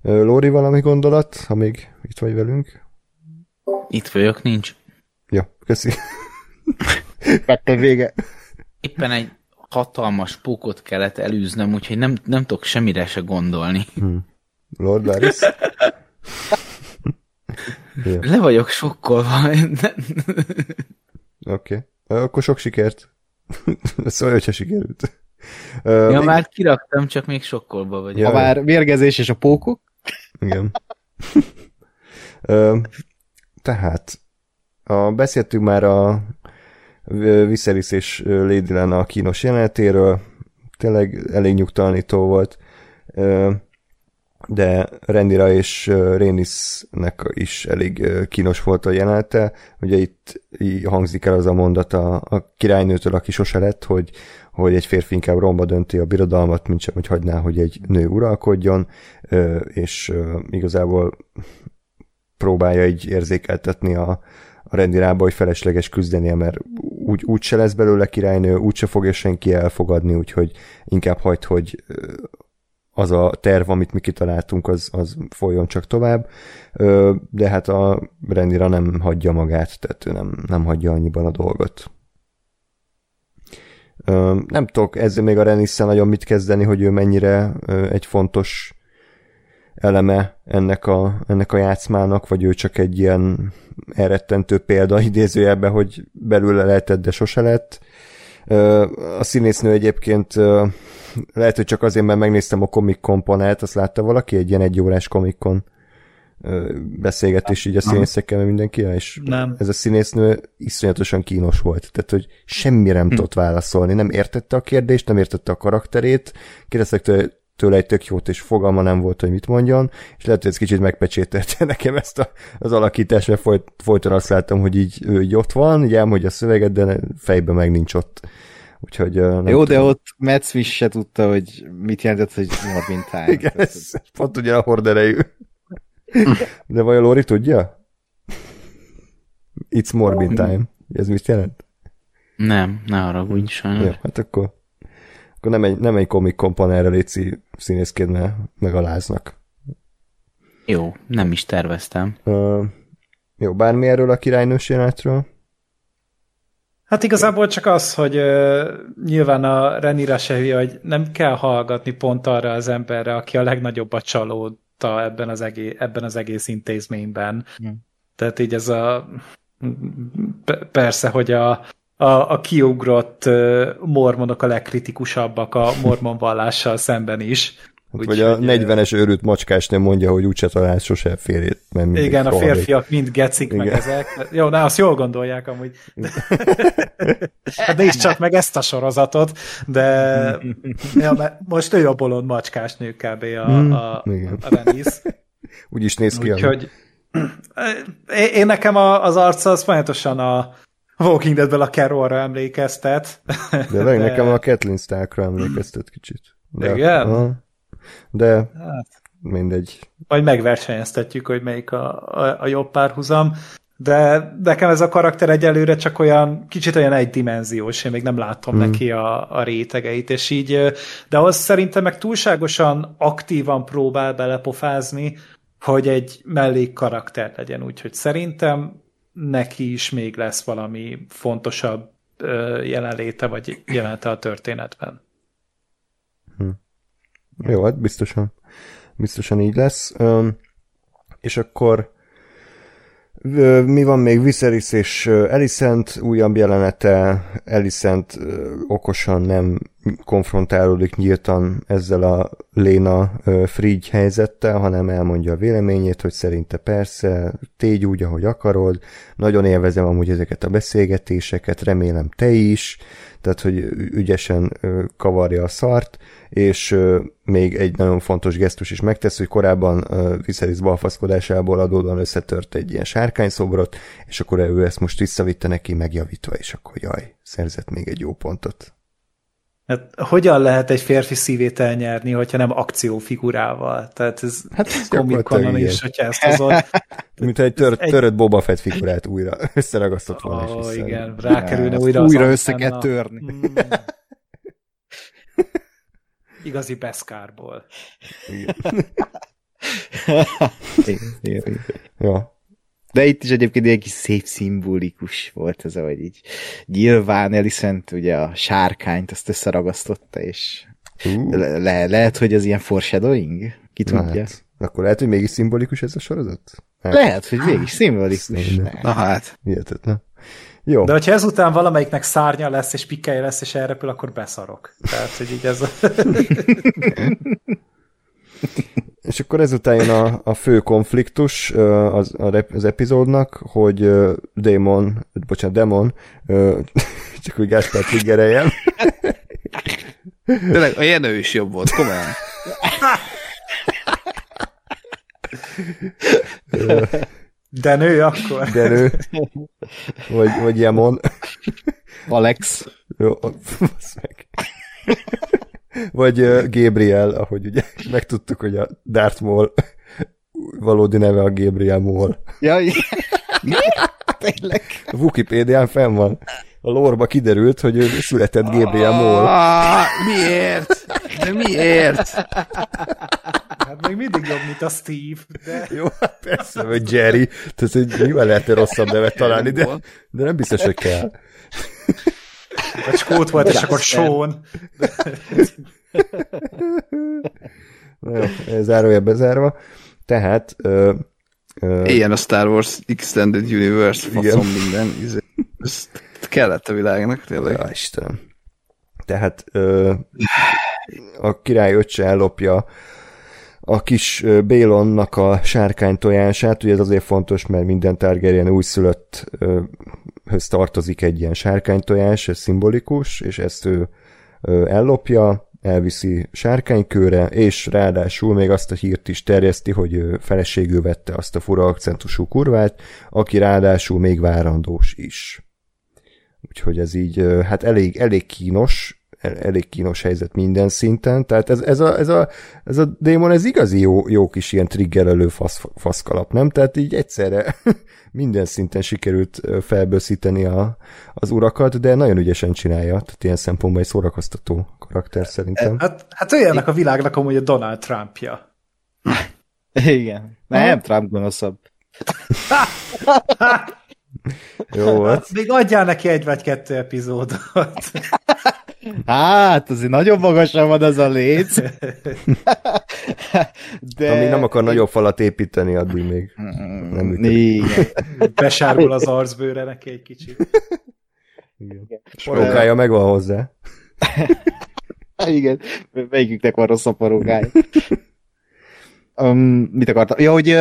Lóri, valami gondolat, ha még itt vagy velünk? Itt vagyok, nincs. Ja, köszi. Vettem vége. Éppen egy hatalmas pókot kellett elűznöm, úgyhogy nem, nem tudok semmire se gondolni. Lord Varys. ja, Le vagyok sokkolva. Oké. Okay. Akkor sok sikert. Szólj, hogyha sikerült. Ja, még- már kiraktam, csak még sokkolva vagyok. Ja. Ha már mérgezés és a pókok, Igen. Ö, tehát, a, beszéltünk már a Viserys és Lady Lena a kínos jelenetéről, tényleg elég nyugtalanító volt, Ö, de Rendira és ö, Rhaenysnek is elég kínos volt a jelenete. Ugye itt hangzik el az a mondat a, a királynőtől, aki sose lett, hogy, hogy egy férfi inkább romba dönti a birodalmat, mint hogy hagyná, hogy egy nő uralkodjon, és igazából próbálja így érzékeltetni a, a rendirába, hogy felesleges küzdenie, mert úgy, úgy se lesz belőle királynő, úgy se fogja senki elfogadni, úgyhogy inkább hagyd, hogy az a terv, amit mi kitaláltunk, az, az folyjon csak tovább, de hát a Rendira nem hagyja magát, tehát ő nem, nem hagyja annyiban a dolgot. Nem tudok ezzel még a Renisszel nagyon mit kezdeni, hogy ő mennyire egy fontos eleme ennek a, ennek a játszmának, vagy ő csak egy ilyen elrettentő példa idézőjelben, hogy belőle lehetett, de sose lett. A színésznő egyébként lehet, hogy csak azért, mert megnéztem a Comic panelt, azt látta valaki, egy ilyen egyórás Comic Con beszélgetés így a színészekkel, mert mindenki, és Nem. ez a színésznő iszonyatosan kínos volt. Tehát, hogy semmire nem tudott válaszolni. Nem értette a kérdést, nem értette a karakterét. Kérdeztek tőle, tőle egy tök jót, és fogalma nem volt, hogy mit mondjon, és lehet, hogy ez kicsit megpecsételte nekem ezt a, az alakítást, mert folyt, folyton azt láttam, hogy így ő így ott van, így elmondja a szöveget, de fejben meg nincs ott. Úgyhogy ö, nem Jó, de tudom. ott Matt Swiss se tudta, hogy mit jelentett, hogy Morbin Time. Igen, ez pont ugye a horderejű. De vajon Lori tudja? It's Morbin time. Ez mit jelent? Nem, ne haragudj, sajnos. Ja, hát akkor, akkor nem egy, nem egy komik kompanelre léci színészként, mert megaláznak. Jó, nem is terveztem. Uh, jó, bármi erről a királynős jelenetről? Hát igazából csak az, hogy uh, nyilván a Renira se hülye, hogy nem kell hallgatni pont arra az emberre, aki a legnagyobb a csalódta ebben az egész, ebben az egész intézményben. Hmm. Tehát így ez a pe- persze, hogy a, a, a kiugrott mormonok a legkritikusabbak a mormon vallással szemben is. Hát, vagy a hogy, 40-es őrült macskásnő mondja, hogy úgyse talál sose férjét. Mert Igen, a férfiak mind gecik meg Igen. ezek. Jó, de azt jól gondolják amúgy. hát nézd csak meg ezt a sorozatot, de ja, most ő a bolond macskás nő kb. a, a, Hmm, igen. a Renis. Úgy is néz ki. Úgyhogy én, nekem a, az arca az folyamatosan a Walking Deadből a Carolra emlékeztet. De, de nekem a Kathleen Starkra emlékeztet kicsit. De, Igen? Aha. De Hát, mindegy. majd megversenyeztetjük, hogy melyik a, a, a jobb párhuzam, de nekem ez a karakter egyelőre csak olyan, kicsit olyan egydimenziós, én még nem látom mm. neki a, a rétegeit, és így, de az szerintem meg túlságosan aktívan próbál belepofázni, hogy egy mellék karakter legyen, úgyhogy szerintem neki is még lesz valami fontosabb jelenléte, vagy jelenete a történetben. Jó, hát biztosan, biztosan így lesz. És akkor mi van még? Viserys és ö, Alicent újabb jelenete. Alicent ö, okosan nem konfrontálódik nyíltan ezzel a Léna Frigy helyzettel, hanem elmondja a véleményét, hogy szerinte persze, tégy úgy, ahogy akarod, nagyon élvezem amúgy ezeket a beszélgetéseket, remélem te is, tehát hogy ügyesen kavarja a szart, és még egy nagyon fontos gesztus is megtesz, hogy korábban Viserys balfaszkodásából adódóan összetört egy ilyen sárkányszobrot, és akkor ő ezt most visszavitte neki megjavítva, és akkor jaj, szerzett még egy jó pontot. Hát, hogyan lehet egy férfi szívét elnyerni, hogyha nem akciófigurával? Tehát ez, hát komikonon is, hogyha ezt hozod. Mint egy tör, egy... törött Boba Fett figurát újra összeragasztott volna. Oh, igen, rákerülne ja, újra Újra össze kell törni. Mm. Igazi beszkárból. ja. De itt is egyébként egy kis szép szimbolikus volt ez, hogy így nyilván Elisent ugye a sárkányt azt összeragasztotta, és uh. le- lehet, hogy ez ilyen foreshadowing? Ki tudja? Hát. Akkor lehet, hogy mégis szimbolikus ez a sorozat? Hát. Lehet, hogy mégis szimbolikus. Na hát. Hihetetlen. Jó. De hogyha ezután valamelyiknek szárnya lesz, és pikkelje lesz, és elrepül, akkor beszarok. Tehát, hogy így ez a... És akkor ezután jön a, a fő konfliktus az, az epizódnak, hogy Démon, bocsánat, Demon, csak úgy Gáspár triggereljem. Tényleg, a Jenő is jobb volt, komolyan. De nő akkor. De nő. Vagy, vagy Jemon. Alex. Jó, meg. Vagy uh, Gabriel, ahogy ugye megtudtuk, hogy a Darth Maul valódi neve a Gabriel Maul. Ja, Mi? Tényleg? A Wikipédián fenn van. A lorba kiderült, hogy ő született Gabriel Maul. Ah, miért? De miért? Hát még mindig jobb, mint a Steve. De... Jó, hát persze, vagy Jerry. Tehát, hogy nyilván lehetne rosszabb nevet találni, de, de nem biztos, hogy kell. Vagy skót volt, és akkor Sean. Na jó, zárója bezárva. Tehát... Ö, ö, Ilyen a Star Wars Extended Universe, faszom minden. Ez kellett a világnak, tényleg. Ja, Istenem. Tehát ö, a király öccse ellopja a kis Bélonnak a sárkány tojását, ugye ez azért fontos, mert minden Targaryen újszülött höz tartozik egy ilyen sárkánytojás, ez szimbolikus, és ezt ő ellopja, elviszi sárkánykőre, és ráadásul még azt a hírt is terjeszti, hogy feleségül vette azt a fura akcentusú kurvát, aki ráadásul még várandós is. Úgyhogy ez így, hát elég, elég kínos, elég kínos helyzet minden szinten, tehát ez, ez, a, ez, a, ez a démon, ez igazi jó, jó kis ilyen triggerelő fasz, faszkalap, nem? Tehát így egyszerre minden szinten sikerült felbőszíteni a, az urakat, de nagyon ügyesen csinálja, tehát ilyen szempontból egy szórakoztató karakter szerintem. Hát, hát olyannak a világnak amúgy a Donald Trumpja. Igen. Nem, Trump gonoszabb. Jó hát, Még adjál neki egy vagy kettő epizódot. Hát, azért nagyon magasan van az a léc. De... Ami nem akar nagyobb falat építeni, addig még nem működik. Besárgul az arcbőre neki egy kicsit. Parókája megvan hozzá. Igen, melyiküknek van rossz a parókája. Um, mit akartam? Ja, hogy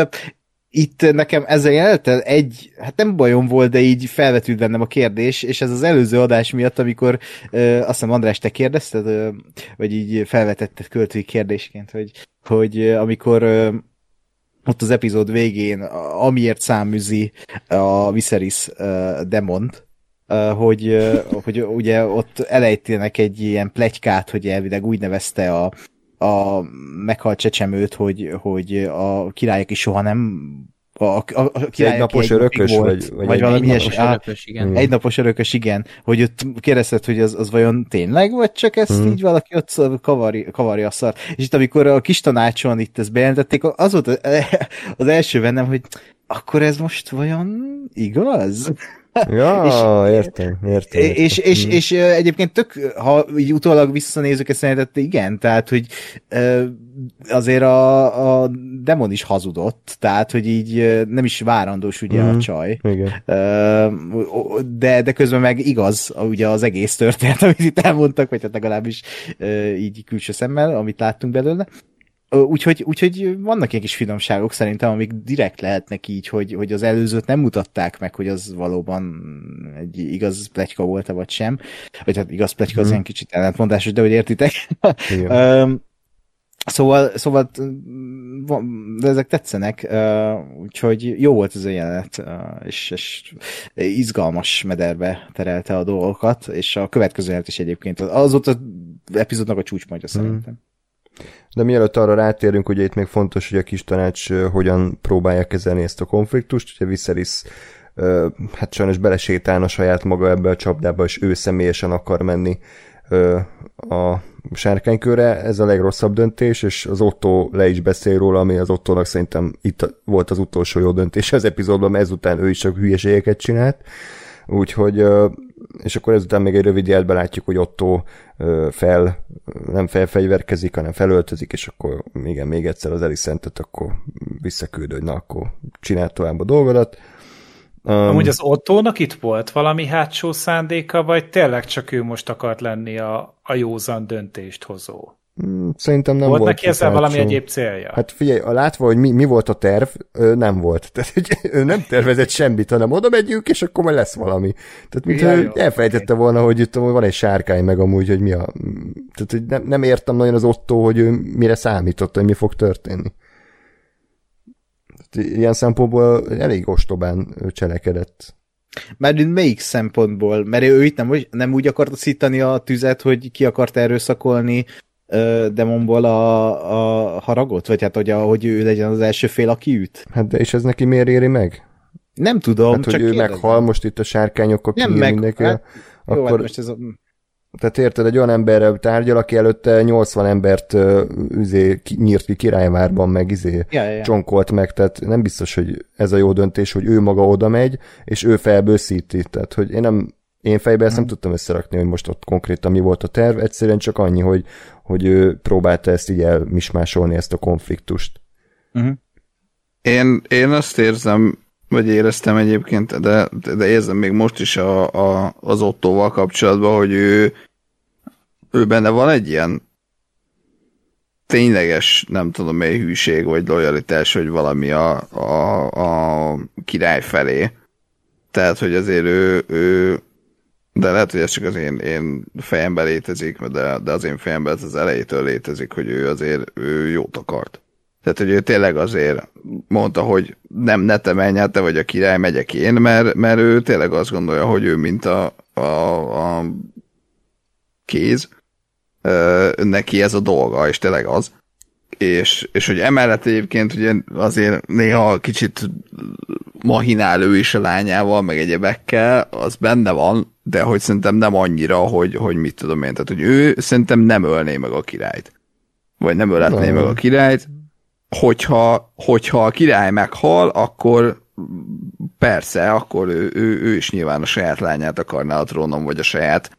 itt nekem ezzel jelenettel egy, hát nem bajom volt, de így felvetült bennem a kérdés, és ez az előző adás miatt, amikor ö, azt hiszem András, te kérdezted, ö, vagy így felvetetted költői kérdésként, hogy, hogy ö, amikor ö, ott az epizód végén, amiért száműzi a Viserys uh, demont, hogy, hogy ugye ott elejtének egy ilyen plegykát, hogy elvileg úgy nevezte a, a meghalt csecsemőt, hogy, hogy a királyok is soha nem a, a, a király, egy napos egy örökös, volt, vagy, vagy, vagy valami ilyesmi. Örökös, igen. Egy napos örökös, igen. Hogy ott kérdezted, hogy az, az vajon tényleg, vagy csak ezt hmm. így valaki ott kavarja, kavarja a szart. És itt amikor a kis tanácson itt ezt bejelentették, az volt az első bennem, hogy akkor ez most vajon igaz? Ja, és, értem, értem. értem. És, és, és, egyébként tök, ha így utólag visszanézzük ezt szerintem, igen, tehát, hogy azért a, a demon is hazudott, tehát, hogy így nem is várandós ugye mm, a mhm. csaj. Igen. De, de közben meg igaz ugye az egész történet, amit itt elmondtak, vagy hát legalábbis így külső szemmel, amit láttunk belőle. Úgyhogy, úgyhogy vannak ilyen kis finomságok szerintem, amik direkt lehetnek így, hogy, hogy az előzőt nem mutatták meg, hogy az valóban egy igaz pletyka volt-e vagy sem. Vagy hát igaz pletyka hmm. az mhm. ilyen kicsit ellentmondásos, de hogy értitek. Szóval, szóval de ezek tetszenek, úgyhogy jó volt ez a jelenet, és, és izgalmas mederbe terelte a dolgokat, és a következő jelenet is egyébként az ott az epizódnak a csúcspontja mm. szerintem. De mielőtt arra rátérünk, ugye itt még fontos, hogy a kis tanács hogyan próbálja kezelni ezt a konfliktust, ugye Viserys hát sajnos belesétálna saját maga ebbe a csapdába, és ő személyesen akar menni a sárkánykörre, ez a legrosszabb döntés, és az Otto le is beszél róla, ami az Ottónak szerintem itt volt az utolsó jó döntés az epizódban, mert ezután ő is csak hülyeségeket csinált, úgyhogy és akkor ezután még egy rövid jelben látjuk, hogy Otto fel, nem felfegyverkezik, hanem felöltözik, és akkor igen, még egyszer az Eliszentet akkor visszaküld, hogy na, akkor csinál tovább a dolgodat. Um, Amúgy az Ottónak itt volt valami hátsó szándéka, vagy tényleg csak ő most akart lenni a, a józan döntést hozó? Hmm, szerintem nem volt. Volt neki ezzel valami egyéb célja? Hát figyelj, a látva, hogy mi, mi volt a terv, nem volt. Tehát hogy ő nem tervezett semmit, hanem oda megyünk, és akkor majd lesz valami. Tehát mint ja, elfejtette volna, hogy itt van egy sárkány meg amúgy, hogy mi a... Tehát hogy nem, nem értem nagyon az Otto, hogy ő mire számított, hogy mi fog történni. Tehát ilyen szempontból elég ostobán cselekedett. Mert melyik szempontból? Mert ő itt nem, nem úgy akarta szítani a tüzet, hogy ki akart erőszakolni demonból a, a haragot? Vagy hát, hogy, a, hogy ő legyen az első fél, aki üt? Hát de és ez neki miért éri meg? Nem tudom, hát, hogy csak ő kérdezem. meghal most itt a sárkányokkal nem meg, mindenki, hát, akkor... Jó, hát most ez a... Tehát érted, egy olyan emberrel tárgyal, aki előtte 80 embert uh, üzé, nyírt ki királyvárban, meg izé ja, ja, ja. csonkolt meg, tehát nem biztos, hogy ez a jó döntés, hogy ő maga oda megy, és ő felbőszíti. Tehát, hogy én nem én fejben ezt nem mhm. tudtam összerakni, hogy most ott konkrétan mi volt a terv, egyszerűen csak annyi, hogy, hogy ő próbálta ezt így elmismásolni, ezt a konfliktust. Uh-huh. Én, én azt érzem, vagy éreztem egyébként, de, de érzem még most is a, a, az Ottóval kapcsolatban, hogy ő, ő benne van egy ilyen tényleges, nem tudom, mely hűség, vagy lojalitás, hogy valami a, a, a király felé. Tehát, hogy azért ő, ő de lehet, hogy ez csak az én, én fejemben létezik, de, de az én fejemben ez az elejétől létezik, hogy ő azért ő jót akart. Tehát, hogy ő tényleg azért mondta, hogy nem, ne te menj, te vagy a király, megyek én, mert, mert ő tényleg azt gondolja, hogy ő mint a, a, a kéz, neki ez a dolga, és tényleg az. És, és hogy emellett egyébként ugye azért néha kicsit mahinál ő is a lányával, meg egyebekkel, az benne van, de hogy szerintem nem annyira, hogy, hogy mit tudom én. Tehát, hogy ő szerintem nem ölné meg a királyt. Vagy nem öletné no. meg a királyt. Hogyha, hogyha a király meghal, akkor persze, akkor ő, ő, ő is nyilván a saját lányát akarná a trónon, vagy a saját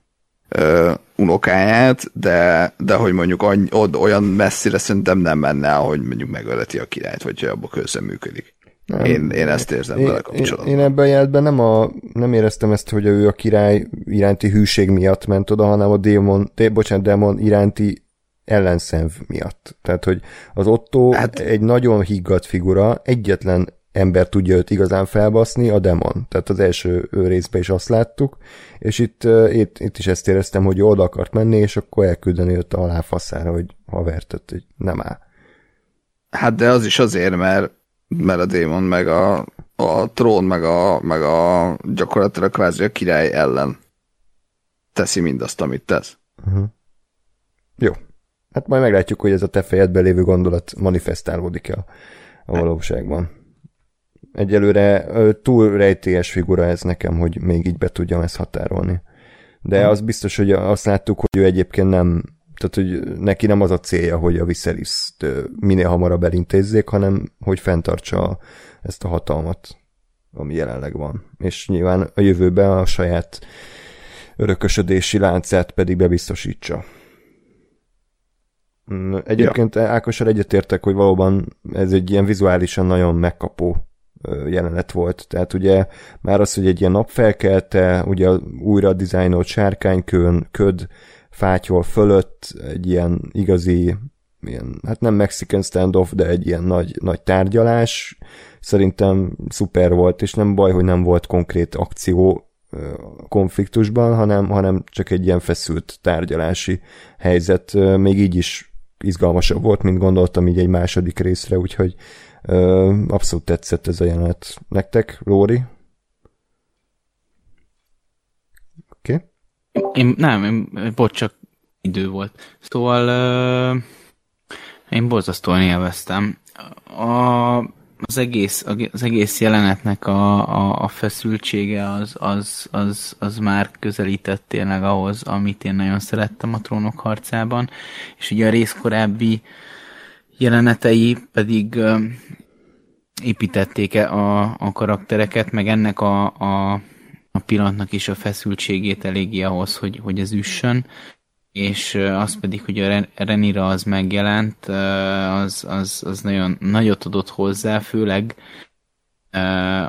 ö, unokáját, de, de hogy mondjuk any, od, olyan messzire szerintem nem menne, hogy mondjuk megöleti a királyt, vagy abba közreműködik. Nem. Én, én ezt érzem én, vele kapcsolatban. Én, én ebben a jelentben nem, a, nem éreztem ezt, hogy ő a király iránti hűség miatt ment oda, hanem a démon, dé, bocsánat, démon iránti ellenszenv miatt. Tehát, hogy az Otto hát... egy nagyon higgadt figura, egyetlen ember tudja őt igazán felbaszni, a demon. Tehát az első részben is azt láttuk, és itt, itt, itt is ezt éreztem, hogy oda akart menni, és akkor elküldeni őt a halálfaszára, hogy havertet, hogy nem áll. Hát de az is azért, mert mert a démon meg a, a trón meg a, meg a gyakorlatilag kvázi a király ellen teszi mindazt, amit tesz. Uh-huh. Jó. Hát majd meglátjuk, hogy ez a te fejedben lévő gondolat manifestálódik a, a valóságban. Egyelőre túl rejtélyes figura ez nekem, hogy még így be tudjam ezt határolni. De uh-huh. az biztos, hogy azt láttuk, hogy ő egyébként nem tehát, hogy neki nem az a célja, hogy a Viserys minél hamarabb elintézzék, hanem hogy fenntartsa ezt a hatalmat. ami jelenleg van. És nyilván a jövőben a saját örökösödési láncát pedig bebiztosítsa. Mm, egyébként ja. Ákossal egyetértek, hogy valóban ez egy ilyen vizuálisan nagyon megkapó jelenet volt. Tehát ugye már az, hogy egy ilyen napfelkelte, ugye újra dizájnolt sárkánykön, köd, fátyol fölött egy ilyen igazi, ilyen, hát nem Mexican standoff, de egy ilyen nagy, nagy tárgyalás, szerintem szuper volt, és nem baj, hogy nem volt konkrét akció konfliktusban, hanem, hanem csak egy ilyen feszült tárgyalási helyzet. Még így is izgalmasabb volt, mint gondoltam így egy második részre, úgyhogy abszolút tetszett ez a jelenet. Nektek, Lóri? Oké. Okay. Én, nem, én, bocs, csak idő volt. Szóval uh, én borzasztóan élveztem. A, az, egész, az egész jelenetnek a, a, a feszültsége az, az, az, az már közelített tényleg ahhoz, amit én nagyon szerettem a trónok harcában, és ugye a rész korábbi jelenetei pedig uh, építették a, a karaktereket, meg ennek a, a, a pillanatnak is a feszültségét eléggé ahhoz, hogy, hogy ez üssön, és az pedig, hogy a Renira az megjelent, az, az, az nagyon nagyot adott hozzá, főleg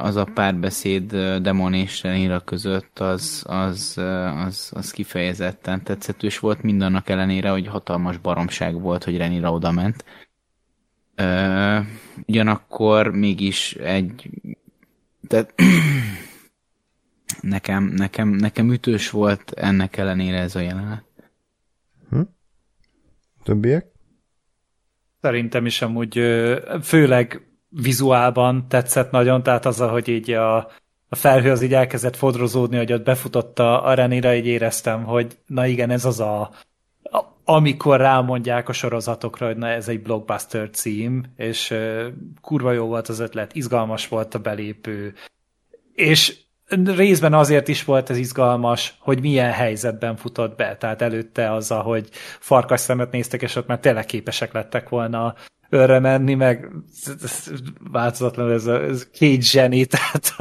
az a párbeszéd Demon és Renira között az, az, az, az kifejezetten tetszetős volt, mindannak ellenére, hogy hatalmas baromság volt, hogy Renira oda ment. Ugyanakkor mégis egy tehát nekem, nekem, nekem ütős volt ennek ellenére ez a jelenet. Hm? Többiek? Szerintem is amúgy főleg vizuálban tetszett nagyon, tehát az, hogy így a, a felhő az így elkezdett fodrozódni, hogy ott befutott a arenira, így éreztem, hogy na igen, ez az a, a amikor rámondják a sorozatokra, hogy na ez egy blockbuster cím, és uh, kurva jó volt az ötlet, izgalmas volt a belépő, és részben azért is volt ez izgalmas, hogy milyen helyzetben futott be. Tehát előtte az, hogy farkas szemet néztek, és ott már tényleg képesek lettek volna örre menni, meg változatlanul ez a, ez két zseni, tehát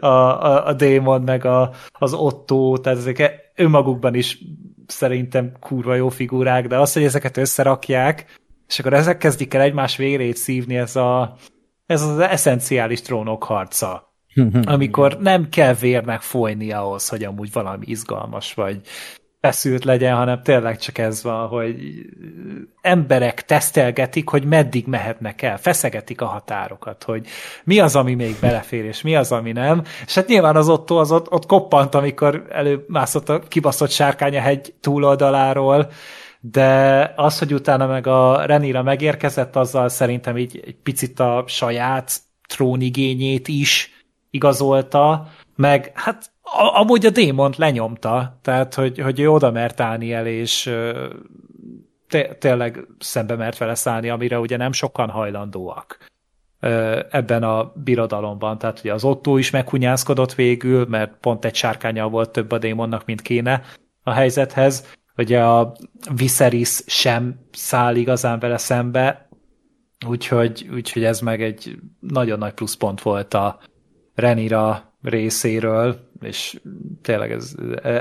a, a, a démon, meg a, az Otto, tehát ezek önmagukban is szerintem kurva jó figurák, de az, hogy ezeket összerakják, és akkor ezek kezdik el egymás vérét szívni, ez, a, ez az eszenciális trónok harca amikor nem kell vérnek folyni ahhoz, hogy amúgy valami izgalmas vagy feszült legyen, hanem tényleg csak ez van, hogy emberek tesztelgetik, hogy meddig mehetnek el, feszegetik a határokat, hogy mi az, ami még belefér, és mi az, ami nem. És hát nyilván az Otto az ott, ott koppant, amikor előmászott a kibaszott sárkány a hegy túloldaláról, de az, hogy utána meg a Renira megérkezett, azzal szerintem így egy picit a saját trónigényét is igazolta, meg hát amúgy a démont lenyomta, tehát hogy, hogy ő oda mert állni el, és té- tényleg szembe mert vele szállni, amire ugye nem sokan hajlandóak ebben a birodalomban. Tehát ugye az Otto is meghunyászkodott végül, mert pont egy sárkánya volt több a démonnak, mint kéne a helyzethez. Ugye a Viserys sem száll igazán vele szembe, úgyhogy, úgyhogy ez meg egy nagyon nagy pluszpont volt a, Renira részéről, és tényleg ez,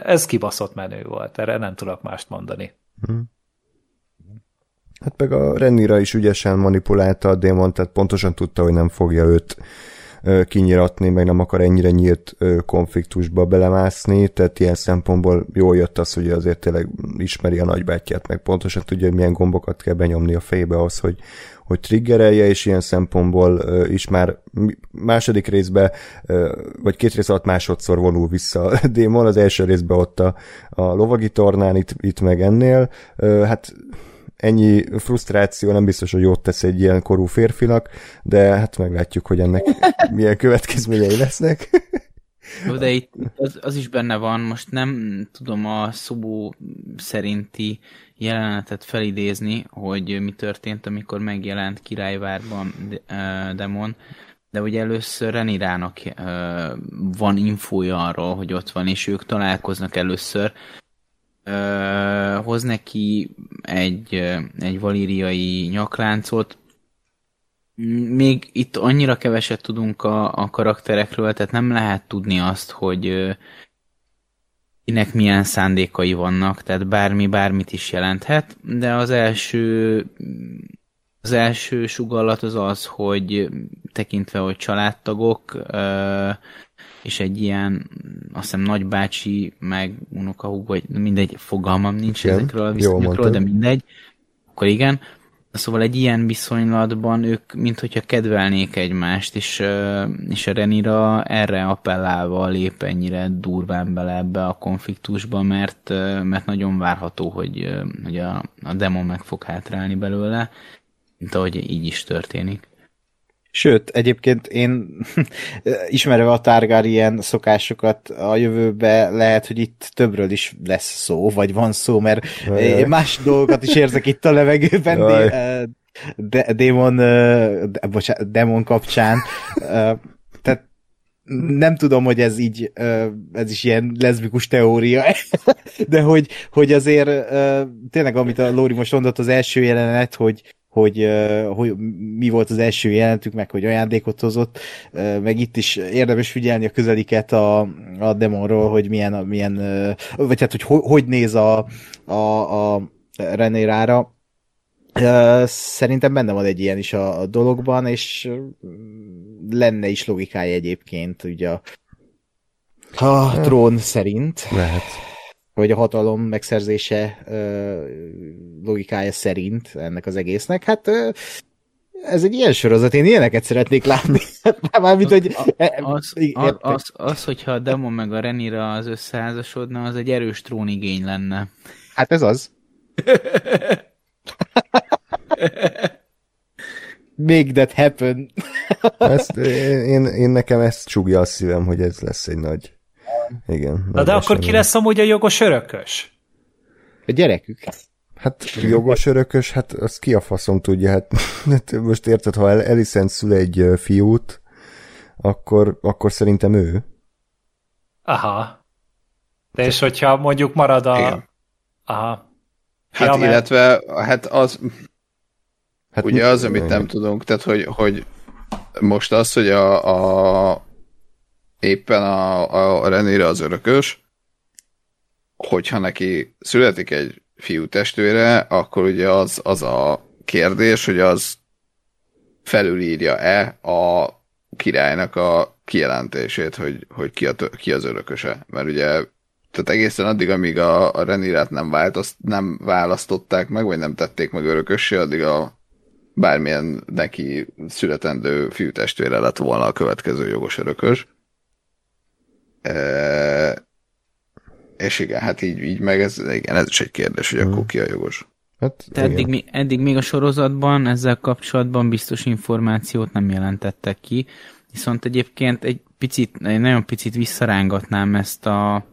ez kibaszott menő volt, erre nem tudok mást mondani. Hmm. Hát meg a Renira is ügyesen manipulálta a démon, tehát pontosan tudta, hogy nem fogja őt kinyiratni, meg nem akar ennyire nyílt konfliktusba belemászni, tehát ilyen szempontból jól jött az, hogy azért tényleg ismeri a nagybátyját, meg pontosan tudja, hogy milyen gombokat kell benyomni a fejbe ahhoz, hogy, hogy triggerelje, és ilyen szempontból is már második részbe, vagy két rész alatt másodszor vonul vissza a démon, az első részben ott a, a lovagi tornán, itt, itt meg ennél. Hát ennyi frusztráció nem biztos, hogy jót tesz egy ilyen korú férfinak, de hát meglátjuk, hogy ennek milyen következményei lesznek. Jó, de itt az, az is benne van, most nem tudom a szobó szerinti jelenetet felidézni, hogy mi történt, amikor megjelent Királyvárban Demon, de ugye először Renirának van infója arról, hogy ott van, és ők találkoznak először. Hoz neki egy, egy valíriai nyakláncot, még itt annyira keveset tudunk a, a karakterekről, tehát nem lehet tudni azt, hogy kinek milyen szándékai vannak, tehát bármi bármit is jelenthet, de az első az első sugallat az az, hogy tekintve, hogy családtagok, és egy ilyen, azt hiszem nagybácsi, meg unokahúg, vagy mindegy, fogalmam nincs igen, ezekről a viszonyokról, de mindegy, akkor igen, Szóval egy ilyen viszonylatban ők, mint hogyha kedvelnék egymást, és, és a Renira erre appellálva lép ennyire durván bele ebbe a konfliktusba, mert, mert nagyon várható, hogy, hogy a, a demon meg fog hátrálni belőle, mint ahogy így is történik. Sőt, egyébként én ismerve a Targaryen szokásokat a jövőbe lehet, hogy itt többről is lesz szó, vagy van szó, mert Jaj. más dolgokat is érzek itt a levegőben de, de, démon, de, bocsánat, demon kapcsán. Tehát nem tudom, hogy ez így, ez is ilyen leszbikus teória, de hogy, hogy azért tényleg, amit a Lóri most mondott, az első jelenet, hogy hogy, hogy mi volt az első jelentük, meg hogy ajándékot hozott, meg itt is érdemes figyelni a közeliket a, a demonról, hogy milyen, milyen vagy hát, hogy hogy néz a, a, a Renérára. Szerintem benne van egy ilyen is a, a dologban, és lenne is logikája egyébként, ugye a, a trón szerint. Lehet vagy a hatalom megszerzése logikája szerint ennek az egésznek. Hát ez egy ilyen sorozat, én ilyeneket szeretnék látni. Mármint, hogy... E, az, az, az, az, hogyha a Demon meg a Renira az összeházasodna, az egy erős trónigény lenne. Hát ez az. Make that happen. ezt, én, én, nekem ezt csúgja a szívem, hogy ez lesz egy nagy igen. Na de akkor ki lesz amúgy a jogos örökös? A gyerekük. Hát jogos örökös, hát az ki a faszom tudja, hát, hát most érted, ha Elisent szül egy fiút, akkor, akkor szerintem ő. Aha. De és hogyha mondjuk marad a... Igen. Aha. Hát ja, illetve, hát az... Hát ugye az, amit nem tudunk, tehát hogy, hogy most az, hogy a, a éppen a, a Renére az örökös, hogyha neki születik egy fiú testvére, akkor ugye az, az a kérdés, hogy az felülírja-e a királynak a kijelentését, hogy, hogy ki, a, ki az örököse. Mert ugye tehát egészen addig, amíg a, a Renirát nem, változt, nem választották meg, vagy nem tették meg örökössé, addig a bármilyen neki születendő fiútestvére lett volna a következő jogos örökös és igen, hát így, így meg ez, igen, ez is egy kérdés, hogy akkor ki a jogos. Hát, Te eddig, eddig még a sorozatban ezzel kapcsolatban biztos információt nem jelentettek ki, viszont egyébként egy picit, egy nagyon picit visszarángatnám ezt a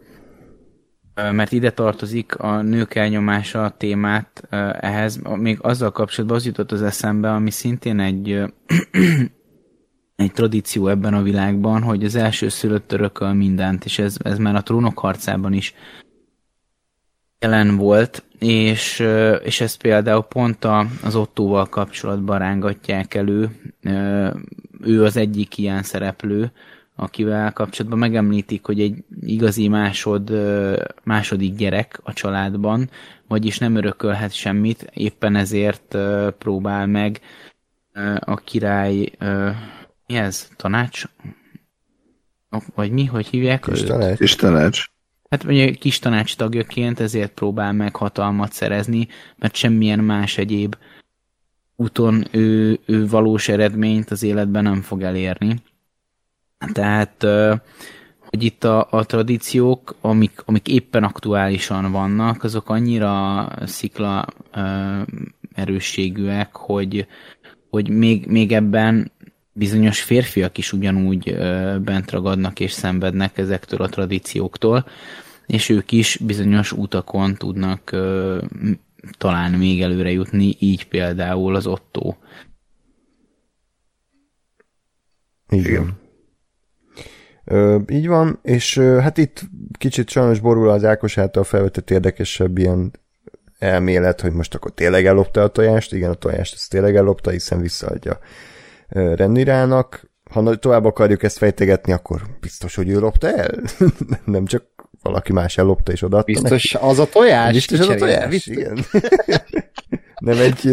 mert ide tartozik a nők elnyomása a témát ehhez, még azzal kapcsolatban az jutott az eszembe, ami szintén egy egy tradíció ebben a világban, hogy az első szülött örököl mindent, és ez, ez már a trónok harcában is jelen volt, és, és ezt például pont a, az Ottóval kapcsolatban rángatják elő. Ő az egyik ilyen szereplő, akivel kapcsolatban megemlítik, hogy egy igazi másod, második gyerek a családban, vagyis nem örökölhet semmit, éppen ezért próbál meg a király mi ez? Tanács? Vagy mi? Hogy hívják Kis tanács. Kis tanács. Hát vagy kis tanács tagjaként ezért próbál meg hatalmat szerezni, mert semmilyen más egyéb úton ő, ő valós eredményt az életben nem fog elérni. Tehát, hogy itt a, a tradíciók, amik, amik éppen aktuálisan vannak, azok annyira szikla erősségűek, hogy, hogy még, még ebben bizonyos férfiak is ugyanúgy bent ragadnak és szenvednek ezektől a tradícióktól, és ők is bizonyos utakon tudnak talán még előre jutni, így például az Otto. Igen. Ö, így van, és ö, hát itt kicsit sajnos borul az Ákos által felvetett érdekesebb ilyen elmélet, hogy most akkor tényleg ellopta a tojást, igen, a tojást ezt tényleg ellopta, hiszen visszaadja Rennirának. Ha tovább akarjuk ezt fejtegetni, akkor biztos, hogy ő lopta el? Nem csak valaki más ellopta és odaadta Biztos neki. az a tojás? Biztos az a tojás, biztos. igen. Nem egy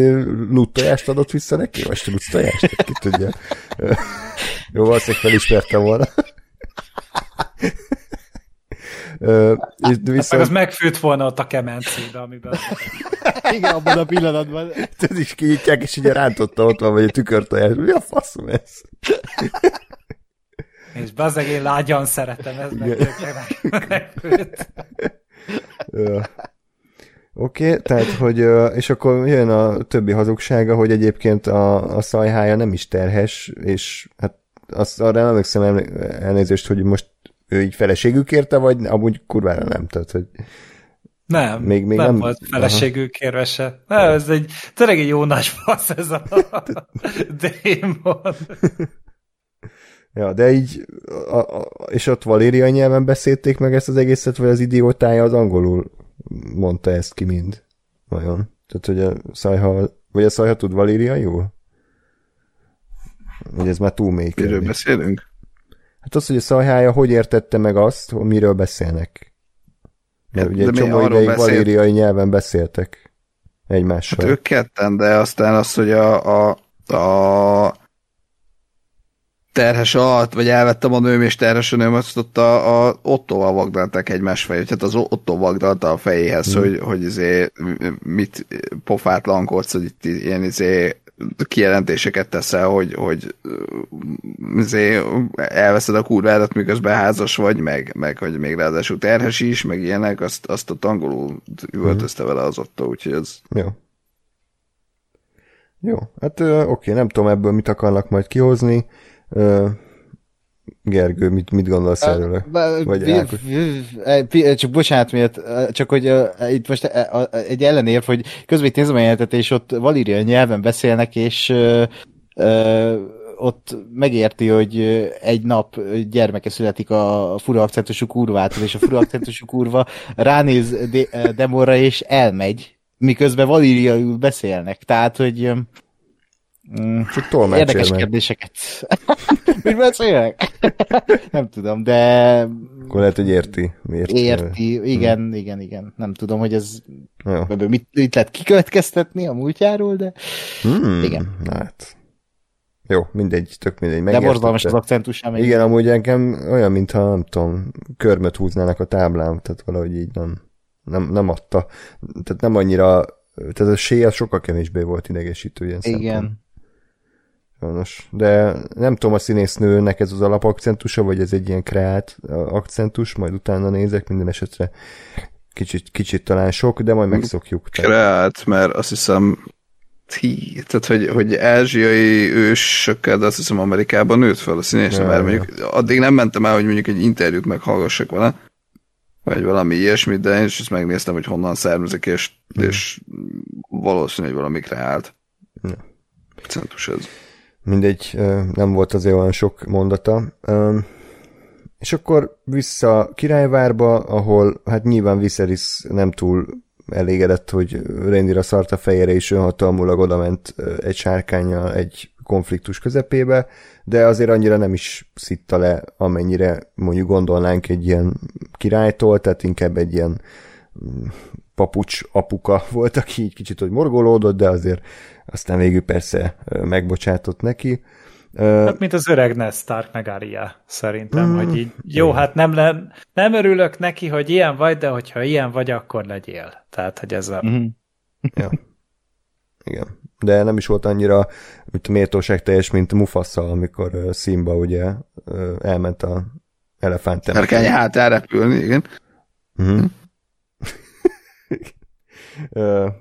lut tojást adott vissza neki? Vagy lut tojást? Ki tudja. Jó, valószínűleg felismertem volna. Uh, viszont... Az megfőtt volna ott a kemencébe, amiben... Igen, abban a pillanatban. Ez is kinyitják, és ugye rántotta ott van, vagy a tükörtojás. Mi a faszom ez? És bazeg, én lágyan szeretem, ez meg megfőtt. Oké, okay, tehát, hogy, és akkor jön a többi hazugsága, hogy egyébként a, a szajhája nem is terhes, és hát azt arra nem emlékszem elnézést, hogy most ő így feleségül kérte, vagy amúgy kurvára nem, tehát, hogy nem, még, még nem, nem volt feleségül kérve se. Nem, ez egy, tényleg egy jó nagy fasz ez a démon. Ja, de így, a, a, és ott Valéria nyelven beszélték meg ezt az egészet, vagy az idiótája az angolul mondta ezt ki mind? Vajon? Tehát, hogy a szajha, vagy a szajha tud Valéria jól? Vagy ez már túl mély Miről beszélünk? Hát az, hogy a szajhája hogy értette meg azt, hogy miről beszélnek. Mert ugye egy csomó ideig beszélt... valériai nyelven beszéltek egymással. Hát ők ketten, de aztán az, hogy a, a, a terhes alatt, vagy elvettem a nőm, és terhes a nőm, azt ott a, a Ottóval vagdalták egymás fejét, tehát az Otto vagdalta a fejéhez, hmm. hogy, hogy izé, mit pofátlankodsz, hogy itt ilyen izé kijelentéseket teszel, hogy, hogy izé, elveszed a kurvádat, miközben házas vagy, meg, meg hogy még ráadásul terhes is, meg ilyenek, azt, azt a angolul üvöltözte vele az Otto, úgyhogy ez... Jó. Jó, hát oké, nem tudom ebből mit akarnak majd kihozni. Gergő, mit, mit gondolsz erről? Vagy csak bocsánat miért, csak hogy uh, itt most uh, egy ellenérv, hogy közben itt nézem a jelentet, és ott valíria nyelven beszélnek, és uh, uh, ott megérti, hogy egy nap gyermeke születik a fura akcentusú kurvától, és a fura akcentusú kurva ránéz de- Demorra, és elmegy, miközben valíriaiul beszélnek. Tehát, hogy Mm, Csak Érdekes meg. kérdéseket. Mit beszélek? nem tudom, de... Akkor lehet, hogy érti. Érti, érti. igen, hmm. igen, igen. Nem tudom, hogy ez Jó. mit, mit lehet kikövetkeztetni a múltjáról, de hmm. igen. Hát. Jó, mindegy, tök mindegy. De borzalmas az akcentus. Igen, igen, amúgy engem olyan, mintha nem tudom, körmöt húznának a táblám, tehát valahogy így nem, nem, nem adta. Tehát nem annyira, tehát a séja sokkal kevésbé volt idegesítő ilyen Igen. Szempont. Sajnos. De nem tudom, a színésznőnek ez az alapakcentusa, vagy ez egy ilyen kreált akcentus, majd utána nézek, minden esetre kicsit, kicsit talán sok, de majd megszokjuk. Kreált, mert azt hiszem Hí, tehát, hogy, hogy ázsiai ősökkel, de azt hiszem Amerikában nőtt fel a színésznő, mert mondjuk addig nem mentem el, hogy mondjuk egy interjút meghallgassak vele, vagy valami ilyesmit, de én is ezt megnéztem, hogy honnan származik, és, hmm. és valószínű, hogy valami kreált. Ja. Akcentus ez mindegy, nem volt azért olyan sok mondata. És akkor vissza Királyvárba, ahol hát nyilván Viserys nem túl elégedett, hogy Rendira szart a fejére, és önhatalmulag odament egy sárkányjal egy konfliktus közepébe, de azért annyira nem is szitta le, amennyire mondjuk gondolnánk egy ilyen királytól, tehát inkább egy ilyen papucs apuka volt, aki így kicsit hogy morgolódott, de azért aztán végül persze megbocsátott neki. Hát, mint az öreg Ned Stark meg Arya, szerintem, mm, hogy így, jó, igen. hát nem, le, nem örülök neki, hogy ilyen vagy, de hogyha ilyen vagy, akkor legyél. Tehát, hogy ez a... Mm. ja. Igen. De nem is volt annyira, mint méltóság teljes, mint Mufasa, amikor Simba ugye elment a elefánt temetőre. hát elrepülni, igen. Mm-hmm.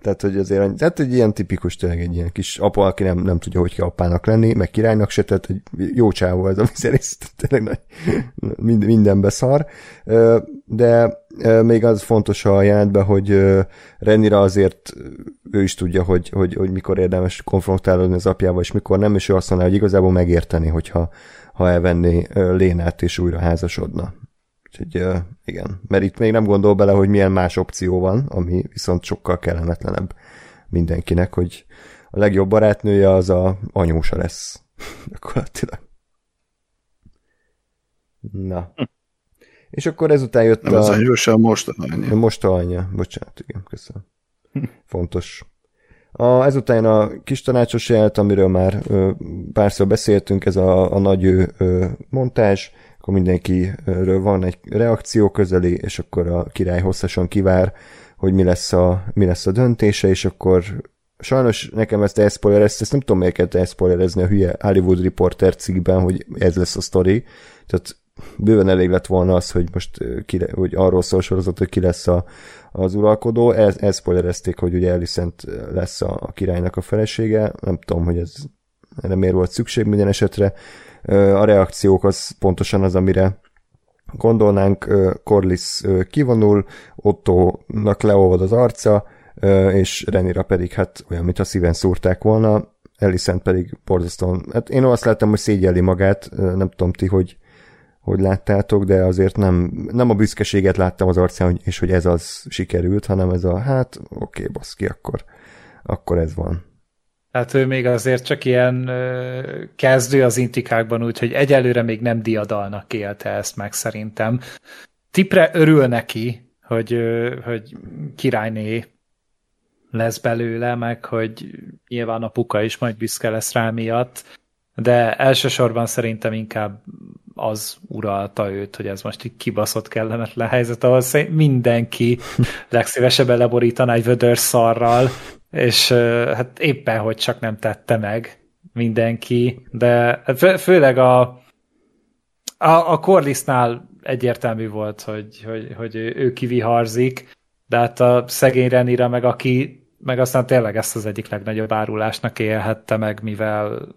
Tehát, hogy azért, tehát egy ilyen tipikus, tényleg egy ilyen kis apa, aki nem, nem tudja, hogy kell apának lenni, meg királynak se, tehát egy jó csávó ez, ami szerint tényleg nagy, mind, mindenbe szar. De még az fontos a jelentben, hogy Renira azért ő is tudja, hogy, hogy, hogy mikor érdemes konfrontálódni az apjával, és mikor nem, és ő azt mondja, hogy igazából megérteni, hogyha ha elvenné Lénát, és újra házasodna. Úgyhogy uh, igen, mert itt még nem gondol bele, hogy milyen más opció van, ami viszont sokkal kellemetlenebb mindenkinek, hogy a legjobb barátnője az a anyósa lesz. Gyakorlatilag. Na. És akkor ezután jött Nem a... az anyósan most a anyja. Most a anyja. Bocsánat, igen, köszönöm. Fontos. A, ezután a kis tanácsos jelet, amiről már ö, párszor beszéltünk, ez a, a nagy ö, montázs, akkor mindenkiről van egy reakció közeli, és akkor a király hosszasan kivár, hogy mi lesz a, mi lesz a döntése, és akkor sajnos nekem ezt elszpoilerezt, ezt nem tudom melyiket elszpoilerezni a hülye Hollywood Reporter cikkben, hogy ez lesz a sztori, tehát bőven elég lett volna az, hogy most ki, hogy arról szól sorozat, hogy ki lesz a, az uralkodó. Ez spoilerezték, hogy ugye Alicent lesz a, a királynak a felesége. Nem tudom, hogy ez erre miért volt szükség minden esetre. A reakciók az pontosan az, amire gondolnánk. Ö, kivonul, Otto-nak leolvad az arca, és Renira pedig hát olyan, mintha szíven szúrták volna. Alicent pedig borzasztóan, hát én azt láttam, hogy szégyelli magát, nem tudom ti, hogy hogy láttátok, de azért nem, nem a büszkeséget láttam az arcán, és hogy ez az sikerült, hanem ez a, hát oké, baszki, akkor, akkor ez van. Hát ő még azért csak ilyen kezdő az intikákban, úgyhogy egyelőre még nem diadalnak élte ezt meg szerintem. Tipre örül neki, hogy, hogy királyné lesz belőle, meg hogy nyilván a puka is majd büszke lesz rá miatt, de elsősorban szerintem inkább az uralta őt, hogy ez most egy kibaszott kellemetlen helyzet, ahol mindenki legszívesebben leborítaná egy vödör szarral, és hát éppen, hogy csak nem tette meg mindenki, de fő, főleg a, a, a Corlissnál egyértelmű volt, hogy, hogy, hogy ő, ő kiviharzik, de hát a szegény Renira meg aki meg aztán tényleg ezt az egyik legnagyobb árulásnak élhette meg, mivel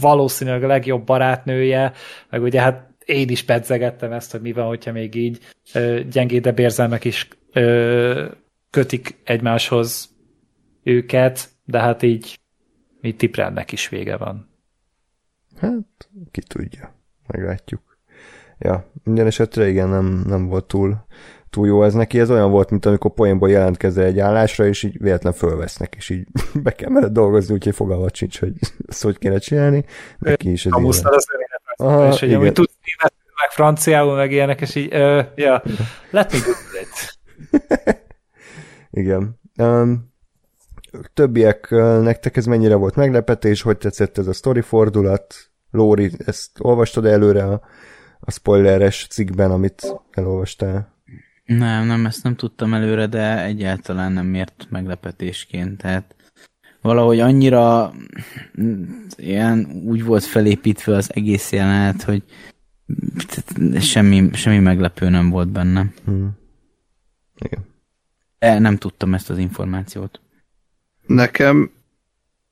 valószínűleg a legjobb barátnője, meg ugye hát én is pedzegettem ezt, hogy mi van, hogyha még így ö, gyengédebb érzelmek is ö, kötik egymáshoz őket, de hát így mi Tiprennek is vége van. Hát, ki tudja. Meglátjuk. Ja, minden esetre igen, nem, nem volt túl, túl jó ez neki. Ez olyan volt, mint amikor poénból jelentkezel egy állásra, és így véletlen fölvesznek, és így be kell mellett dolgozni, úgyhogy fogalmat sincs, hogy ezt hogy kéne csinálni. Neki is ez Kamusztal van. az Aha, és hogy amúgy tudsz németül, meg franciául, meg ilyenek, és így, ö, ja, let me do it. Igen. Um, többiek, nektek ez mennyire volt meglepetés, hogy tetszett ez a story fordulat? Lóri, ezt olvastad előre a, a spoileres cikkben, amit elolvastál? Nem, nem, ezt nem tudtam előre, de egyáltalán nem ért meglepetésként. Tehát valahogy annyira mm, ilyen úgy volt felépítve az egész jelenet, hogy semmi, semmi meglepő nem volt benne. Hmm. Igen. E, nem tudtam ezt az információt. Nekem,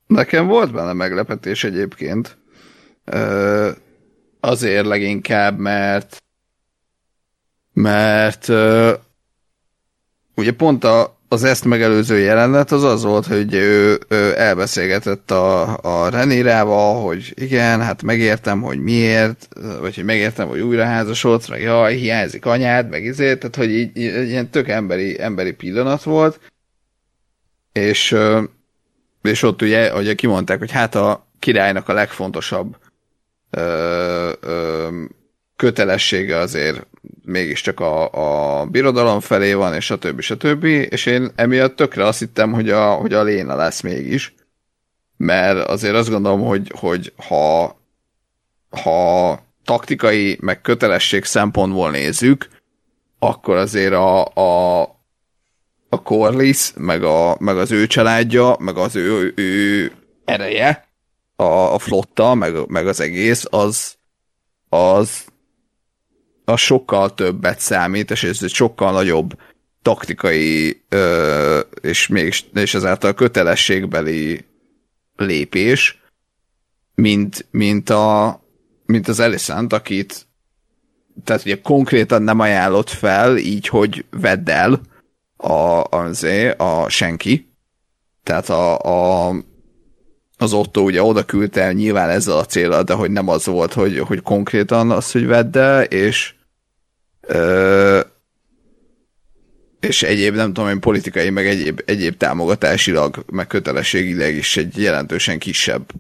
nekem volt benne meglepetés egyébként. Ö, azért leginkább, mert mert ö, ugye pont a, az ezt megelőző jelenet az az volt, hogy ő, ő elbeszélgetett a, a Renirával, hogy igen, hát megértem, hogy miért, vagy hogy megértem, hogy újra házasodsz, meg jaj, hiányzik anyád, meg izé, tehát hogy így, így ilyen tök emberi, emberi pillanat volt, és, és ott ugye, ugye kimondták, hogy hát a királynak a legfontosabb ö, ö, kötelessége azért mégiscsak a, a birodalom felé van, és a többi, a többi, és én emiatt tökre azt hittem, hogy a, hogy a Léna lesz mégis, mert azért azt gondolom, hogy, hogy ha, ha taktikai, meg kötelesség szempontból nézzük, akkor azért a, a, a Corlys, meg, a, meg az ő családja, meg az ő, ő ereje, a, a flotta, meg, meg az egész, az, az, az sokkal többet számít, és ez egy sokkal nagyobb taktikai ö, és, még, és ezáltal kötelességbeli lépés, mint, mint, a, mint az Alicent, akit tehát ugye konkrétan nem ajánlott fel, így, hogy vedd el a, azért, a senki. Tehát a, a, az Otto ugye oda küldte nyilván ezzel a célral, de hogy nem az volt, hogy, hogy konkrétan az, hogy vedd el, és ö, és egyéb, nem tudom én, politikai, meg egyéb, egyéb támogatásilag, meg kötelességileg is egy jelentősen kisebb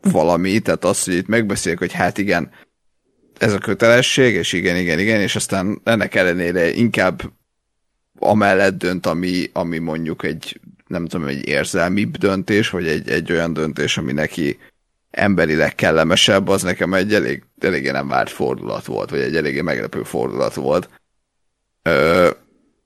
valami, tehát az, hogy itt megbeszéljük, hogy hát igen, ez a kötelesség, és igen, igen, igen, és aztán ennek ellenére inkább amellett dönt, ami, ami mondjuk egy, nem tudom, egy érzelmibb döntés, vagy egy, egy olyan döntés, ami neki emberileg kellemesebb, az nekem egy elég, eléggé nem várt fordulat volt, vagy egy eléggé meglepő fordulat volt. Ö,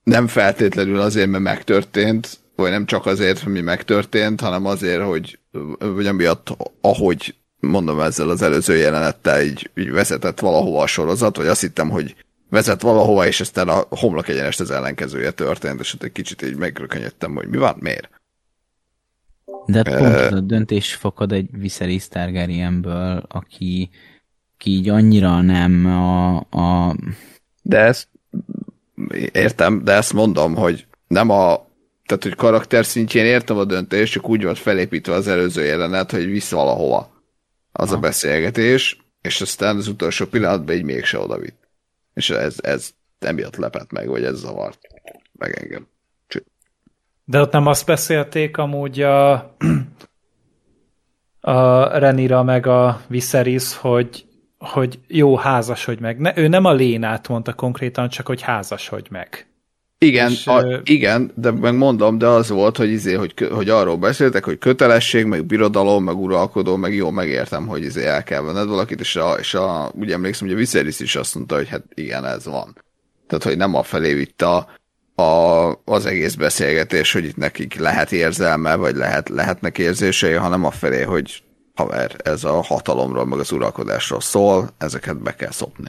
nem feltétlenül azért, mert megtörtént, vagy nem csak azért, mi megtörtént, hanem azért, hogy vagy amiatt, ahogy mondom ezzel az előző jelenettel így, így vezetett valahova a sorozat, vagy azt hittem, hogy vezet valahova, és aztán a homlok egyenest az ellenkezője történt, és ott egy kicsit így megrökönyödtem, hogy mi van, miért? De pont ez a döntés fakad egy Viserys Targaryenből, aki, aki így annyira nem a, a... De ezt értem, de ezt mondom, hogy nem a tehát, hogy karakter szintjén értem a döntést, csak úgy volt felépítve az előző jelenet, hogy visz valahova az ha. a beszélgetés, és aztán az utolsó pillanatban így mégse oda vitt. És ez, ez emiatt lepett meg, vagy ez zavart meg engem. De ott nem azt beszélték amúgy a, a Renira meg a Viserys, hogy, hogy jó, házasodj meg. Ne, ő nem a Lénát mondta konkrétan, csak hogy házasodj meg. Igen, és, a, igen, de megmondom, de az volt, hogy, izé, hogy, hogy arról beszéltek, hogy kötelesség, meg birodalom, meg uralkodó, meg jó, megértem, hogy izé el kell venned valakit, és, a, és a, úgy emlékszem, hogy a Viserys is azt mondta, hogy hát igen, ez van. Tehát, hogy nem a felé vitt a, a, az egész beszélgetés, hogy itt nekik lehet érzelme, vagy lehet, lehetnek érzései, hanem a felé, hogy haver, ez a hatalomról, meg az uralkodásról szól, ezeket be kell szopni.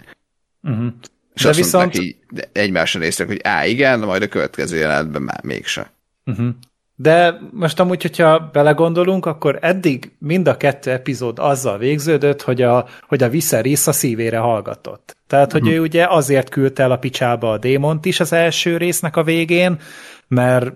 Uh-huh. És de azt viszont... neki egymásra néztek, hogy á, igen, majd a következő jelenetben már mégse. Uh-huh. De most amúgy, hogyha belegondolunk, akkor eddig mind a kettő epizód azzal végződött, hogy a, hogy a Viserys a szívére hallgatott. Tehát, hogy uh-huh. ő ugye azért küldte el a picsába a démont is az első résznek a végén, mert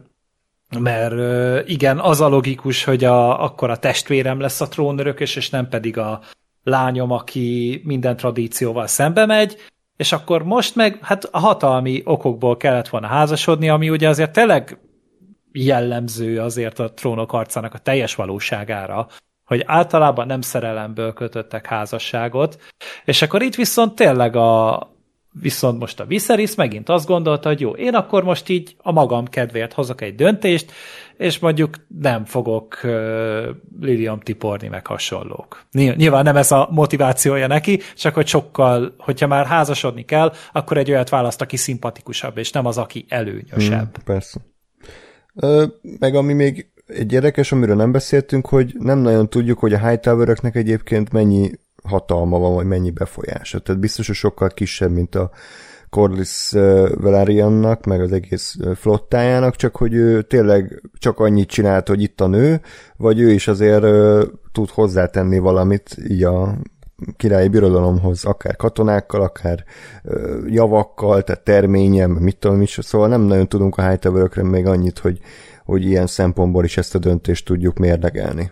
mert igen, az a logikus, hogy a, akkor a testvérem lesz a trónörökös, és nem pedig a lányom, aki minden tradícióval szembe megy, és akkor most meg hát a hatalmi okokból kellett volna házasodni, ami ugye azért tényleg jellemző azért a trónok arcának a teljes valóságára, hogy általában nem szerelemből kötöttek házasságot, és akkor itt viszont tényleg a, viszont most a Viserys megint azt gondolta, hogy jó, én akkor most így a magam kedvéért hozok egy döntést, és mondjuk nem fogok uh, Lilium tiporni, meg hasonlók. Nyilván nem ez a motivációja neki, csak hogy sokkal, hogyha már házasodni kell, akkor egy olyat választ, aki szimpatikusabb, és nem az, aki előnyösebb. Hmm, persze. Ö, meg ami még egy érdekes, amiről nem beszéltünk, hogy nem nagyon tudjuk, hogy a hightower egyébként mennyi hatalma van, vagy mennyi befolyása. Tehát biztos, hogy sokkal kisebb, mint a Corlys Valeriannak, meg az egész flottájának, csak hogy ő tényleg csak annyit csinált, hogy itt a nő, vagy ő is azért tud hozzátenni valamit így a királyi birodalomhoz, akár katonákkal, akár javakkal, tehát terményem, mit tudom is, szóval nem nagyon tudunk a hightower még annyit, hogy, hogy ilyen szempontból is ezt a döntést tudjuk mérlegelni.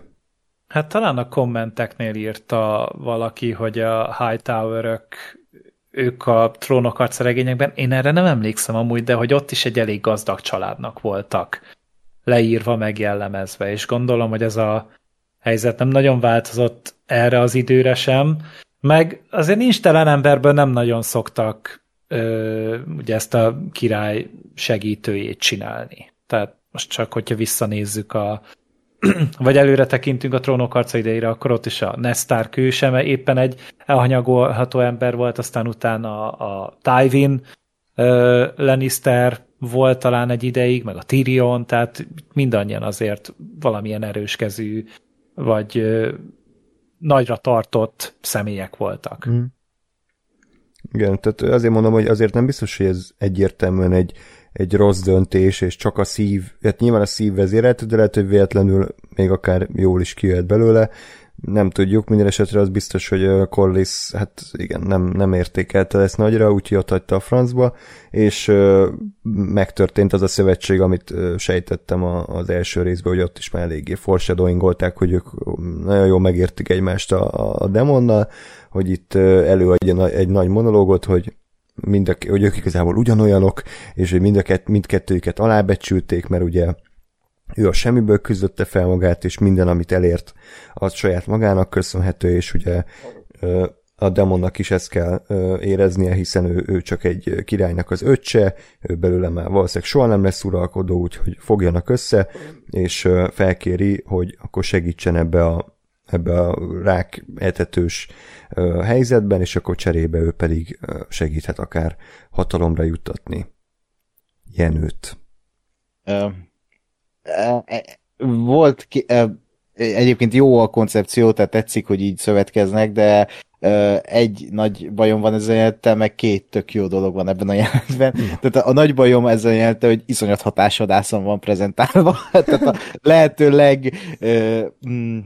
Hát talán a kommenteknél írta valaki, hogy a Hightower-ök ők a trónok regényekben, én erre nem emlékszem amúgy, de hogy ott is egy elég gazdag családnak voltak leírva, megjellemezve, és gondolom, hogy ez a helyzet nem nagyon változott erre az időre sem, meg azért nincs telen emberből nem nagyon szoktak ö, ugye ezt a király segítőjét csinálni. Tehát most csak, hogyha visszanézzük a vagy előre tekintünk a trónok arca ideire, akkor ott is a Nestar kőse, mert éppen egy elhanyagolható ember volt, aztán utána a, a Tywin uh, Lannister volt talán egy ideig, meg a Tyrion, tehát mindannyian azért valamilyen erőskezű, vagy uh, nagyra tartott személyek voltak. Mm. Igen, tehát azért mondom, hogy azért nem biztos, hogy ez egyértelműen egy egy rossz döntés, és csak a szív, hát nyilván a szív vezérelt, de lehet, hogy véletlenül még akár jól is kijöhet belőle, nem tudjuk, minden esetre az biztos, hogy Corliss, hát igen, nem, nem értékelte ezt nagyra, úgyhogy ott hagyta a francba, és megtörtént az a szövetség, amit sejtettem a, az első részben, hogy ott is már eléggé foreshadowingolták, hogy ők nagyon jól megértik egymást a, a demonnal, hogy itt előadja egy nagy monológot, hogy mind a, hogy ők igazából ugyanolyanok, és hogy mind a kett, mindkettőjüket alábecsülték, mert ugye ő a semmiből küzdötte fel magát, és minden, amit elért, az saját magának köszönhető, és ugye a demonnak is ezt kell éreznie, hiszen ő, ő csak egy királynak az öccse, ő belőle már valószínűleg soha nem lesz uralkodó, úgyhogy fogjanak össze, és felkéri, hogy akkor segítsen ebbe a, ebbe a rák etetős helyzetben, és akkor cserébe ő pedig segíthet akár hatalomra juttatni Jenőt. Volt ki, egyébként jó a koncepció, tehát tetszik, hogy így szövetkeznek, de egy nagy bajom van ezzel jelenettel, meg két tök jó dolog van ebben a jelentben. Ja. Tehát a, a nagy bajom ezzel jelente, hogy iszonyat hatásodászon van prezentálva. Tehát a lehető leg, uh,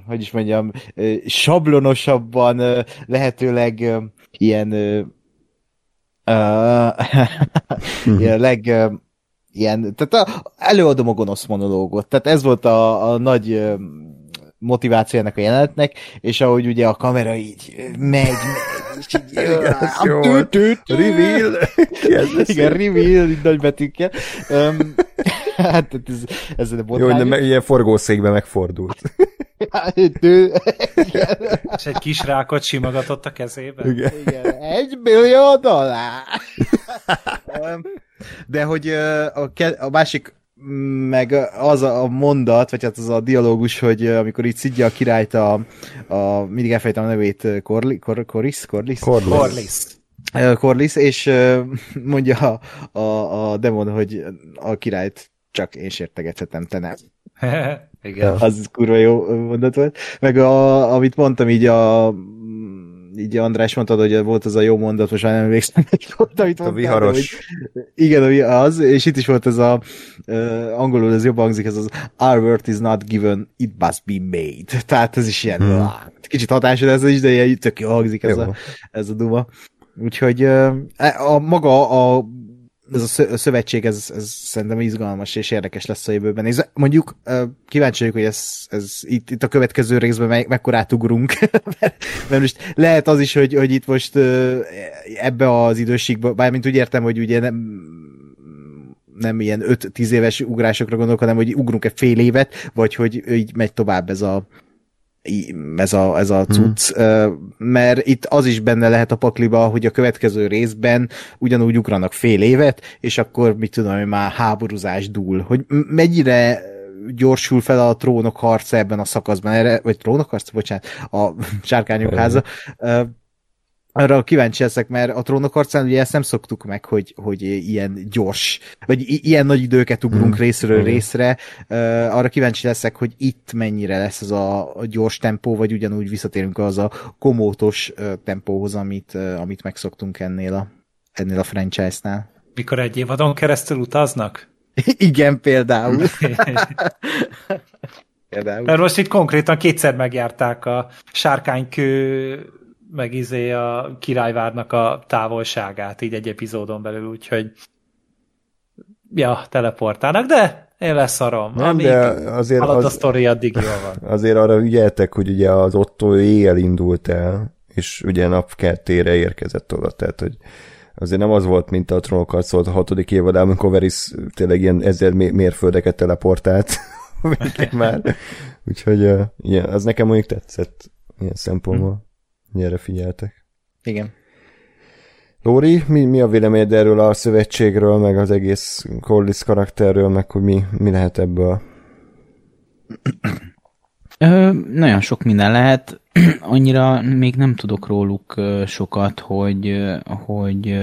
hogy is mondjam, uh, sablonosabban, uh, lehetőleg uh, ilyen uh, uh, ilyen leg uh, ilyen, tehát a, előadom a gonosz monológot. Tehát ez volt a, a nagy uh, motiváció ennek a jelenetnek, és ahogy ugye a kamera így megy, megy, és így, Igen, ez jó Reveal! Igen, reveal, így nagy betűkkel. Um, hát ez, ez a Jó, hogy nem, ilyen forgószékbe megfordult. és egy kis rákot simogatott a kezébe. Igen. Igen. Egy millió dollár! De hogy a, a másik meg az a mondat, vagy hát az a dialógus, hogy amikor itt szidja a királyt a, a mindig elfejtem a nevét, Corli, Cor, Coris? Corlis? Corlis. Corlis, és mondja a, a, a demon, hogy a királyt csak én sértegethetem, te nem. Igen. Az kurva jó mondat volt. Meg a, amit mondtam így a így András mondtad, hogy volt az a jó mondat, most már nem emlékszem, hogy volt, amit a viharos. Hogy, igen, az, és itt is volt ez a, uh, angolul ez jobban hangzik, ez az our word is not given, it must be made. Tehát ez is ilyen, hmm. kicsit hatásod ez is, de ilyen tök jó hangzik ez, jó. a, ez a duma. Úgyhogy uh, a, maga a ez a szövetség, ez, ez szerintem izgalmas és érdekes lesz a jövőben. És mondjuk kíváncsi vagyok, hogy ez, ez itt, itt a következő részben me, mekkor átugrunk. mert, mert most lehet az is, hogy, hogy itt most ebbe az időségbe, bármint úgy értem, hogy ugye nem nem ilyen 5-10 éves ugrásokra gondolok, hanem hogy ugrunk egy fél évet, vagy hogy így megy tovább ez a, ez a, ez a cucc, hmm. mert itt az is benne lehet a pakliba, hogy a következő részben ugyanúgy ugranak fél évet, és akkor mit tudom, hogy már háborúzás dúl, hogy mennyire gyorsul fel a trónok harca ebben a szakaszban, erre, vagy trónok harca, bocsánat, a sárkányok háza, arra kíváncsi leszek, mert a trónok arcán ugye ezt nem szoktuk meg, hogy, hogy ilyen gyors, vagy ilyen nagy időket ugrunk mm. részről mm. részre. Uh, arra kíváncsi leszek, hogy itt mennyire lesz az a, a gyors tempó, vagy ugyanúgy visszatérünk az a komótos uh, tempóhoz, amit, uh, amit megszoktunk ennél a, ennél a franchise-nál. Mikor egy évadon keresztül utaznak? Igen, például. például. Mert most itt konkrétan kétszer megjárták a sárkánykő meg izé a királyvárnak a távolságát így egy epizódon belül, úgyhogy ja, teleportálnak, de én leszarom. Nem, de azért az, a sztori, addig jól van. Azért arra ügyeltek, hogy ugye az Otto éjjel indult el, és ugye napkeltére érkezett oda, tehát hogy azért nem az volt, mint a trónokat szólt a hatodik évadában, amikor Veris tényleg ilyen ezer mérföldeket teleportált már. Úgyhogy uh, igen, az nekem mondjuk tetszett ilyen szempontból. Gyere, figyeltek. Igen. Lóri, mi, mi a véleményed erről a szövetségről, meg az egész Corliss karakterről, meg hogy mi, mi lehet ebből? Ö, nagyon sok minden lehet. Annyira még nem tudok róluk sokat, hogy, hogy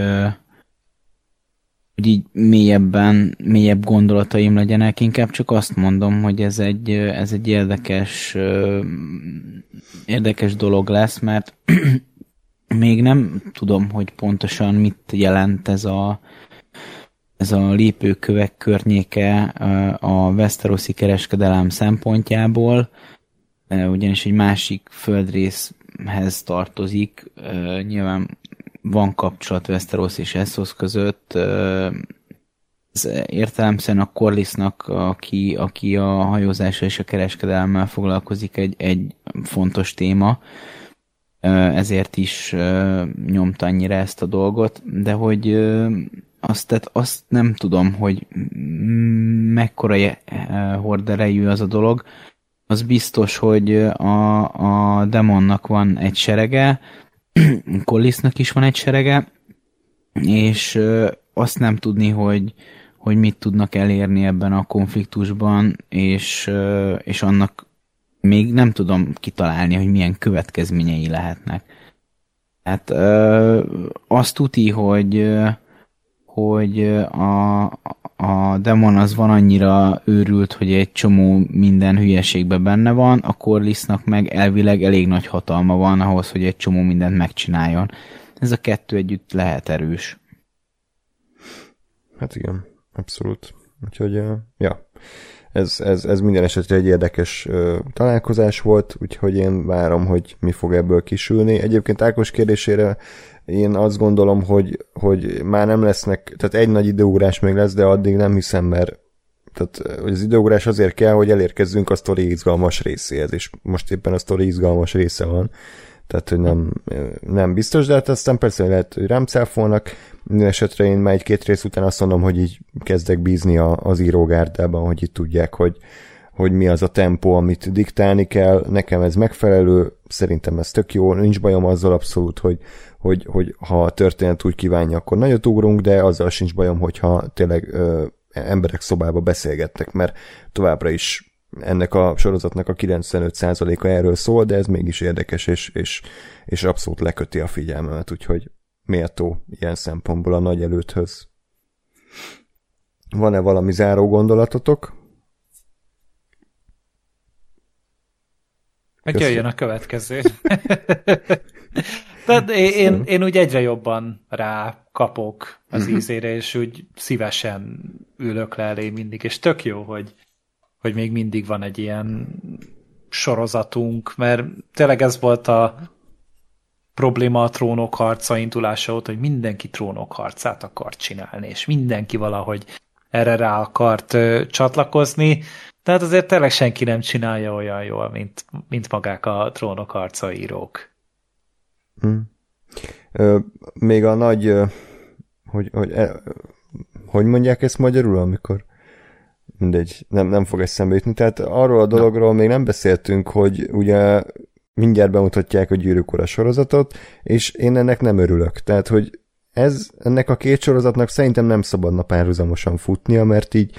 hogy így mélyebben, mélyebb gondolataim legyenek, inkább csak azt mondom, hogy ez egy, ez egy érdekes, érdekes dolog lesz, mert még nem tudom, hogy pontosan mit jelent ez a, ez a lépőkövek környéke a Westerosi kereskedelem szempontjából, ugyanis egy másik földrészhez tartozik, nyilván van kapcsolat Westeros és Essos között. Ez értelemszerűen a Corlissnak, aki, aki a hajózással és a kereskedelemmel foglalkozik, egy, egy fontos téma, ezért is nyomta annyira ezt a dolgot, de hogy azt, tehát azt nem tudom, hogy mekkora horderejű az a dolog. Az biztos, hogy a, a demonnak van egy serege, Collisnak is van egy serege, és azt nem tudni, hogy, hogy mit tudnak elérni ebben a konfliktusban, és, és annak még nem tudom kitalálni, hogy milyen következményei lehetnek. Hát azt tuti, hogy hogy a, a demon az van annyira őrült, hogy egy csomó minden hülyeségbe benne van, a Corlissnak meg elvileg elég nagy hatalma van ahhoz, hogy egy csomó mindent megcsináljon. Ez a kettő együtt lehet erős. Hát igen, abszolút. Úgyhogy, ja, ez, ez, ez minden esetre egy érdekes uh, találkozás volt, úgyhogy én várom, hogy mi fog ebből kisülni. Egyébként Ákos kérdésére én azt gondolom, hogy, hogy már nem lesznek, tehát egy nagy időugrás még lesz, de addig nem hiszem, mert tehát hogy az időugrás azért kell, hogy elérkezzünk a sztori izgalmas részéhez, és most éppen a sztori izgalmas része van, tehát hogy nem, nem biztos, de hát aztán persze lehet, hogy rám cáfolnak, esetre én már egy-két rész után azt mondom, hogy így kezdek bízni a, az írógárdában, hogy itt tudják, hogy, hogy mi az a tempó, amit diktálni kell, nekem ez megfelelő, szerintem ez tök jó, nincs bajom azzal abszolút, hogy, hogy, hogy ha a történet úgy kívánja, akkor nagyot ugrunk, de azzal sincs bajom, hogyha tényleg ö, emberek szobába beszélgettek, mert továbbra is ennek a sorozatnak a 95%-a erről szól, de ez mégis érdekes, és, és, és abszolút leköti a figyelmemet, úgyhogy méltó ilyen szempontból a nagy előthöz. Van-e valami záró gondolatotok? Hogy jöjjön a következő. Tehát én, én, én úgy egyre jobban rá kapok az uh-huh. ízére, és úgy szívesen ülök le elé mindig, és tök jó, hogy, hogy még mindig van egy ilyen sorozatunk, mert tényleg ez volt a probléma a trónok harca indulása óta, hogy mindenki trónok harcát akart csinálni, és mindenki valahogy erre rá akart ö, csatlakozni, tehát azért tényleg senki nem csinálja olyan jól, mint, mint magák a trónok harca írók. Ö, még a nagy, ö, hogy, hogy, e, hogy mondják ezt magyarul, amikor mindegy, nem, nem fog eszembe jutni. Tehát arról a dologról még nem beszéltünk, hogy ugye mindjárt bemutatják a gyűrűk ura sorozatot, és én ennek nem örülök. Tehát, hogy ez, ennek a két sorozatnak szerintem nem szabadna párhuzamosan futnia, mert így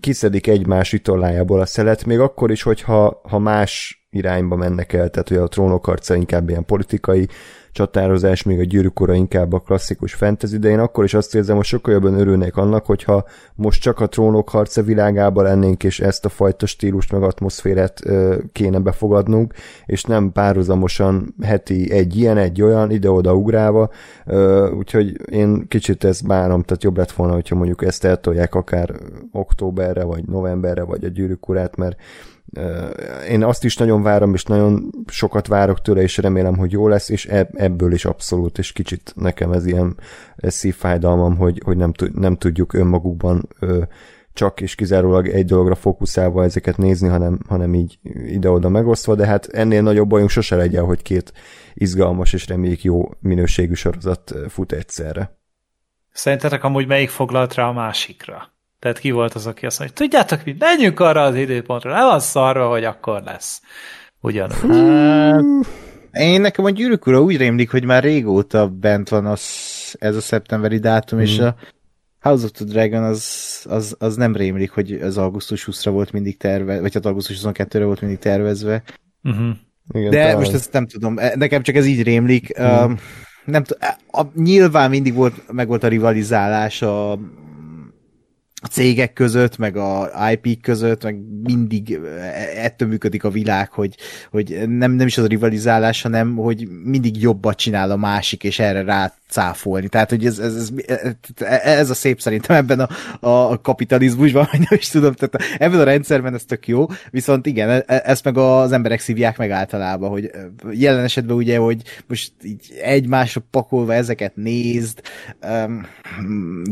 kiszedik egymás vitorlájából a szelet, még akkor is, hogyha ha más irányba mennek el, tehát hogy a trónok arca inkább ilyen politikai csatározás, még a gyűrűkora inkább a klasszikus fantasy, de én akkor is azt érzem, hogy sokkal jobban örülnék annak, hogyha most csak a trónok harca világában lennénk, és ezt a fajta stílust meg atmoszférát ö, kéne befogadnunk, és nem párhuzamosan heti egy ilyen, egy olyan, ide-oda ugrálva, ö, úgyhogy én kicsit ezt bánom, tehát jobb lett volna, hogyha mondjuk ezt eltolják akár októberre, vagy novemberre, vagy a gyűrűkurát, mert én azt is nagyon várom, és nagyon sokat várok tőle, és remélem, hogy jó lesz, és ebből is abszolút, és kicsit nekem ez ilyen szívfájdalmam, hogy, hogy nem, nem tudjuk önmagukban csak és kizárólag egy dologra fókuszálva ezeket nézni, hanem, hanem így ide-oda megosztva, de hát ennél nagyobb bajunk sose legyen, hogy két izgalmas és reméljük jó minőségű sorozat fut egyszerre. Szerintetek amúgy melyik foglalt rá a másikra? Tehát ki volt az, aki azt mondja, tudjátok mit, menjünk arra az időpontra, nem az szarva, hogy akkor lesz. Ugyanúgy. Hát, én nekem a gyűrűk ura úgy rémlik, hogy már régóta bent van az, ez a szeptemberi dátum, hmm. és a House of the Dragon az, az, az nem rémlik, hogy az augusztus 20-ra volt mindig terve, vagy hát augusztus 22-re volt mindig tervezve. Uh-huh. Igen, De talán. most ezt nem tudom, e, nekem csak ez így rémlik. Hmm. Um, nem t- a, a, nyilván mindig volt, meg volt a rivalizálás a a cégek között, meg a IP között, meg mindig ettől működik a világ, hogy, hogy nem, nem is az a rivalizálás, hanem hogy mindig jobbat csinál a másik, és erre rá cáfolni. Tehát, hogy ez, ez, ez, ez a szép szerintem ebben a, a kapitalizmusban, vagy nem is tudom, tehát ebben a rendszerben ez tök jó, viszont igen, e, e, ezt meg az emberek szívják meg általában, hogy jelen esetben ugye, hogy most így egymásra pakolva ezeket nézd,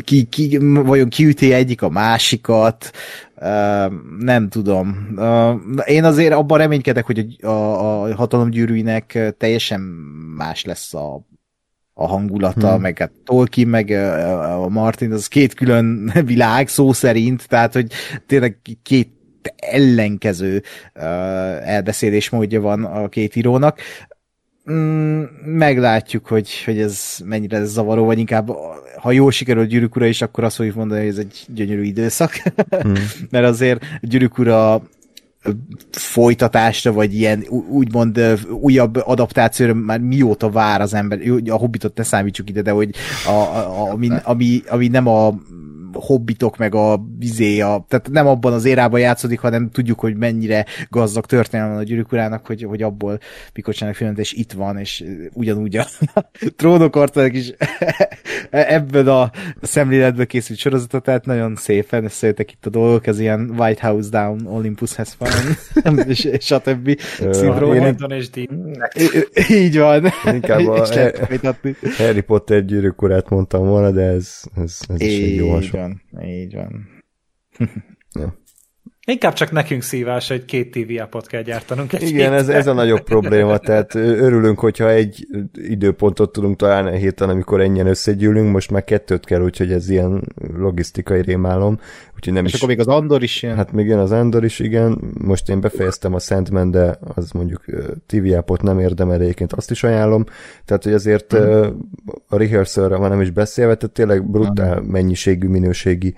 ki, ki, vajon kiüti egyik a másikat, nem tudom. Én azért abban reménykedek, hogy a, a hatalomgyűrűinek teljesen más lesz a a hangulata, hmm. meg hát Tolkien, meg a Martin, az két külön világ szó szerint, tehát hogy tényleg két ellenkező uh, elbeszélés módja van a két írónak. Mm, meglátjuk, hogy, hogy ez mennyire ez zavaró, vagy inkább ha jól sikerül Gyűrűk ura is, akkor azt fogjuk mondani, hogy ez egy gyönyörű időszak. Hmm. Mert azért Gyűrűk ura folytatásra, vagy ilyen úgymond újabb adaptációra már mióta vár az ember, a Hobbitot ne számítsuk ide, de hogy a, a, ami, ami, ami nem a hobbitok, meg a vizé, a, tehát nem abban az érában játszódik, hanem tudjuk, hogy mennyire gazdag történelme a gyűrűk urának, hogy, hogy abból mikor csinálnak filmet, és itt van, és ugyanúgy a trónokartának is ebből a szemléletből készült sorozatot, tehát nagyon szépen összejöttek itt a dolgok, ez ilyen White House Down, Olympus has fun, és, és a többi szindróma. Így van. Inkább a Harry Potter gyűrűk urát mondtam volna, de ez, ez, ez is egy jó hasonló van, így van. ja. Inkább csak nekünk szívás, hogy két TV appot kell gyártanunk. Egy Igen, ez, ez a nagyobb probléma, tehát örülünk, hogyha egy időpontot tudunk találni a héten, amikor ennyien összegyűlünk, most már kettőt kell, úgyhogy ez ilyen logisztikai rémálom. Úgyhogy nem És is... akkor még az Andor is jön. Hát még jön az Andor is, igen. Most én befejeztem a Sandman, de az mondjuk TV appot nem érdemel, egyébként azt is ajánlom. Tehát, hogy azért mm. a rehearsal már nem is beszélve, tehát tényleg brutál mm. mennyiségű, minőségi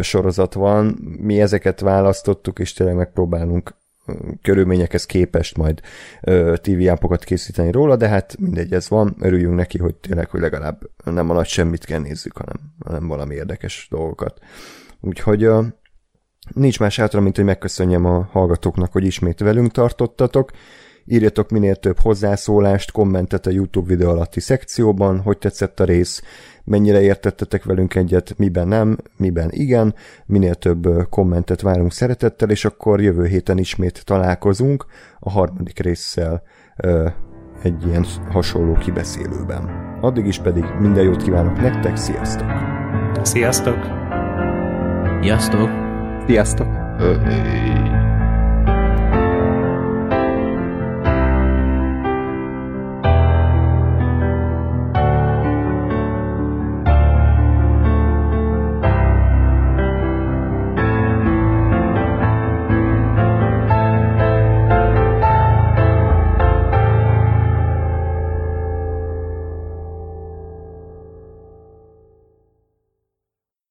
sorozat van. Mi ezeket választottuk, és tényleg megpróbálunk körülményekhez képest majd TV appokat készíteni róla, de hát mindegy, ez van, örüljünk neki, hogy tényleg, hogy legalább nem a semmit kell nézzük, hanem, hanem valami érdekes dolgokat. Úgyhogy nincs más hátra, mint hogy megköszönjem a hallgatóknak, hogy ismét velünk tartottatok. Írjatok minél több hozzászólást, kommentet a YouTube videó alatti szekcióban, hogy tetszett a rész, mennyire értettetek velünk egyet, miben nem, miben igen, minél több kommentet várunk szeretettel, és akkor jövő héten ismét találkozunk a harmadik résszel egy ilyen hasonló kibeszélőben. Addig is pedig minden jót kívánok nektek, sziasztok! Sziasztok! Sziasztok! Sziasztok!